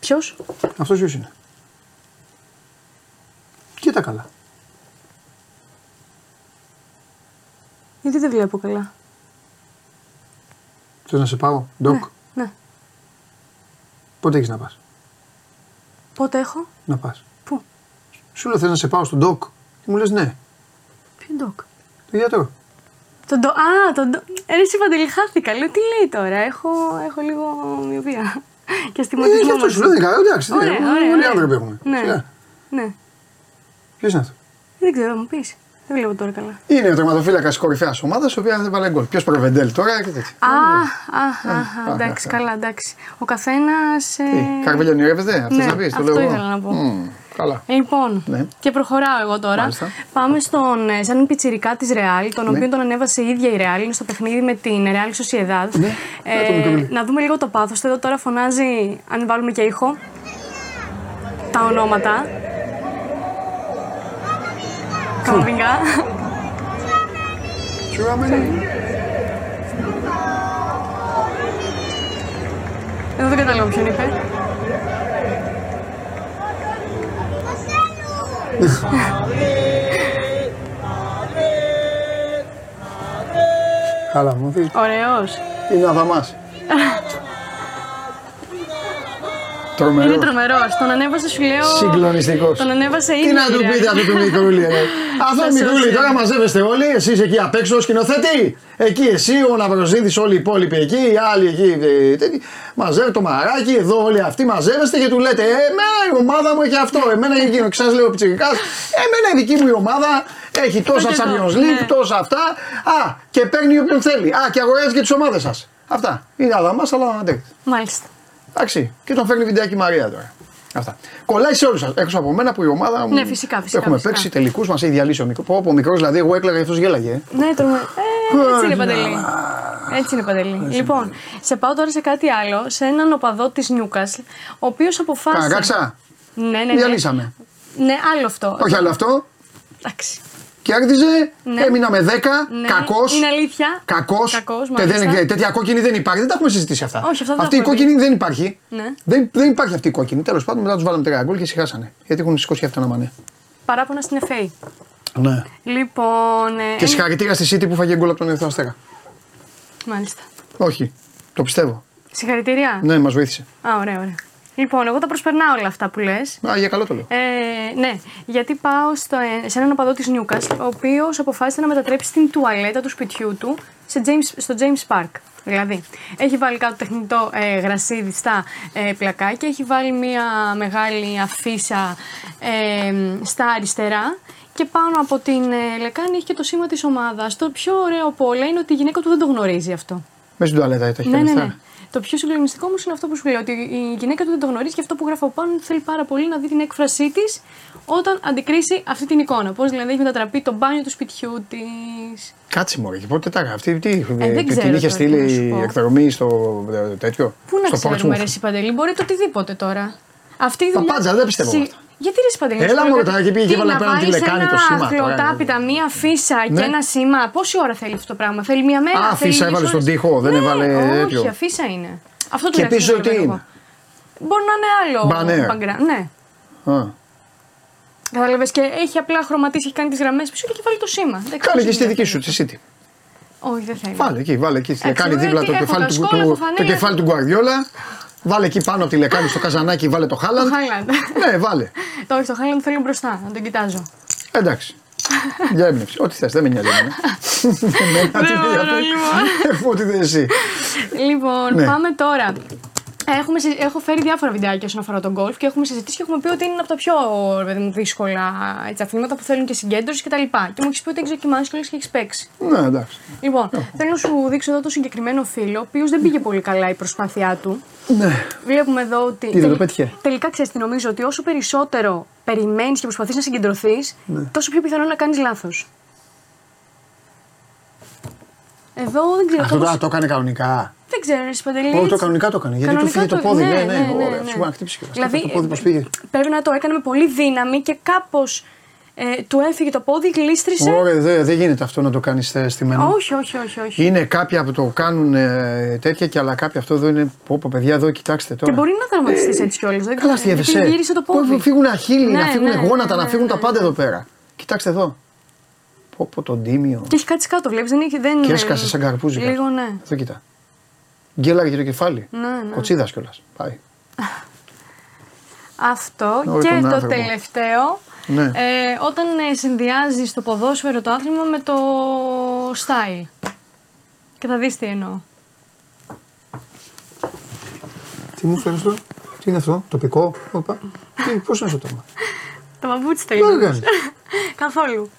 Ποιος; Αυτός ποιος είναι; Κοίτα καλά. Γιατί δεν βλέπω καλά; Θες να σε πάω, doc. Ναι. Πότε έχεις να πας; Πότε έχω; Να πας. Πού; Σου λέω θες να σε πάω στον doc; Και μου λες ναι. Ποιο doc; Το γιατρό. Τον ντο... Α, τον ντο... Ε, ρε, εσύ Παντελή, χάθηκα. Λέω τι λέει τώρα. Έχω, έχω λίγο μυωπία. και Ε, αστηματισμό. γι' αυτό μαζί. σου λέω δεν είναι καλά. Εντάξει, Ωραία, δεν- ωραία, πολλοί ωραία. άνθρωποι έχουμε. Ναι. Σιγά. Ναι. Ποιος είναι αυτό; Δεν ξέρω, θα μου πεις. Δεν βλέπω τώρα καλά. Είναι ο τερματοφύλακας τη κορυφαίας ομάδας, η οποία δεν βάλε γκολ. Ποιος προβεντέλ τώρα και τέτοια. Α, α, α, α, εντάξει, καλά, εντάξει. Ο καθένας. Τι, Καρβέλιο ονειρεύεται, αυτός ναι, να πεις. Το αυτό λέω εγώ. ήθελα να πω. Μμμ, Καλά. Λοιπόν, Ναι. και προχωράω εγώ τώρα. Μάλιστα. Πάμε στον ε, σαν πιτσιρικά της Ρεάλ, τον Ναι. οποίο τον ανέβασε η ίδια η Ρεάλ. Είναι στο παιχνίδι με την Ρεάλ Sociedad. Ναι, να το μικρούλι. να δούμε λίγο το πάθος. Εδώ τώρα φωνάζει, αν βάλουμε και ήχο, τα ονόματα. Κάμβιγκα. Εδώ δεν καταλάβω ποιον είπε. Καλά, μου πει. Ωραίος. Είναι ο Αδαμά. Τρομερό. Είναι τρομερό. Τον ανέβασε, σου λέω. Συγκλονιστικός. Τον ανέβασε ήδη. Τι να του η πείτε Real. αυτό το μικρούλι, ρε. Αυτό Στα το μικρούλι social. τώρα μαζεύεστε όλοι, εσείς εκεί απ' έξω, σκηνοθέτη. Εκεί εσύ, ο Ναυροζήτη, όλοι οι υπόλοιποι εκεί, οι άλλοι εκεί. ε, τέτοιοι. Μαζεύετε το μαράκι, εδώ όλοι αυτοί μαζεύεστε και του λέτε Εμένα η ομάδα μου έχει αυτό, εμένα έχει εκείνο. Και σας λέω πιτσυρικά, Εμένα η δική μου η ομάδα έχει τόσα και εγώ, Champions League, ναι. τόσα αυτά. Α, και παίρνει όποιον θέλει. Α, και αγοράζει και τι ομάδες σας. Αυτά. Είναι αδαμάς, αλλά αντέχετε. Μάλιστα. Εντάξει. Και τον φέρνει βιντεάκι η Μαρία τώρα. Αυτά. Κολλάει σε όλους σας. Έξω από μένα που η ομάδα μου. Ναι, φυσικά, φυσικά, Έχουμε φυσικά. παίξει τελικούς, μας έχει διαλύσει ο μικρό. Πω, πω, μικρός δηλαδή, εγώ έκλαιγα αυτός γέλαγε. ε. Ναι, τρομε... ε, έτσι είναι παντελή. Έτσι είναι παντελή. Λοιπόν, σε πάω τώρα σε κάτι άλλο, σε έναν οπαδό της Νιούκασλ, ο οποίος αποφάσισε. Καρακάξα. Ναι, ναι, ναι. Διαλύσαμε. Ναι, άλλο αυτό. Όχι άλλο αυτό. Εντάξει. Κέρδιζε, Ναι. έμεινα με 10. Ναι, Κακός. Είναι αλήθεια. Κακός. Κακός, μάλιστα. Τέτοια κόκκινη δεν υπάρχει. Δεν τα έχουμε συζητήσει αυτά. Όχι, αυτά δεν αυτή η τα έχουμε κόκκινη δεν υπάρχει. Ναι. Δεν, δεν υπάρχει αυτή η κόκκινη. Τέλος πάντων, μετά τους βάλαμε τρία γκολ και σιγάσανε. Γιατί έχουν σηκώσει αυτά να μανέ. Παράπονα στην FA. Ναι. Λοιπόν. ε, Και συγχαρητήρια στη City που φάγε γκολ από τον Ερυθρό Αστέρα. Μάλιστα. Όχι. Το πιστεύω. Συγχαρητήρια. Ναι, μας βοήθησε. Α, ωραία, ωραία. Λοιπόν, εγώ τα προσπερνάω όλα αυτά που λες. Α, για καλό το λέω. Ε, ναι, γιατί πάω στο, ε, σε έναν οπαδό της Newcastle, ο οποίος αποφάσισε να μετατρέψει την τουαλέτα του σπιτιού του σε James, στο James Park. Δηλαδή, έχει βάλει κάτω τεχνητό ε, γρασίδι στα ε, πλακάκια, έχει βάλει μια μεγάλη αφίσα ε, στα αριστερά και πάνω από την ε, λεκάνη έχει και το σήμα της ομάδας. Το πιο ωραίο από όλα είναι ότι η γυναίκα του δεν το γνωρίζει αυτό. Μέσα στην τουαλέτα τα έχει Ναι, ναι, αριστερά. ναι. Το πιο συγκλονιστικό όμως είναι αυτό που σου λέω: Ότι η γυναίκα του δεν το γνωρίζει και αυτό που γράφω πάνω θέλει πάρα πολύ να δει την έκφρασή της όταν αντικρίσει αυτή την εικόνα. Πώς δηλαδή έχει μετατραπεί το μπάνιο του σπιτιού της. Κάτσε μωρέ, και πότε τα έκανε αυτή, τι, δεν ε, ξέρω την είχε τώρα τι να σου στείλει πω. εκδρομή στο ε, τέτοιο. Πού να στο ξέρουμε, Portsmouth. ρε εσύ Παντελή, μπορεί το οτιδήποτε τώρα. Αυτή η δουλειά. Παπάντζα, δεν πιστεύω Συ- αυτά. Γιατί ρε εσύ Παντελή, Έλα, σου λέω μωρέ, κάτι. τώρα και πήγε και Τι, έβαλε να απέναντι βάλεις λεκάνη ένα το σήμα τώρα, χλωτάπιτα, μία φύσα Ναι. και ένα σήμα. Πόση ώρα θέλει αυτό το πράγμα, θέλει μία μέρα. Α, θέλει φύσα λίγες έβαλε στον ώρες. τοίχο, δεν Ναι, έβαλε Όχι, τέτοιο. αφίσα είναι. Αυτό Και πίσω τι τουλάχιστον είναι; Μπορεί να είναι άλλο. Banner. background, Ναι. Α. Κατάλαβες και έχει απλά χρωματίσει, έχει κάνει τις γραμμές πίσω και έχει βάλει το σήμα. Δεν Κάνε και ξέρω στη τι δική είναι σου, αυτό. τη City. Όχι, δεν θέλει. Βάλε εκεί, βάλε εκεί. Στη Έτσι, λεκάνη βέβαια, δίπλα τι το έχω, κεφάλι τα του, σκόλα, του, έχω φανέλα. το κεφάλι του Γκουαρδιόλα. Βάλε εκεί πάνω από τη λεκάνη στο καζανάκι, βάλε το Χάλαντ. Το Χάλαντ. Ναι, βάλε. Το όχι, το Χάλαντ θέλω μπροστά, να τον κοιτάζω. Εντάξει. Για έμπνευση. Ό,τι θες, δεν με νοιάζει. εμένα. Εμένα τι Δεν μπορώ, νοιάζει. λοιπόν. Ό,τι θες εσύ. Λοιπόν, Ναι. πάμε τώρα Έχουμε, συ- έχω φέρει διάφορα βιντεάκια όσον αφορά τον γκολφ και έχουμε συζητήσει και έχουμε πει ότι είναι από τα πιο ρε παιδί μου, δύσκολα έτσι, αθλήματα που θέλουν και συγκέντρωση κτλ. Και, και μου έχεις πει ότι έχεις δοκιμάσει και και έχεις παίξει. Ναι, εντάξει. Λοιπόν, θέλω να σου δείξω εδώ το συγκεκριμένο φίλο, ο οποίος δεν πήγε πολύ καλά η προσπάθειά του. Ναι. Βλέπουμε εδώ ότι. Τι, δεν το πέτυχε; Τελικά ξέρεις τι νομίζω, ότι όσο περισσότερο περιμένεις και προσπαθείς να συγκεντρωθείς, Ναι. τόσο πιο πιθανό είναι να κάνεις λάθος. Εδώ δεν ξέρω. Αυτό κάπως- το, το έκανε κανονικά. Δεν ξέρω, ρε Παντελή. Όχι, το κανονικά το έκανε. Γιατί του Κανονικά φύγε το πόδι. Ναι, ναι, ναι. ναι, Ωραία, ναι. σου να χτύψει κιόλας. Δηλαδή, Το πόδι πώς πήγε. Πρέπει να το έκανε με πολύ δύναμη και κάπως ε, του έφυγε το πόδι, γλίστρισε. Ωραία, δεν δεν γίνεται αυτό να το κάνεις στη μένα. Όχι, όχι, όχι. όχι. Είναι κάποια που το κάνουν ε, τέτοια και αλλά κάποια αυτό εδώ είναι. Πω, πω, παιδιά, εδώ κοιτάξτε τώρα. Και μπορεί να τραυματιστείς έτσι κιόλας. Δεν Ε, Καλά, ξέρω, στη γιατί ΕΒΣΕ. Γύρισε το Πω, πόδι. πω, φύγουν αχίλη, Ναι, να φύγουν ναι, γόνατα, ναι, να φύγουν ναι, τα ναι. πάντα εδώ πέρα. Κοιτάξτε εδώ. Πω, πω, τον τίμιο. Και έχει κάτσει κάτω, βλέπεις. Δεν, έχει- δεν Και έσκασε σαν καρπούζι. κάτω. Λίγο, ναι. Εδώ κοίτα. Γκέλαγε και το κεφάλι. Ναι, ναι. Κοτσίδας κιόλας. Πάει. Αυτό. Ωραία, και τον το άνθρωπο. τελευταίο. Ναι. Ε, όταν ε, συνδυάζει το ποδόσφαιρο το άθλημα με το style. Και θα δεις τι εννοώ. Τι μου φέρνει τώρα, τι είναι αυτό, τοπικό, όπα. Τι, πώς είναι αυτό το πράγμα. Το παπούτσι Τι θέλει. έκανες. Καθόλου.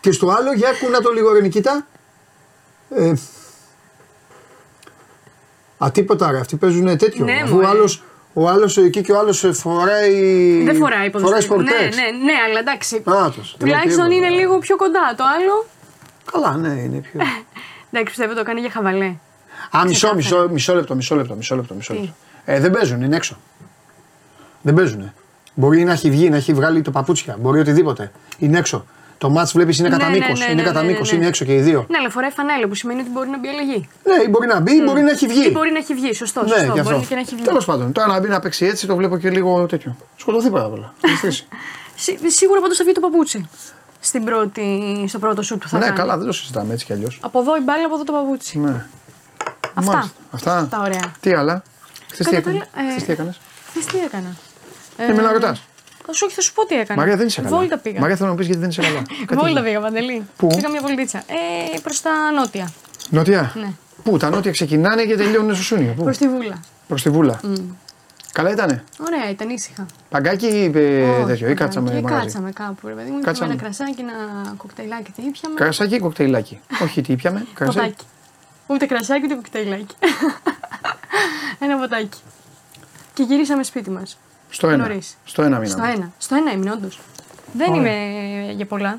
Και στο άλλο, για κούνα το λίγο ρε Νικήτα. Ε, α, τίποτα ρε, αυτοί παίζουν τέτοιο. Ναι, Αφού ο μωρέ. άλλος, ο άλλος εκεί και ο άλλος ε, φοράει... Δεν φοράει ποδοσφαίρου. Φοράει ναι, σπορτέξ. ναι, ναι, αλλά εντάξει. Άτος, Τουλάχιστον δεν είναι τίποτα. λίγο πιο κοντά. Το άλλο. Καλά, ναι, είναι πιο... Εντάξει, πιστεύω το κάνει για χαβαλέ. Α, μισό, Ξεκάθαρα. μισό, μισό λεπτό, μισό λεπτό, μισό λεπτό. Μισό Τι; λεπτό. Ε, δεν παίζουν, είναι έξω. Δεν παίζουν. Μπορεί να έχει βγει, να έχει βγάλει το παπούτσια, μπορεί οτιδήποτε. Είναι έξω. Το μάτς βλέπεις είναι Ναι, κατά ναι, μήκος, ναι, είναι ναι, κατά ναι, μήκος, ναι. είναι έξω και οι δύο. Ναι, αλλά φοράει φανέλα που σημαίνει ότι μπορεί να μπει αλλαγή. Ναι, μπορεί να μπει, μπορεί να έχει βγει. Ή μπορεί να έχει βγει, σωστό. Ναι, σωστό. και μπορεί αυτό. και να έχει βγει. Τέλος πάντων, τώρα να μπει να παίξει έτσι το βλέπω και λίγο τέτοιο. Σκοτωθεί πάρα πολλά. Θα στήσει. Σί- Σίγουρα πάντως θα βγει το παπούτσι. Στην πρώτη, στο πρώτο σου που θα ναι, κάνει. καλά, δεν το συζητάμε έτσι κι αλλιώς. Από εδώ η μπάλα, από εδώ το παπούτσι. Ναι. Αυτά. Μάλιστα. Αυτά. Τα ωραία. Τι άλλα; Χθες τι Κατά τα έκανες; άλλα, ε, Χθες τι έκανες; Χθες τι έκανα. Ε, με να ρωτάς. Θα σου, όχι, θα σου πω τι έκανα. Μαρία δεν είσαι καλά. Βόλτα πήγα. Μαρία θέλω να μου πεις γιατί δεν είσαι καλά. Κάτι Βόλτα έγινε. πήγα, Παντελή. Πού; Πήγα μια βολτίτσα. Ε, προς τα νότια. Νότια; Ναι. Πού, τα νότια ξεκινάνε και τελειώνουν στο Σούνιο. Πού; Προς τη βούλα. Προς τη Βούλα. Καλά ήτανε; Ωραία, ήταν ήσυχα. Παγκάκι ή είπε Όχι, τέτοιο, ή κάτσαμε και μαγαζί; κάτσαμε κάπου, ρε παιδί μου. Κάτσαμε. Κάτσαμε. Ένα κρασάκι, ένα κοκτέιλάκι, τι ήπιαμε. Κρασάκι ή κοκτέιλάκι; Όχι, τι ήπιαμε. Κρασάκι. Ποτάκι. Ούτε κρασάκι ούτε κοκτέιλάκι. ένα ποτάκι. Και γυρίσαμε σπίτι μας. Στο ένα. Νωρίς. Στο ένα Στο μήνα. ένα. Στο ένα ήμουν, όντως. Δεν Ωραία. είμαι για πολλά.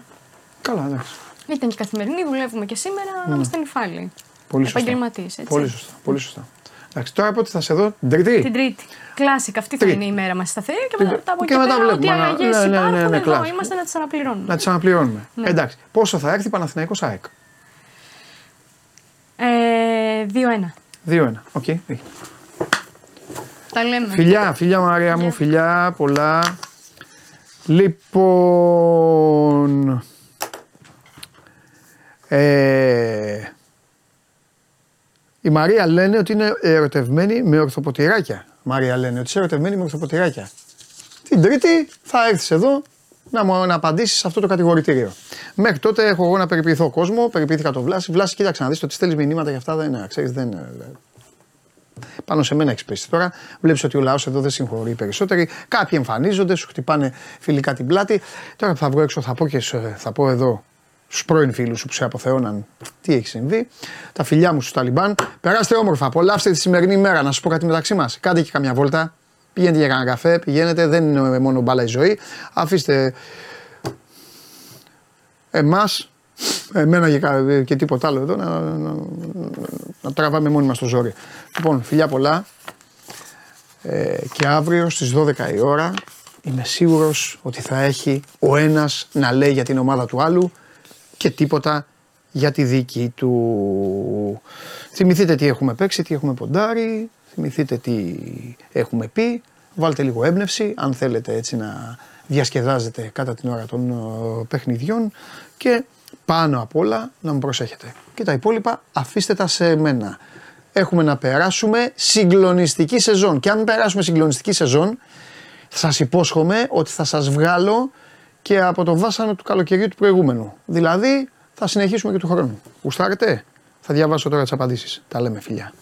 Καλά, εντάξει. Ήταν και καθημερινή, δουλεύουμε και σήμερα να είμαστε νυφάλοι. Πολύ σωστά. Επαγγελματίες, έτσι. Πολύ σωστά. Πολύ σωστά. Εντάξει, τώρα πότε θα σε δω, την Τρίτη. Την Τρίτη. Κλάσικα, αυτή θα Τρίτη. είναι η μέρα μας σταθερή και Την- μετά από και εκεί μετά πέρα βλέπουμε, ό,τι να- αλλαγές ναι, ναι, ναι, υπάρχουν ναι, εδώ κλάσικα. είμαστε να τις αναπληρώνουμε. Να τις αναπληρώνουμε. Ναι. Εντάξει. Πόσο θα έρθει Παναθηναϊκός ΑΕΚ; Ε, 2-1. 2-1. Οκ. έχει. Τα λέμε. Φιλιά, φιλιά Μαρία μου, φιλιά πολλά. Λοιπόν. Ε, η Μαρία λένε ότι είναι ερωτευμένη με ορθοποτηράκια. Μαρία λένε ότι είσαι ερωτευμένη με ορθοποτηράκια. Την Τρίτη θα έρθεις εδώ να μου να απαντήσεις σε αυτό το κατηγορητήριο. Μέχρι τότε έχω εγώ να περιποιηθώ κόσμο, περιποιήθηκα το Βλάση. Βλάση, κοίταξε να δεις ότι στέλνεις μηνύματα για αυτά δεν είναι, ξέρεις, δεν είναι. Πάνω σε μένα έχεις πέσει τώρα. Βλέπεις ότι ο λαός εδώ δεν συγχωρεί οι περισσότεροι. Κάποιοι εμφανίζονται, σου χτυπάνε φιλικά την πλάτη. Τώρα που θα βγω έξω θα πω και σε- θα πω εδώ στους πρώην φίλους σου που σε αποθεώναν τι έχει συμβεί. Τα φιλιά μου στους Ταλιμπάν. Περάστε όμορφα, απολαύστε τη σημερινή μέρα. Να σα πω κάτι μεταξύ μας. Κάντε και καμιά βόλτα. Πηγαίνετε για κανένα καφέ, πηγαίνετε. Δεν είναι μόνο μπάλα η ζωή. Αφήστε εμάς, εμένα και, κα- και τίποτα άλλο εδώ, να, να, να τραβάμε μόνοι μας το ζόρι. Λοιπόν, φιλιά πολλά ε, και αύριο στις 12 η ώρα είμαι σίγουρος ότι θα έχει ο ένας να λέει για την ομάδα του άλλου και τίποτα για τη δική του. Θυμηθείτε τι έχουμε παίξει, τι έχουμε ποντάρει, θυμηθείτε τι έχουμε πει, βάλτε λίγο έμπνευση αν θέλετε έτσι να διασκεδάζετε κατά την ώρα των ε, παιχνιδιών και πάνω απ' όλα να μου προσέχετε. Και τα υπόλοιπα αφήστε τα σε μένα. Έχουμε να περάσουμε συγκλονιστική σεζόν και αν περάσουμε συγκλονιστική σεζόν σας υπόσχομαι ότι θα σας βγάλω και από το βάσανο του καλοκαιριού του προηγούμενου. Δηλαδή θα συνεχίσουμε και του χρόνου. Γουστάρετε, θα διαβάσω τώρα τις απαντήσεις. Τα λέμε φιλιά.